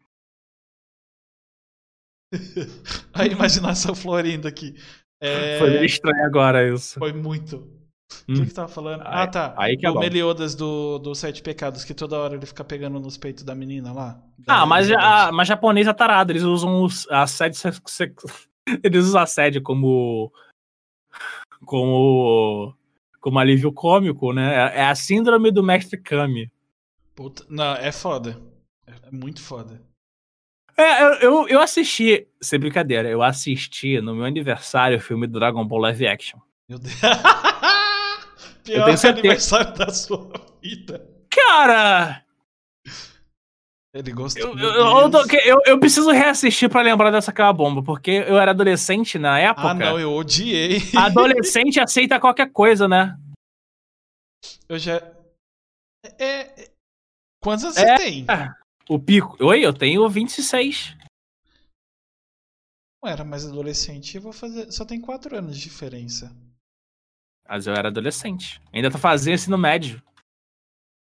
*laughs* A imaginação florindo aqui. É, Foi meio estranho agora isso. foi muito. O Hum. que que tava falando? Aí- ah, tá. aí que é o bom. Meliodas do, do Sete Pecados, que toda hora ele fica pegando nos peitos da menina lá. Da Ah, mas, a, mas japonês é tarado. Eles usam os, a assédio Eles usam assédio como. Como. Como alívio cômico, né? É é a síndrome do mestre Kami. Puta, não, é foda. É muito foda. É, eu, eu, eu assisti, sem brincadeira, eu assisti no meu aniversário o filme do Dragon Ball Live Action. Meu Deus. *laughs* Eu Pior tenho certeza. aniversário da sua vida. Cara, Ele gostou. eu, eu, eu, eu- eu preciso reassistir pra lembrar dessa aquela bomba, porque eu era adolescente na época. Ah, não, eu odiei. Adolescente *laughs* aceita qualquer coisa, né? Eu já. É. é- Quantos anos É. você tem? O pico. Oi, eu tenho 26. Não era mais adolescente. Eu vou fazer. Só tem 4 anos de diferença. Mas eu era adolescente. Ainda tô fazendo ensino médio.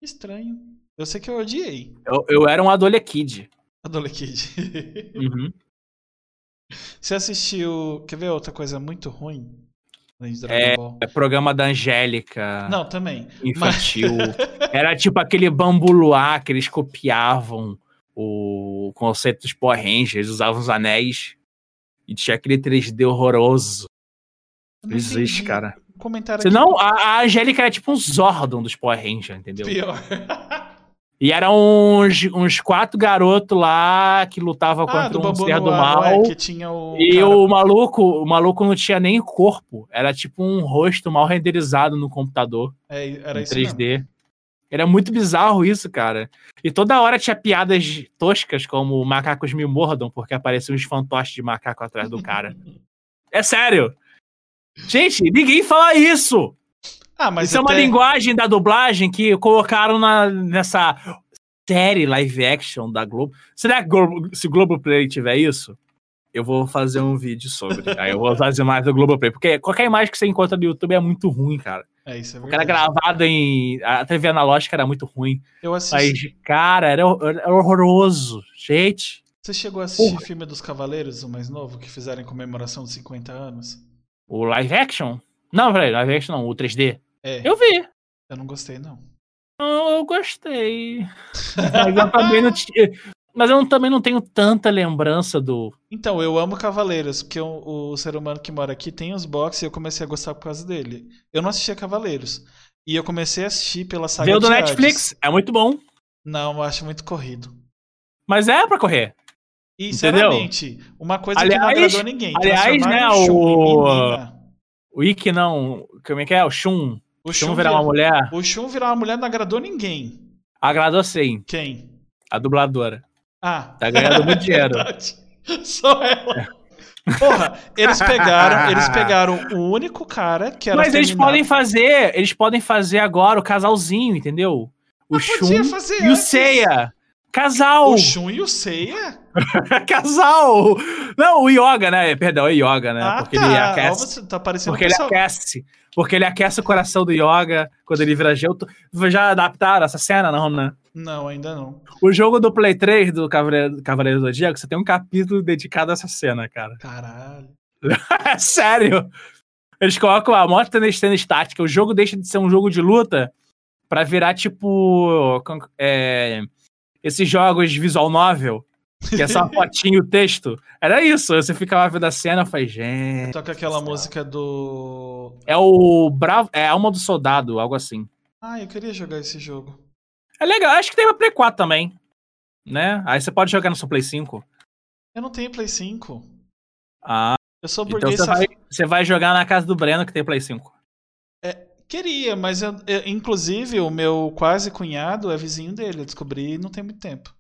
Estranho. Eu sei que eu odiei. Eu, eu era um adolekid. Adolescente. *laughs* Uhum. Você assistiu. Quer ver outra coisa muito ruim? É? É programa da Angélica. Não, também. infantil. *laughs* Era tipo aquele bambu luar que eles copiavam o conceito dos Power Rangers, usavam os anéis e tinha aquele 3D horroroso. Não Existe, cara. Comentário Senão, a, a Angélica era tipo um Zordon dos Power Rangers, entendeu? aqui pior. *laughs* E eram uns, uns quatro garotos lá que lutavam ah, contra um ser do não é? mal. Que tinha o. E cara- o maluco, o maluco não tinha nem corpo. Era tipo um rosto mal renderizado no computador. É, era em isso mesmo. 3D. Era muito bizarro isso, cara. E toda hora tinha piadas toscas, como macacos me mordam, porque apareciam uns fantoches de macaco atrás do cara. *laughs* é sério! Gente, ninguém fala isso! Ah, mas isso é uma linguagem da dublagem que colocaram na, nessa série live action da Globo. Será que Globo, se Globoplay tiver isso? Eu vou fazer um vídeo sobre. *laughs* Aí eu vou usar as imagens do Globoplay. Porque qualquer imagem que você encontra no YouTube é muito ruim, cara. É, isso é Porque era verdade. gravado em. A TV analógica era muito ruim. Eu assisti. Mas, cara, era, era horroroso. Gente. Você chegou a assistir o filme dos Cavaleiros, o mais novo, que fizeram em comemoração dos 50 anos? O live action? Não, peraí, live action não, o 3D. É, eu, Eu vi. não gostei, não. Eu, eu gostei. Mas eu também não tinha. *laughs* Mas eu também não tenho tanta lembrança do. Então, eu amo Cavaleiros, porque o, o ser humano que mora aqui tem os boxes e eu comecei a gostar por causa dele. Eu não assistia Cavaleiros. E eu comecei a assistir pela saga Veio do de Netflix, é muito bom. Não, eu acho muito corrido. Mas é pra correr. E, sinceramente, uma coisa que não Aliás- agradou ninguém. aliás, né, o- menina. O Ikki não. Como é que é? O Shun. O Shun virar uma mulher. O Shun virar uma mulher não agradou ninguém. Agradou sim. Quem? A dubladora. Ah. Tá ganhando muito *laughs* dinheiro. Verdade. Só ela. Porra, eles pegaram, eles pegaram o único cara que era Mas eles feminado. podem fazer, eles podem fazer agora o casalzinho, entendeu? O Mas Shun e o antes. Seiya. Casal! O Shun e o Seiya? *laughs* Casal! Não, o Yoga, né? Perdão, o Yoga, né? Ah, porque tá. ele Ó, aquece. você tá parecendo Porque ele pessoal. aquece. Porque ele aquece o coração do Yoga quando ele vira gelo. Já adaptaram essa cena, não, né? Não, ainda não. O jogo do Play 3 do Cavaleiro, Cavaleiro do Zodíaco, você tem um capítulo dedicado a essa cena, cara. Caralho. *laughs* Sério? Eles colocam a moto tendo cena estática, o jogo deixa de ser um jogo de luta pra virar tipo. É, esses jogos de visual novel, que é só *laughs* fotinho e o texto. Era isso. Você ficava vendo a cena e falei, gente. Toca aquela música do. É o Bravo. É Alma do Soldado, algo assim. Ah, eu queria jogar esse jogo. É legal, acho que tem pra Play 4 também. Né? Aí você pode jogar no seu Play 5. Eu não tenho Play 5. Ah, Eu sou então burguês você vai, você vai jogar na casa do Breno que tem Play 5. Queria, mas eu, eu- inclusive o meu quase cunhado é vizinho dele. Eu descobri não tem muito tempo.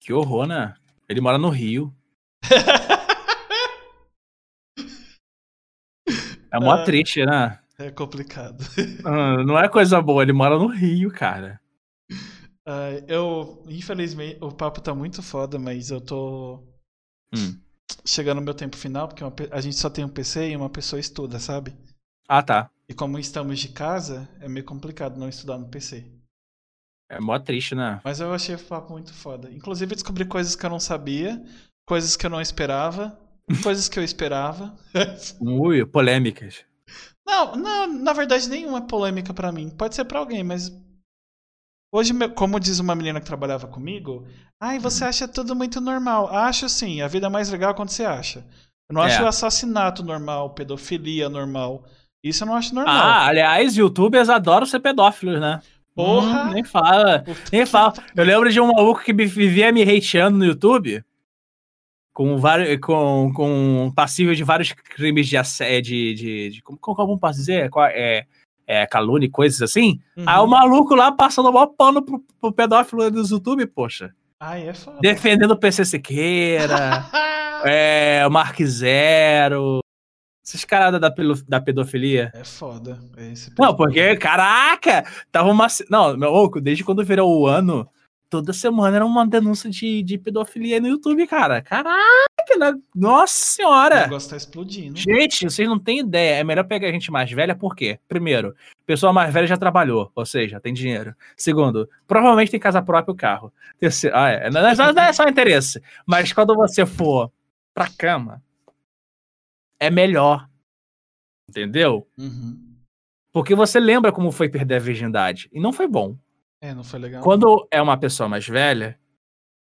Que horror, né? Ele mora no Rio. *laughs* É mó Ah. triste, né? É complicado. Ah, Não é coisa boa, ele mora no Rio, cara. Ah, eu, infelizmente, o papo tá muito foda, mas eu tô Hum. chegando no meu tempo final, porque uma a gente só tem um PC e uma pessoa estuda, sabe? Ah, tá. E como estamos de casa, é meio complicado não estudar no PC. É mó triste, né? Mas eu achei o papo muito foda. Inclusive, eu descobri coisas que eu não sabia, coisas que eu não esperava, *laughs* coisas que eu esperava. Ui, polêmicas. Não, não, na verdade nenhuma é polêmica pra mim. Pode ser pra alguém, mas hoje, como diz uma menina que trabalhava comigo, ai, você Uhum. acha tudo muito normal. Acho sim, a vida é mais legal quando você acha. Eu não É. acho assassinato normal, pedofilia normal. Isso eu não acho normal. Ah, aliás, youtubers adoram ser pedófilos, né? Porra! Hum, nem fala. Nem fala. Eu lembro de um maluco que vivia me hateando no YouTube. Com, vários, com, com passível de vários crimes de assédio. De, de, de- como, como posso dizer? É, é, calúnia e coisas assim. Uhum. Aí o maluco lá passando o maior pano pro, pro pedófilo do YouTube, poxa. Ai, é foda. Defendendo o PC Siqueira, *laughs* é, o Mark Zero. Esses caras da, da pedofilia. É foda. É Não, porque, caraca, tava uma. Não, meu louco, desde quando virou o ano, toda semana era uma denúncia de, de pedofilia no YouTube, cara. Caraca, né? nossa O senhora! negócio tá explodindo. Gente, vocês não têm ideia. É melhor pegar gente mais velha, por quê? Primeiro, pessoa mais velha já trabalhou, ou seja, tem dinheiro. Segundo, provavelmente tem casa própria o carro. Terceiro, ah, é, não, é só, não é só interesse. Mas quando você for pra cama, é melhor. Entendeu? Uhum. Porque você lembra como foi perder a virgindade. E não foi bom. É, não foi legal. Quando é uma pessoa mais velha,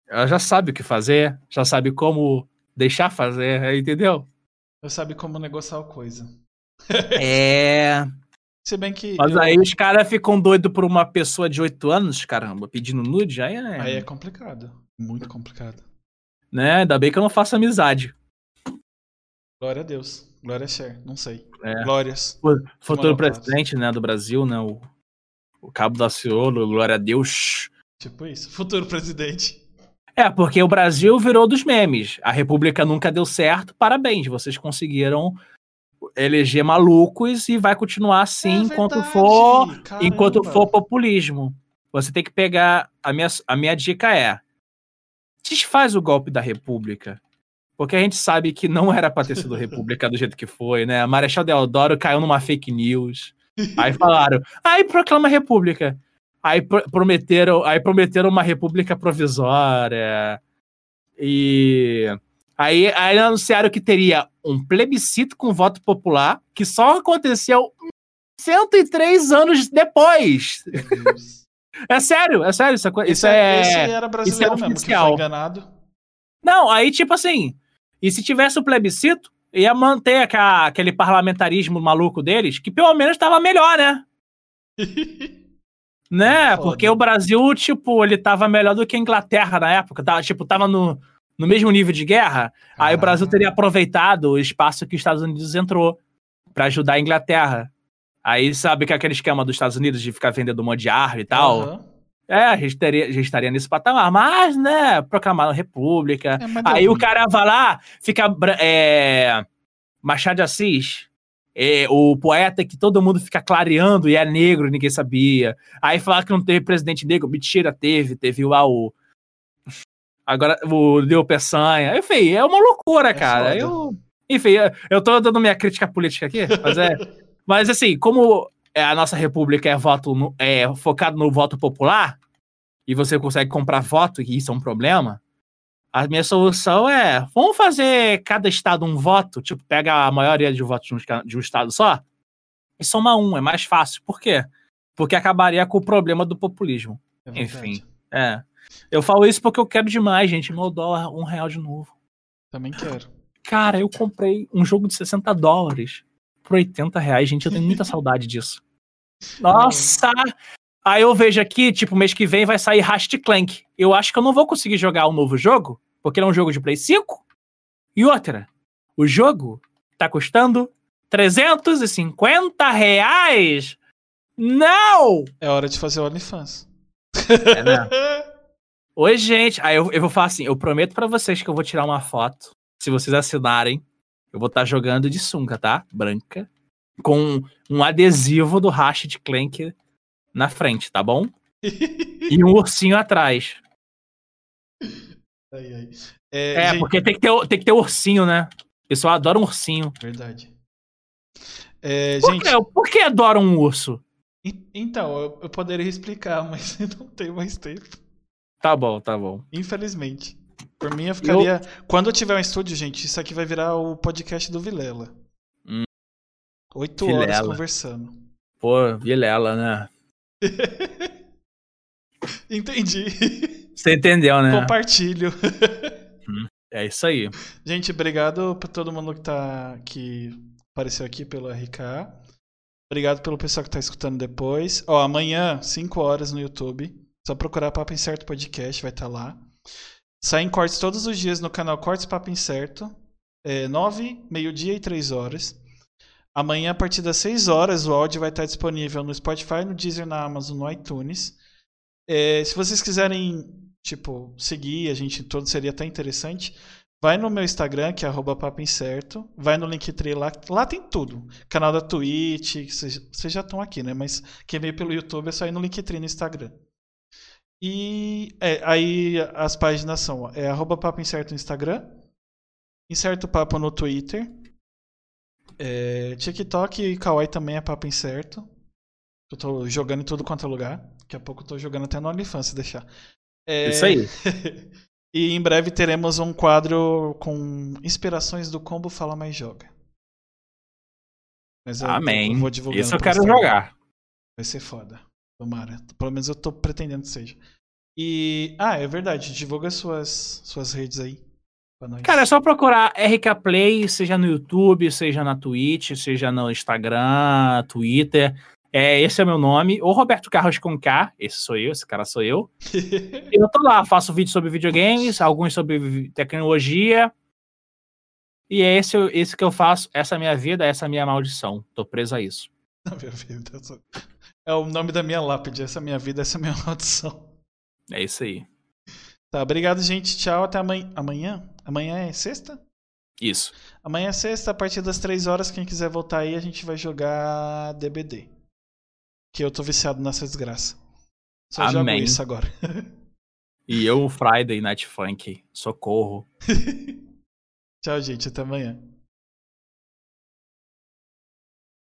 ela já sabe o que fazer, já sabe como deixar fazer, entendeu? Eu sabe como negociar a coisa. É. *laughs* Se bem que. Mas eu- aí os caras ficam doidos por uma pessoa de 8 anos, caramba, pedindo nude, aí é. Aí é complicado. Muito complicado. Né? Ainda bem que eu não faço amizade. Glória a Deus. Glória a Cher. Não sei. É. Glórias. O futuro presidente, né, do Brasil, né? O, o Cabo da Ciolo, glória a Deus. Tipo isso. Futuro presidente. É, porque o Brasil virou dos memes. A República nunca deu certo. Parabéns, vocês conseguiram eleger malucos e vai continuar assim É enquanto verdade, for caramba. enquanto for populismo. Você tem que pegar a minha a minha dica é desfaz o golpe da República. Porque a gente sabe que não era pra ter sido República do jeito que foi, né? A Marechal Deodoro caiu numa fake news. Aí falaram, aí proclama a República. Aí pro- prometeram, aí prometeram uma República provisória. E aí, aí anunciaram que teria um plebiscito com voto popular, que só aconteceu 103 anos depois. É sério, é sério. Isso é, isso Esse, é... esse era brasileiro mesmo, que foi enganado. Não, aí tipo assim, e se tivesse o plebiscito, ia manter aqua- aquele parlamentarismo maluco deles, que pelo menos tava melhor, né? *laughs* Né? Foda. Porque o Brasil, tipo, ele tava melhor do que a Inglaterra na época. Tava, tipo, tava no, no mesmo nível de guerra. Aí o Brasil teria aproveitado o espaço que os Estados Unidos entrou pra ajudar a Inglaterra. Aí sabe que é aquele esquema dos Estados Unidos de ficar vendendo um monte de arma e tal. Aham. É, a gente, teria, a gente estaria nesse patamar. Mas, né, proclamaram república. É, Aí o cara vai lá, fica. É, Machado de Assis, é, o poeta que todo mundo fica clareando e é negro, ninguém sabia. Aí falar que não teve presidente negro, mentira, teve, teve lá o. Agora o Leo Peçanha. Enfim, é uma loucura, É cara. foda. Eu, enfim, eu- eu tô dando minha crítica política aqui, mas é. *laughs* Mas assim, como a nossa república é voto no- é focado no voto popular e você consegue comprar voto, e isso é um problema, A minha solução é: vamos fazer cada estado um voto, tipo, pega a maioria de votos de um, estado só e soma um, é mais fácil. Por quê? Porque acabaria com o problema do populismo. É. Enfim. É. Eu falo isso porque eu quero demais, gente. Meu dólar, um real de novo. Também quero. Cara, eu comprei um jogo de 60 dólares por 80 reais, gente. Eu tenho muita *laughs* saudade disso. Nossa! Aí eu vejo aqui, tipo, mês que vem vai sair Ratchet Clank. Eu acho que eu não vou conseguir jogar o novo jogo, porque ele é um jogo de Play 5. E outra, o jogo tá custando 350 reais? Não! É hora de fazer o OnlyFans. É, né? *laughs* Oi, gente. Aí eu, eu vou falar assim: eu prometo pra vocês que eu vou tirar uma foto. Se vocês assinarem, eu vou estar jogando de sunga, tá? Branca. Com um adesivo do Ratchet Clank na frente, tá bom? *laughs* E um ursinho atrás. Ai, ai. É, É, gente, porque tem que, ter, tem que ter ursinho, né? O pessoal adora um ursinho. Verdade. É, Por, gente, quê? Por que adoram um urso? en- então, eu, eu poderia explicar, *laughs* mas eu não tenho mais tempo. Tá bom, tá bom. Infelizmente. Por mim, eu ficaria. Quando eu tiver um estúdio, gente, isso aqui vai virar o podcast do Vilela. Hum. Oito horas Vilela. conversando. Pô, Vilela, né? *laughs* Entendi. Você entendeu, né? Compartilho. É isso aí. Gente, obrigado por todo mundo que tá que apareceu aqui pelo RK. Obrigado pelo pessoal que tá escutando depois. Ó, amanhã, 5 horas no YouTube. Só procurar Papo Incerto Podcast, vai estar lá. Saem cortes todos os dias no canal Cortes Papo Incerto. É, 9, meio-dia e 3 horas. Amanhã, a partir das 6 horas, o áudio vai estar disponível no Spotify, no Deezer, na Amazon, no iTunes. É, se vocês quiserem, tipo, seguir, a gente todo seria até interessante. Vai no meu Instagram, que é arroba papo incerto. Vai no Linktree lá. Lá tem tudo. Canal da Twitch. vocês já estão aqui, né? Mas quem veio pelo YouTube é só ir no Linktree no Instagram. E é, aí as páginas são ó, é arroba papo incerto no Instagram. Incerto papo no Twitter. É, TikTok e Kawaii também é papo incerto. Eu tô jogando em tudo quanto é lugar. Daqui a pouco eu tô jogando até no OnlyFans, se deixar. É, Isso aí. *laughs* e em breve teremos um quadro com inspirações do Combo Fala Mais Joga. Mas eu, Amém. vou divulgar. Isso eu quero jogar. Vai ser foda. Tomara. Pelo menos eu tô pretendendo que seja. E. Ah, é verdade. Divulga suas, suas redes aí. Cara, é só procurar RK Play, seja no YouTube, seja na Twitch, seja no Instagram, Twitter. É, esse é meu nome. Ou Roberto Carlos com K, esse sou eu, esse cara sou eu. *laughs* Eu tô lá, faço vídeos sobre videogames, alguns sobre tecnologia. E é esse, esse que eu faço, essa é a minha vida, essa é a minha maldição. Tô preso a isso. Na minha vida. eu sou- É o nome da minha lápide. Essa é a minha vida, essa é a minha *laughs* maldição. É isso aí. Tá, obrigado, gente. Tchau. Até amanhã. Amanhã? Amanhã é sexta? Isso. Amanhã é sexta, a partir das 3 horas. Quem quiser voltar aí, a gente vai jogar DBD. Que eu tô viciado nessa desgraça. Só jogo Amém. isso agora. *laughs* E eu, Friday Night Funk. Socorro. *laughs* Tchau, gente. Até amanhã.